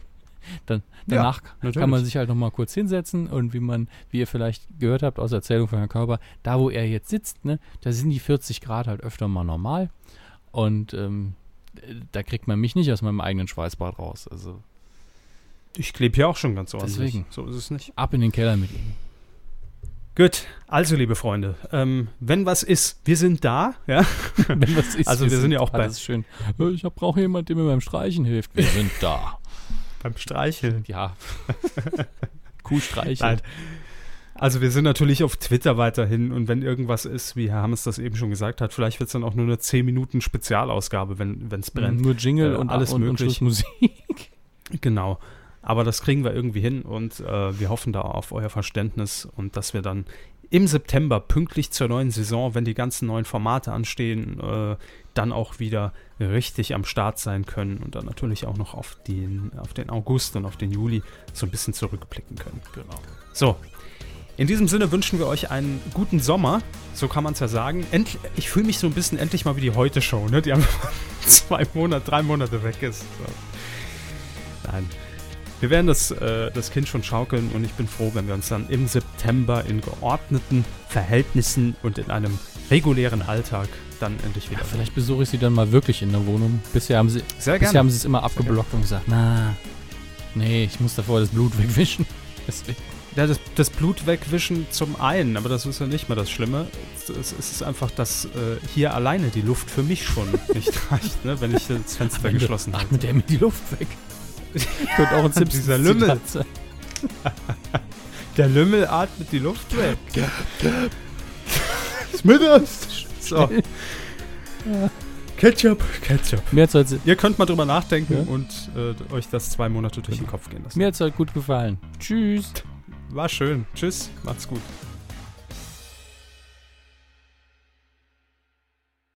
dann, danach kann natürlich. man sich halt nochmal kurz hinsetzen und wie man, wie ihr vielleicht gehört habt aus der Erzählung von Herrn Körber, da wo er jetzt sitzt, ne, da sind die 40 Grad halt öfter mal normal. Und ähm, da kriegt man mich nicht aus meinem eigenen Schweißbad raus. Also ich klebe hier auch schon ganz ordentlich. Deswegen. So ist es nicht. ab in den Keller mit ihm. Gut, also liebe Freunde, ähm, wenn was ist, wir sind da, ja. Wenn was ist, Also wir sind ja auch bei- Das ist schön. Äh, Ich brauche jemanden, der mir beim Streichen hilft. Wir sind da. Beim Streicheln. Ja. Kuh streicheln. Nein. Also wir sind natürlich auf Twitter weiterhin und wenn irgendwas ist, wie Herr Hammes das eben schon gesagt hat, vielleicht wird es dann auch nur eine 10 Minuten Spezialausgabe, wenn es brennt. Nur Jingle Äh, und alles und, und möglich. Schlussmusik. Genau. Aber das kriegen wir irgendwie hin und äh, wir hoffen da auf euer Verständnis und dass wir dann im September pünktlich zur neuen Saison, wenn die ganzen neuen Formate anstehen, äh, dann auch wieder richtig am Start sein können und dann natürlich auch noch auf den, auf den August und auf den Juli so ein bisschen zurückblicken können. Genau. So. In diesem Sinne wünschen wir euch einen guten Sommer, so kann man es ja sagen. Endlich, ich fühle mich so ein bisschen endlich mal wie die Heute-Show, ne? die einfach zwei Monate, drei Monate weg ist. So. Nein. Wir werden das, äh, das Kind schon schaukeln und ich bin froh, wenn wir uns dann im September in geordneten Verhältnissen und in einem regulären Alltag dann endlich wieder. Ja, vielleicht besuche ich sie dann mal wirklich in der Wohnung. Bisher haben sie, Sehr bisher gerne. haben sie es immer abgeblockt und gesagt, na, nee, ich muss davor das Blut wegwischen. Deswegen. Ja, das, das Blut wegwischen zum einen, aber das ist ja nicht mehr das Schlimme. Es, es ist einfach, dass äh, hier alleine die Luft für mich schon nicht reicht, ne, wenn ich das Fenster geschlossen habe. Atmet der mit die Luft weg. Könnte auch ein Simpsons Dieser Lümmel. Der Lümmel atmet die Luft weg. Smithers! So. Ketchup, Ketchup. Mir hat es heute, Ihr könnt mal drüber nachdenken Ja. und äh, euch das zwei Monate durch den Kopf gehen lassen. mir hat's heute gut gefallen. Tschüss. War schön. Tschüss, macht's gut.